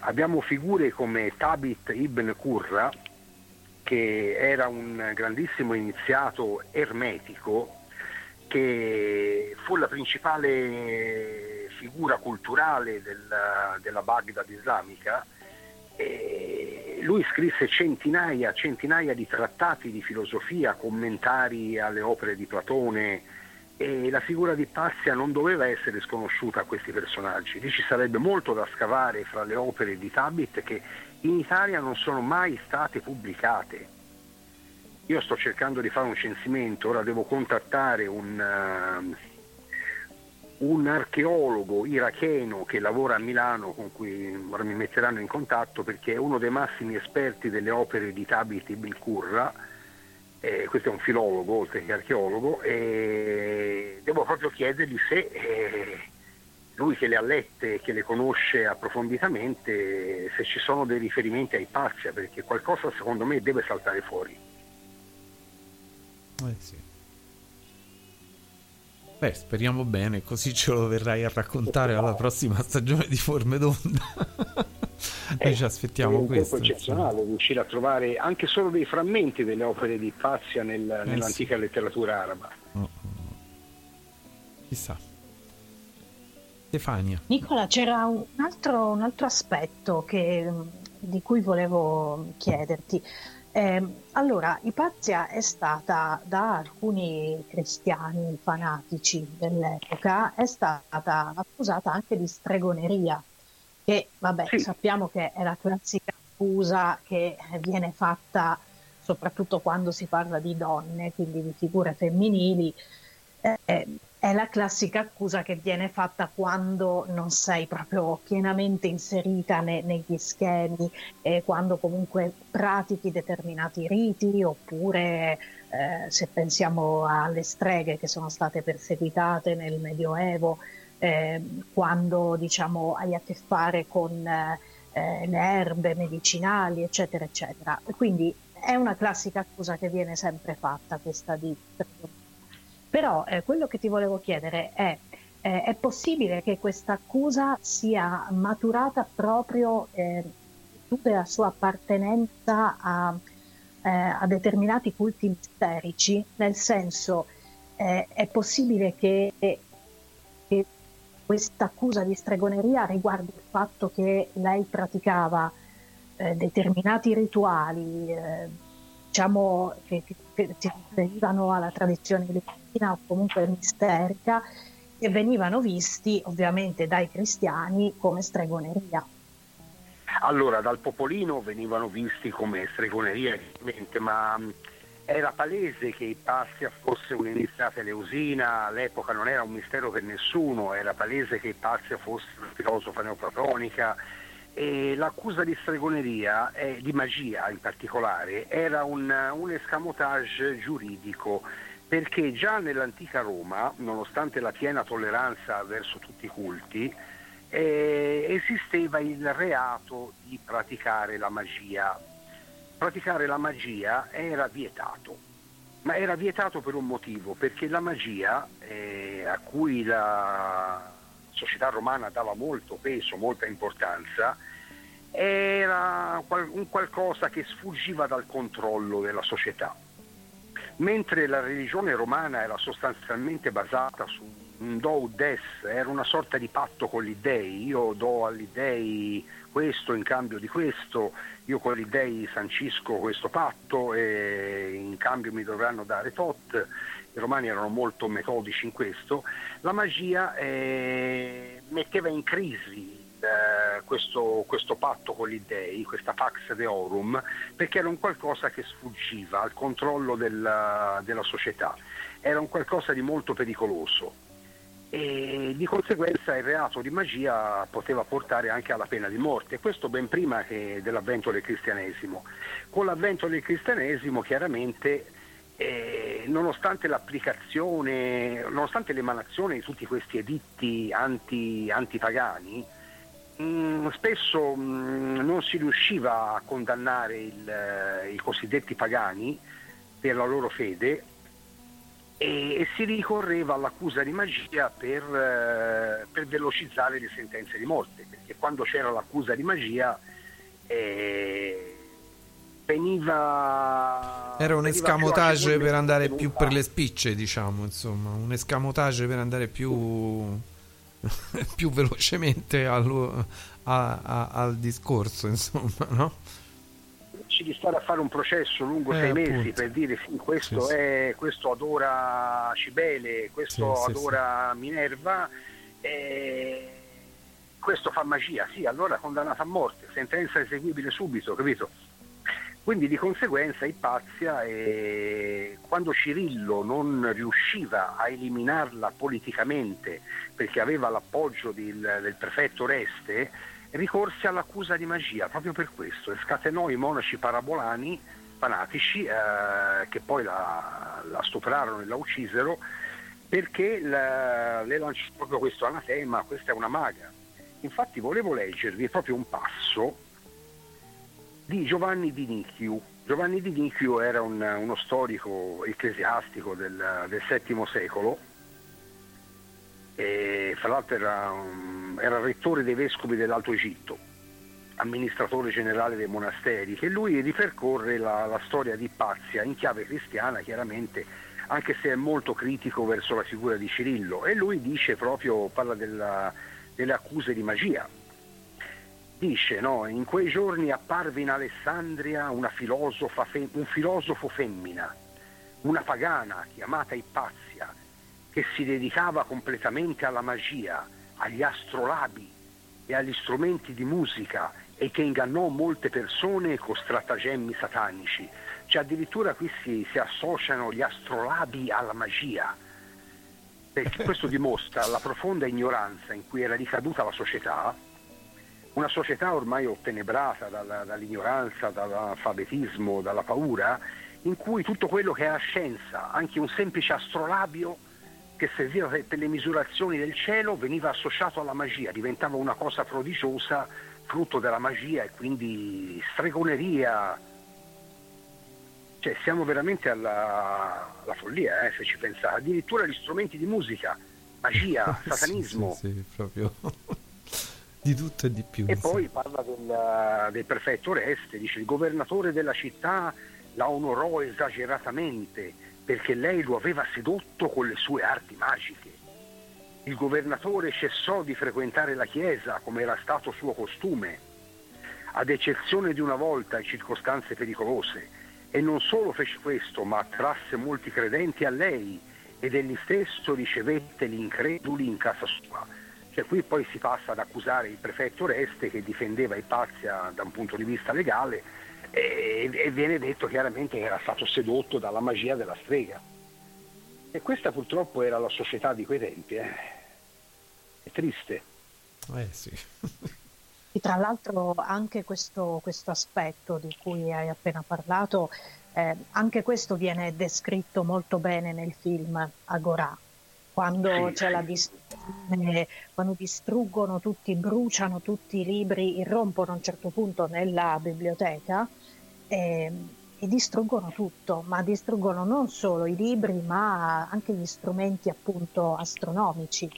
Abbiamo figure come Tabit ibn Qurra, che era un grandissimo iniziato ermetico, che fu la principale figura culturale della, della Baghdad islamica. E lui scrisse centinaia, centinaia di trattati di filosofia, commentari alle opere di Platone, e la figura di Passia non doveva essere sconosciuta a questi personaggi. Lì ci sarebbe molto da scavare fra le opere di Tabit che in Italia non sono mai state pubblicate. Io sto cercando di fare un censimento, ora devo contattare un, uh, un archeologo iracheno che lavora a Milano con cui ora mi metteranno in contatto perché è uno dei massimi esperti delle opere di Tabit ibn Qurra eh, questo è un filologo oltre che archeologo, e devo proprio chiedergli se eh, lui che le ha lette e che le conosce approfonditamente, se ci sono dei riferimenti ai Parcia, perché qualcosa secondo me deve saltare fuori. Eh sì. Beh, speriamo bene, così ce lo verrai a raccontare alla prossima stagione di Forme d'Onda. Noi ci È aspettiamo un questo. colpo eccezionale riuscire a trovare anche solo dei frammenti delle opere di Pazia nel- nell'antica letteratura araba. Chissà. Stefania. Nicola, c'era un altro, un altro aspetto che- di cui volevo chiederti. Ehm, allora, Ipazia è stata da alcuni cristiani fanatici dell'epoca, è stata accusata anche di stregoneria, che vabbè, sappiamo che è la classica accusa che viene fatta soprattutto quando si parla di donne, quindi di figure femminili. Eh, è la classica accusa che viene fatta quando non sei proprio pienamente inserita ne- negli schemi, e quando comunque pratichi determinati riti, oppure eh, se pensiamo alle streghe che sono state perseguitate nel Medioevo, eh, quando diciamo hai a che fare con eh, le erbe medicinali, eccetera, eccetera. Quindi è una classica accusa che viene sempre fatta, questa di però eh, quello che ti volevo chiedere è, eh, è possibile che questa accusa sia maturata proprio eh, la sua appartenenza a, eh, a determinati culti misterici? Nel senso, eh, è possibile che, che questa accusa di stregoneria riguardi il fatto che lei praticava eh, determinati rituali, eh, diciamo che, che, che si riferivano alla tradizione latina o comunque misterica, e venivano visti ovviamente dai cristiani come stregoneria. Allora, dal popolino venivano visti come stregoneria, ma mh, era palese che Ipazia fosse un'iniziata eleusina, all'epoca non era un mistero per nessuno, era palese che Ipazia fosse una filosofa neoplatonica e l'accusa di stregoneria, e di magia in particolare, era un, un escamotage giuridico perché già nell'antica Roma, nonostante la piena tolleranza verso tutti i culti, eh, esisteva il reato di praticare la magia. Praticare la magia era vietato, ma era vietato per un motivo, perché la magia, eh, a cui la società romana dava molto peso, molta importanza, era un qualcosa che sfuggiva dal controllo della società. Mentre la religione romana era sostanzialmente basata su un do des, era una sorta di patto con gli dei, io do agli dei questo in cambio di questo, io con gli dei sancisco questo patto e in cambio mi dovranno dare tot, i romani erano molto metodici in questo, la magia eh, metteva in crisi eh, questo, questo patto con gli dei, questa pax deorum, perché era un qualcosa che sfuggiva al controllo della, della società, era un qualcosa di molto pericoloso e di conseguenza il reato di magia poteva portare anche alla pena di morte, questo ben prima dell'avvento del cristianesimo. Con l'avvento del cristianesimo chiaramente eh, nonostante l'applicazione, nonostante l'emanazione di tutti questi editti anti, antipagani, spesso mh, non si riusciva a condannare il, eh, i cosiddetti pagani per la loro fede e, e si ricorreva all'accusa di magia per, eh, per velocizzare le sentenze di morte, perché quando c'era l'accusa di magia eh, veniva... Era un escamotage per andare più per le spicce, diciamo, insomma, un escamotage per andare più, più velocemente allo- a- a- al discorso, insomma, no? Ci di stare a fare un processo lungo Eh, sei mesi appunto. per dire sì, questo, Sì, sì. è, questo adora Cibele, questo Sì, sì, adora Minerva, eh, questo fa magia, sì, allora condannato a morte, sentenza eseguibile subito, capito? Quindi di conseguenza Ipazia, eh, quando Cirillo non riusciva a eliminarla politicamente perché aveva l'appoggio del, del prefetto Reste, ricorse all'accusa di magia proprio per questo e scatenò i monaci parabolani fanatici eh, che poi la, la stuprarono e la uccisero perché la- le lanciò proprio questo anatema, questa è una maga. Infatti volevo leggervi proprio un passo di Giovanni di Nicchiu. Giovanni di Nicchiu era un- uno storico ecclesiastico del, del VII secolo e fra l'altro era, era rettore dei vescovi dell'Alto Egitto. amministratore generale dei monasteri, che lui ripercorre la, la storia di Ipazia in chiave cristiana chiaramente, anche se è molto critico verso la figura di Cirillo e lui dice proprio, parla della, delle accuse di magia. Dice, no, in quei giorni apparve in Alessandria filosofa, un filosofo femmina, una pagana chiamata Ipazia, che si dedicava completamente alla magia, agli astrolabi e agli strumenti di musica e che ingannò molte persone con stratagemmi satanici. Cioè addirittura qui si, si associano gli astrolabi alla magia. Perché questo dimostra la profonda ignoranza in cui era ricaduta la società, una società ormai ottenebrata dalla, dall'ignoranza, dall'alfabetismo, dalla paura, in cui tutto quello che era scienza, anche un semplice astrolabio, che serviva per le misurazioni del cielo veniva associato alla magia, diventava una cosa prodigiosa, frutto della magia e quindi stregoneria. Cioè siamo veramente alla, alla follia, eh, se ci pensate. Addirittura gli strumenti di musica, magia, satanismo. sì, sì, sì, proprio di tutto e di più. E poi parla del, del prefetto Oreste, dice il governatore della città la onorò esageratamente perché lei lo aveva sedotto con le sue arti magiche. Il governatore cessò di frequentare la chiesa come era stato suo costume, ad eccezione di una volta in circostanze pericolose, e non solo fece questo, ma attrasse molti credenti a lei ed egli stesso ricevette gli increduli in casa sua. Cioè qui poi si passa ad accusare il prefetto Reste che difendeva Ipazia da un punto di vista legale e, e viene detto chiaramente che era stato sedotto dalla magia della strega. E questa purtroppo era la società di quei tempi. Eh. È triste. Eh sì. E tra l'altro anche questo, questo, aspetto di cui hai appena parlato, eh, anche questo viene descritto molto bene nel film Agorà, quando c'è la distruzione, quando distruggono tutti, bruciano tutti i libri, irrompono a un certo punto nella biblioteca e, e, distruggono tutto, ma distruggono non solo i libri, ma anche gli strumenti appunto astronomici.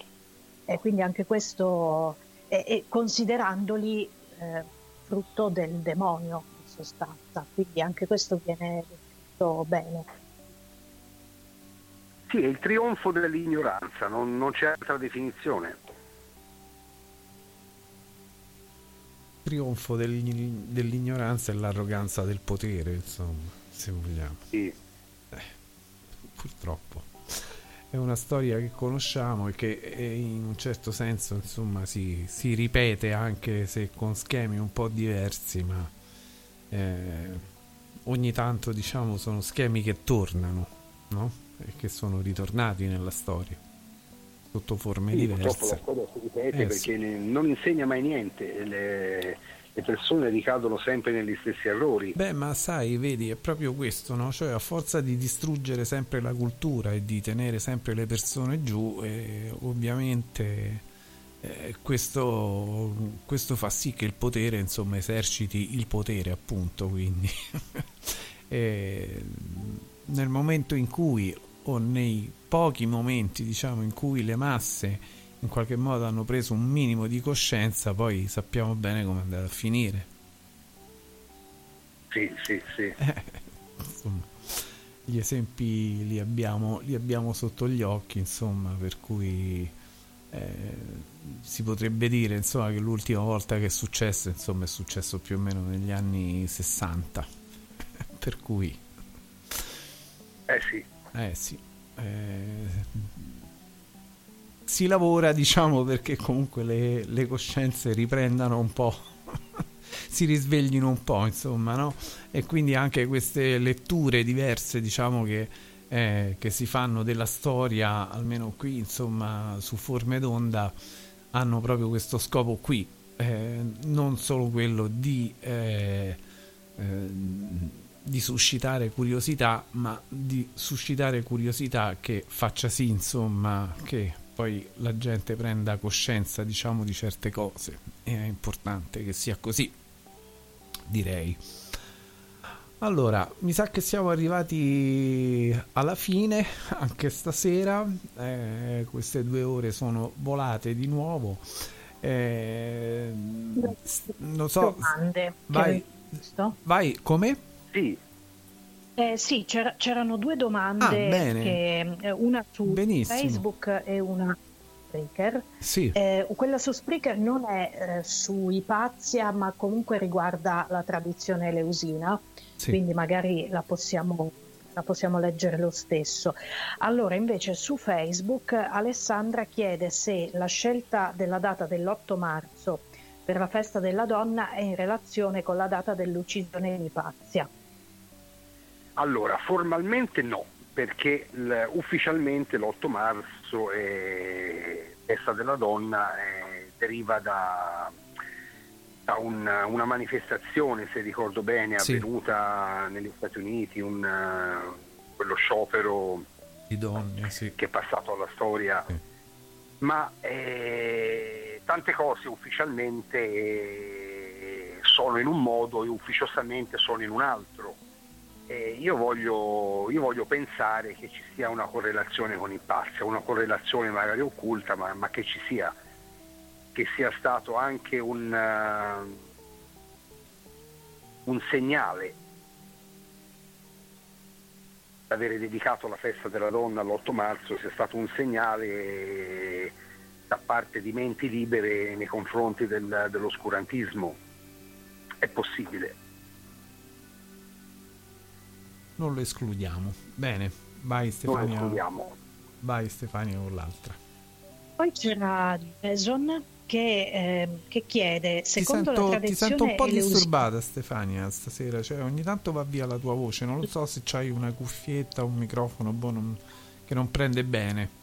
E quindi anche questo, e, e considerandoli eh, frutto del demonio in sostanza, quindi anche questo viene detto bene. Sì, è il trionfo dell'ignoranza, non, non c'è altra definizione. trionfo dell'ignoranza e l'arroganza del potere, insomma, se vogliamo. Sì. Eh, purtroppo. È una storia che conosciamo e che in un certo senso, insomma, si, si ripete anche se con schemi un po' diversi, ma eh, ogni tanto, diciamo, sono schemi che tornano, no? E che sono ritornati nella storia sotto forme sì, diverse. Purtroppo la storia si ripete eh, perché sì. non insegna mai niente, le, le, persone ricadono sempre negli stessi errori. Beh, ma sai, vedi, è proprio questo, no? Cioè, a forza di distruggere sempre la cultura e di tenere sempre le persone giù, eh, ovviamente. Eh, questo, questo, fa sì che il potere insomma eserciti il potere appunto quindi nel momento in cui o nei pochi momenti diciamo in cui le masse in qualche modo hanno preso un minimo di coscienza poi sappiamo bene come andare a finire. Sì sì sì. Eh, insomma gli esempi li abbiamo, li abbiamo sotto gli occhi insomma per cui eh, si potrebbe dire insomma che l'ultima volta che è successo insomma è successo più o meno negli anni 60 per cui eh sì eh sì. Eh, si lavora, diciamo, perché comunque le, le coscienze riprendano un po', si risveglino un po', insomma, no? E quindi anche queste letture diverse, diciamo, che, eh, che si fanno della storia, almeno qui, insomma, su forme d'onda, hanno proprio questo scopo qui, eh, non solo quello di... Eh, eh di suscitare curiosità, ma di suscitare curiosità che faccia sì, insomma, che poi la gente prenda coscienza, diciamo, di certe cose. E è importante che sia così, direi. Allora, mi sa che siamo arrivati alla fine anche stasera. Eh, queste due ore sono volate di nuovo. Eh, non so. Domande. Vai, vai, come? Sì, Eh, sì, c'era- c'erano due domande, Ah, bene. che, eh, una su Benissimo. Facebook e una su Spreaker. Sì. Eh, quella su Spreaker non è eh, su Ipazia, ma comunque riguarda la tradizione eleusina, Sì. quindi magari la possiamo, la possiamo leggere lo stesso. Allora, invece su Facebook Alessandra chiede se la scelta della data dell'8 marzo per la festa della donna è in relazione con la data dell'uccisione di Ipazia. Allora formalmente no, perché l- ufficialmente l'8 marzo è festa della donna eh, deriva da, da un- una manifestazione, se ricordo bene, Sì. avvenuta negli Stati Uniti, un, eh, quello sciopero Di donne, sì. che è passato alla storia, ma eh, tante cose ufficialmente eh, sono in un modo e ufficiosamente sono in un altro. Eh, io, voglio, io voglio pensare che ci sia una correlazione con Ipazia, una correlazione magari occulta, ma, ma che ci sia, che sia stato anche un, eh, un segnale avere dedicato la festa della donna l'8 marzo sia stato un segnale eh, da parte di menti libere nei confronti del- dell'oscurantismo. È possibile. Non lo escludiamo. Bene, vai Stefania. escludiamo. Vai Stefania con l'altra. Poi c'era Jason che, ehm, che chiede, Ti secondo sento, la ti sento un po' disturbata Stefania stasera, cioè ogni tanto va via la tua voce, non lo so se c'hai una cuffietta o un microfono boh, non- che non prende bene.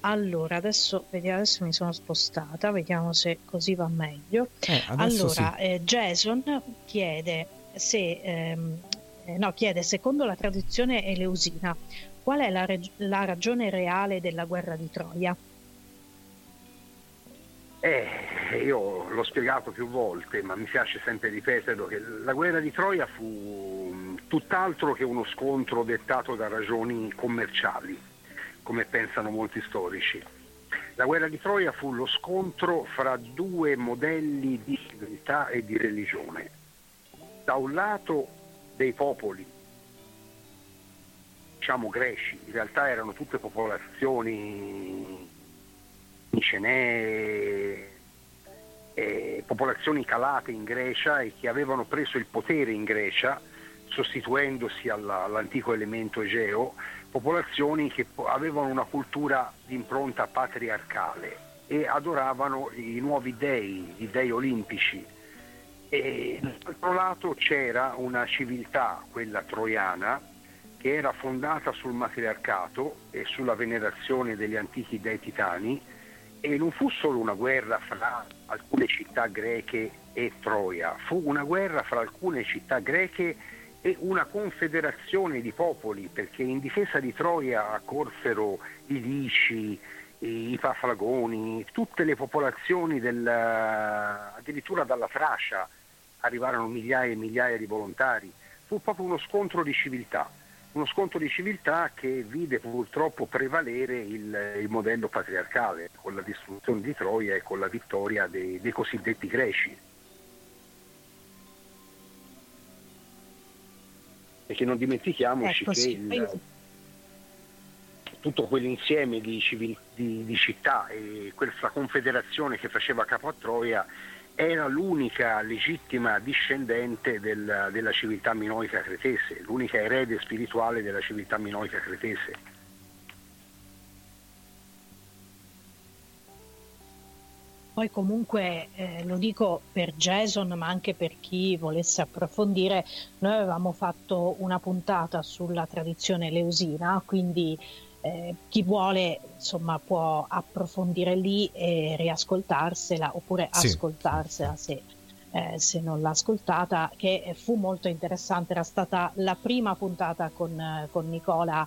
Allora, adesso, vediamo, adesso mi sono spostata, vediamo se così va meglio. Eh, allora, sì. eh, Jason chiede se, ehm, eh, no, chiede, secondo la tradizione eleusina, qual è la, reg- la ragione reale della guerra di Troia? Eh, io l'ho spiegato più volte, ma mi piace sempre ripeterlo, che la guerra di Troia fu mh, tutt'altro che uno scontro dettato da ragioni commerciali, come pensano molti storici. La guerra di Troia fu lo scontro fra due modelli di civiltà e di religione. Da un lato dei popoli, diciamo greci, in realtà erano tutte popolazioni micenee, eh, popolazioni calate in Grecia e che avevano preso il potere in Grecia, sostituendosi alla- all'antico elemento egeo, popolazioni che avevano una cultura di impronta patriarcale e adoravano i nuovi dei, i dei olimpici. E dall'altro lato c'era una civiltà, quella troiana, che era fondata sul matriarcato e sulla venerazione degli antichi dei titani e non fu solo una guerra fra alcune città greche e Troia, fu una guerra fra alcune città greche e una confederazione di popoli, perché in difesa di Troia accorsero i Lici, i Paflagoni, tutte le popolazioni del, addirittura dalla Tracia arrivarono migliaia e migliaia di volontari. Fu proprio uno scontro di civiltà, uno scontro di civiltà che vide purtroppo prevalere il, il modello patriarcale, con la distruzione di Troia e con la vittoria dei, dei cosiddetti greci. Perché non dimentichiamoci Ecco, che il- tutto quell'insieme di, civil- di- di città e questa confederazione che faceva capo a Troia era l'unica legittima discendente del- della civiltà minoica cretese, l'unica erede spirituale della civiltà minoica cretese. Poi comunque eh, lo dico per Jason, ma anche per chi volesse approfondire, noi avevamo fatto una puntata sulla tradizione leusina, quindi eh, chi vuole insomma può approfondire lì e riascoltarsela oppure Sì. ascoltarsela se, eh, se non l'ha ascoltata, che fu molto interessante, era stata la prima puntata con, con Nicola.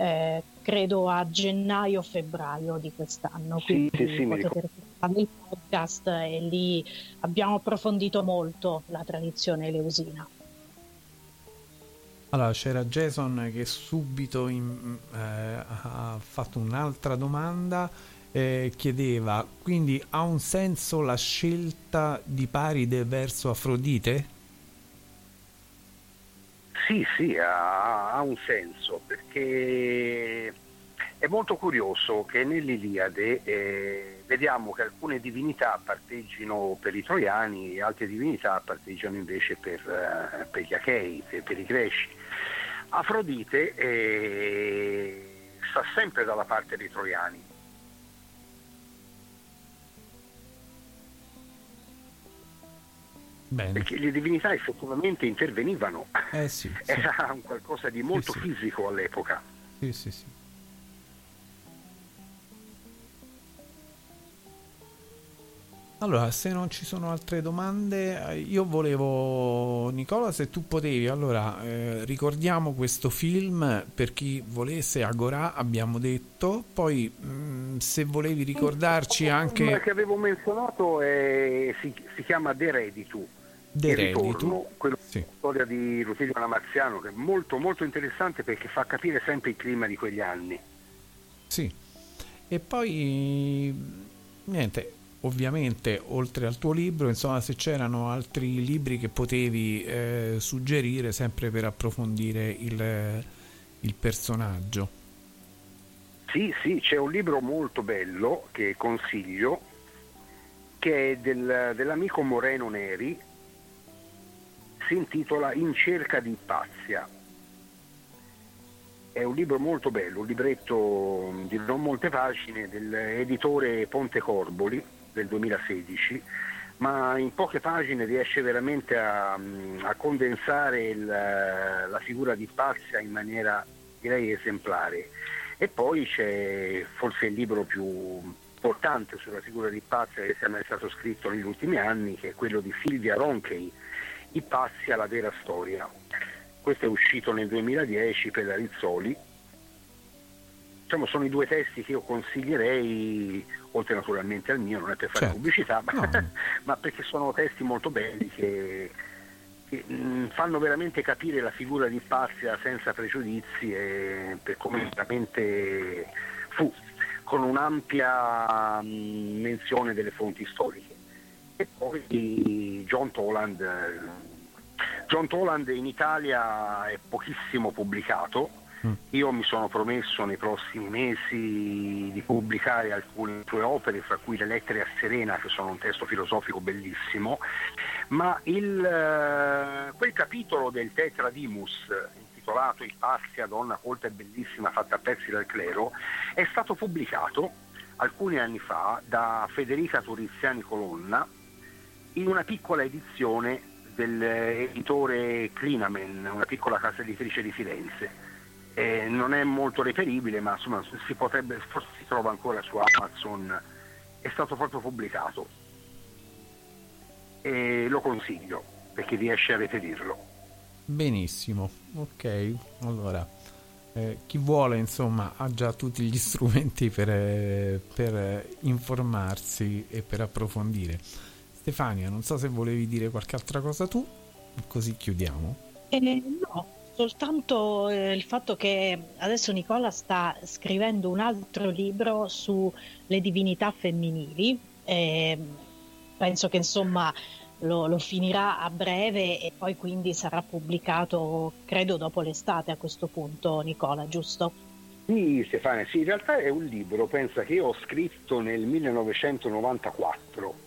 eh, credo a gennaio-febbraio di quest'anno, Sì, quindi sì, sì, potete recuperare il podcast e lì abbiamo approfondito molto la tradizione eleusina. Allora, c'era Jason che subito in- eh, ha fatto un'altra domanda eh, chiedeva, quindi ha un senso la scelta di Paride verso Afrodite? Sì, sì, ha, ha un senso perché è molto curioso che nell'Iliade eh, vediamo che alcune divinità parteggino per i troiani e altre divinità parteggiano invece per, eh, per gli achei, per, per, i greci. Afrodite eh, sta sempre dalla parte dei troiani. Bene. Perché le divinità effettivamente intervenivano. Eh sì, sì. Era un qualcosa di molto Sì, fisico all'epoca. Sì, sì, sì. Allora, se non ci sono altre domande, eh, io volevo, Nicola, se tu potevi, allora eh, ricordiamo questo film per chi volesse, Agorà abbiamo detto, poi mh, se volevi ricordarci Il anche che avevo menzionato è- si, si chiama De Reditu. De Il Reditu, ritorno, quello la storia di Rutilio Lamarziano, che è molto molto interessante perché fa capire sempre il clima di quegli anni. Sì, e poi niente, ovviamente oltre al tuo libro, insomma, se c'erano altri libri che potevi eh, suggerire sempre per approfondire il, il personaggio. Sì, sì, c'è un libro molto bello che consiglio, che è del- dell'amico Moreno Neri, si intitola In cerca di Ipazia. È un libro molto bello, un libretto di non molte pagine dell'editore Ponte Corboli del 2016, ma in poche pagine riesce veramente a, a condensare il- la figura di Ipazia in maniera direi esemplare. E poi c'è forse il libro più importante sulla figura di Ipazia che sia mai stato scritto negli ultimi anni, che è quello di Silvia Ronchey, Ipazia, la vera storia. Questo è uscito nel 2010 per la Rizzoli. Diciamo, sono i due testi che io consiglierei, oltre naturalmente al mio, non è per fare Certo. pubblicità, ma, ma perché sono testi molto belli che, che, mh, fanno veramente capire la figura di Ipazia senza pregiudizi e per come veramente fu, con un'ampia mh, menzione delle fonti storiche. E poi John Toland. eh, John Toland in Italia è pochissimo pubblicato. Io mi sono promesso nei prossimi mesi di pubblicare alcune sue opere, fra cui Le lettere a Serena, che sono un testo filosofico bellissimo, ma il, eh, quel capitolo del Tetradimus intitolato Ipazia, donna colta e bellissima fatta a pezzi dal clero, è stato pubblicato alcuni anni fa da Federica Turiziani Colonna in una piccola edizione dell'editore Clinamen, una piccola casa editrice di Firenze. Eh, non è molto reperibile, ma insomma si potrebbe, forse si trova ancora su Amazon, è stato proprio pubblicato. E lo consiglio per chi riesce a reperirlo. Benissimo, ok, allora eh, chi vuole insomma ha già tutti gli strumenti per, per informarsi e per approfondire. Stefania, non so se volevi dire qualche altra cosa tu, così chiudiamo. Eh, no, soltanto eh, il fatto che adesso Nicola sta scrivendo un altro libro sulle divinità femminili. e penso che insomma lo, lo finirà a breve e poi quindi sarà pubblicato, credo, dopo l'estate a questo punto, Nicola, giusto? Sì, Stefania, sì, in realtà è un libro, pensa che io ho scritto nel 1994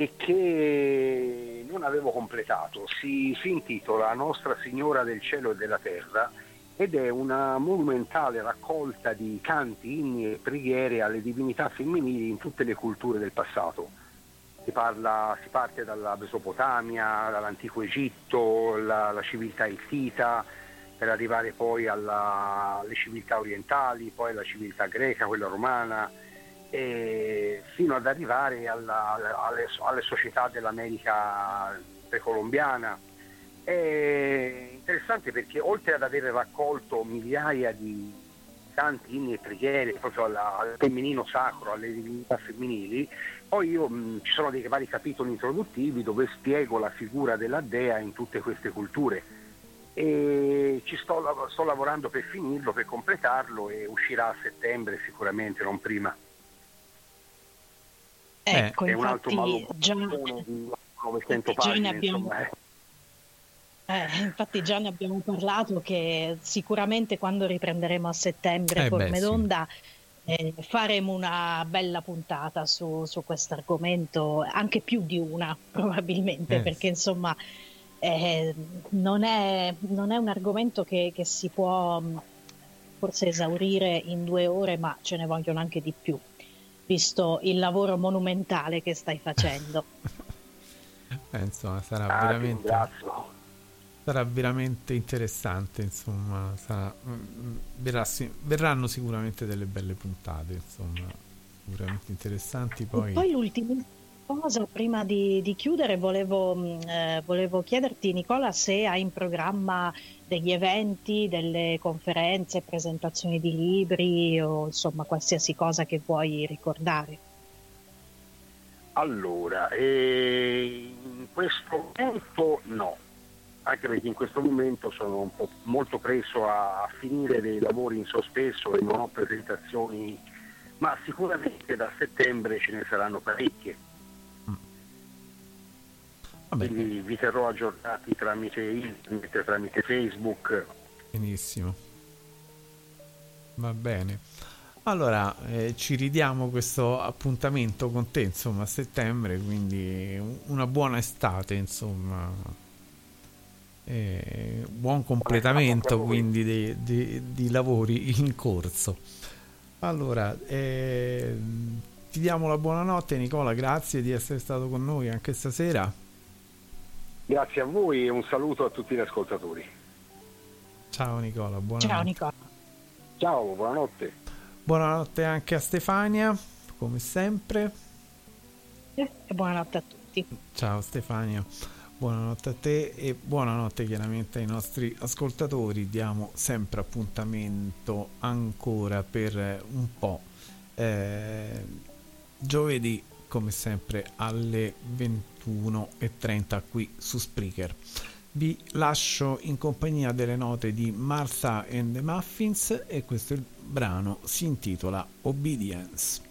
e che non avevo completato. Si, si intitola Nostra Signora del Cielo e della Terra ed è una monumentale raccolta di canti, inni e preghiere alle divinità femminili in tutte le culture del passato. Si, parla, si parte dalla Mesopotamia, dall'antico Egitto, la, la civiltà ittita, per arrivare poi alla- alle civiltà orientali, poi alla civiltà greca, quella romana, fino ad arrivare alla- alle, alle società dell'America precolombiana. È interessante perché oltre ad aver raccolto migliaia di canti, inni e preghiere proprio alla- al femminino sacro, alle divinità femminili, poi io mh, ci sono dei vari capitoli introduttivi dove spiego la figura della dea in tutte queste culture e ci sto, sto lavorando per finirlo, per completarlo e uscirà a settembre sicuramente, non prima. Ecco, è un altro infatti già, malumore di 900 infatti già ne pagine, abbiamo, insomma, eh. eh, infatti già ne abbiamo parlato che sicuramente quando riprenderemo a settembre Eh, Forme beh, sì. d'Onda eh, faremo una bella puntata su, su questo argomento, anche più di una probabilmente, Eh, perché insomma eh, non, è, non è un argomento che, che si può mh, forse esaurire in due ore, ma ce ne vogliono anche di più, visto il lavoro monumentale che stai facendo. Eh, insomma, sarà Ah, veramente, sarà veramente interessante. Insomma, sarà- mm, verrà si- verranno sicuramente delle belle puntate. Insomma, sicuramente interessanti. Poi, poi l'ultima cosa, prima di, di chiudere, volevo, mh, eh, volevo chiederti, Nicola, se hai in programma degli eventi, delle conferenze, presentazioni di libri o insomma qualsiasi cosa che vuoi ricordare. Allora, in questo momento no, anche perché in questo momento sono molto preso a finire dei lavori in sospeso e non ho presentazioni, ma sicuramente da settembre ce ne saranno parecchie. Quindi vi terrò aggiornati tramite internet, tramite Facebook. benissimo. Va bene. Allora, eh, ci ridiamo questo appuntamento con te, insomma, a settembre, quindi un- una buona estate, insomma. E buon completamento quindi dei, dei- di lavori in corso. Allora, eh, ti diamo la buonanotte Nicola, grazie di essere stato con noi anche stasera. Grazie a voi e un saluto a tutti gli ascoltatori. Ciao Nicola, buonanotte. Ciao Nicola. Ciao, buonanotte. Buonanotte anche a Stefania, come sempre. E buonanotte a tutti. Ciao Stefania, buonanotte a te e buonanotte chiaramente ai nostri ascoltatori. Diamo sempre appuntamento ancora per un po'. Eh, giovedì, come sempre, alle 21 e 30 qui su Spreaker. Vi lascio in compagnia delle note di Martha and the Muffins e questo brano si intitola Obedience.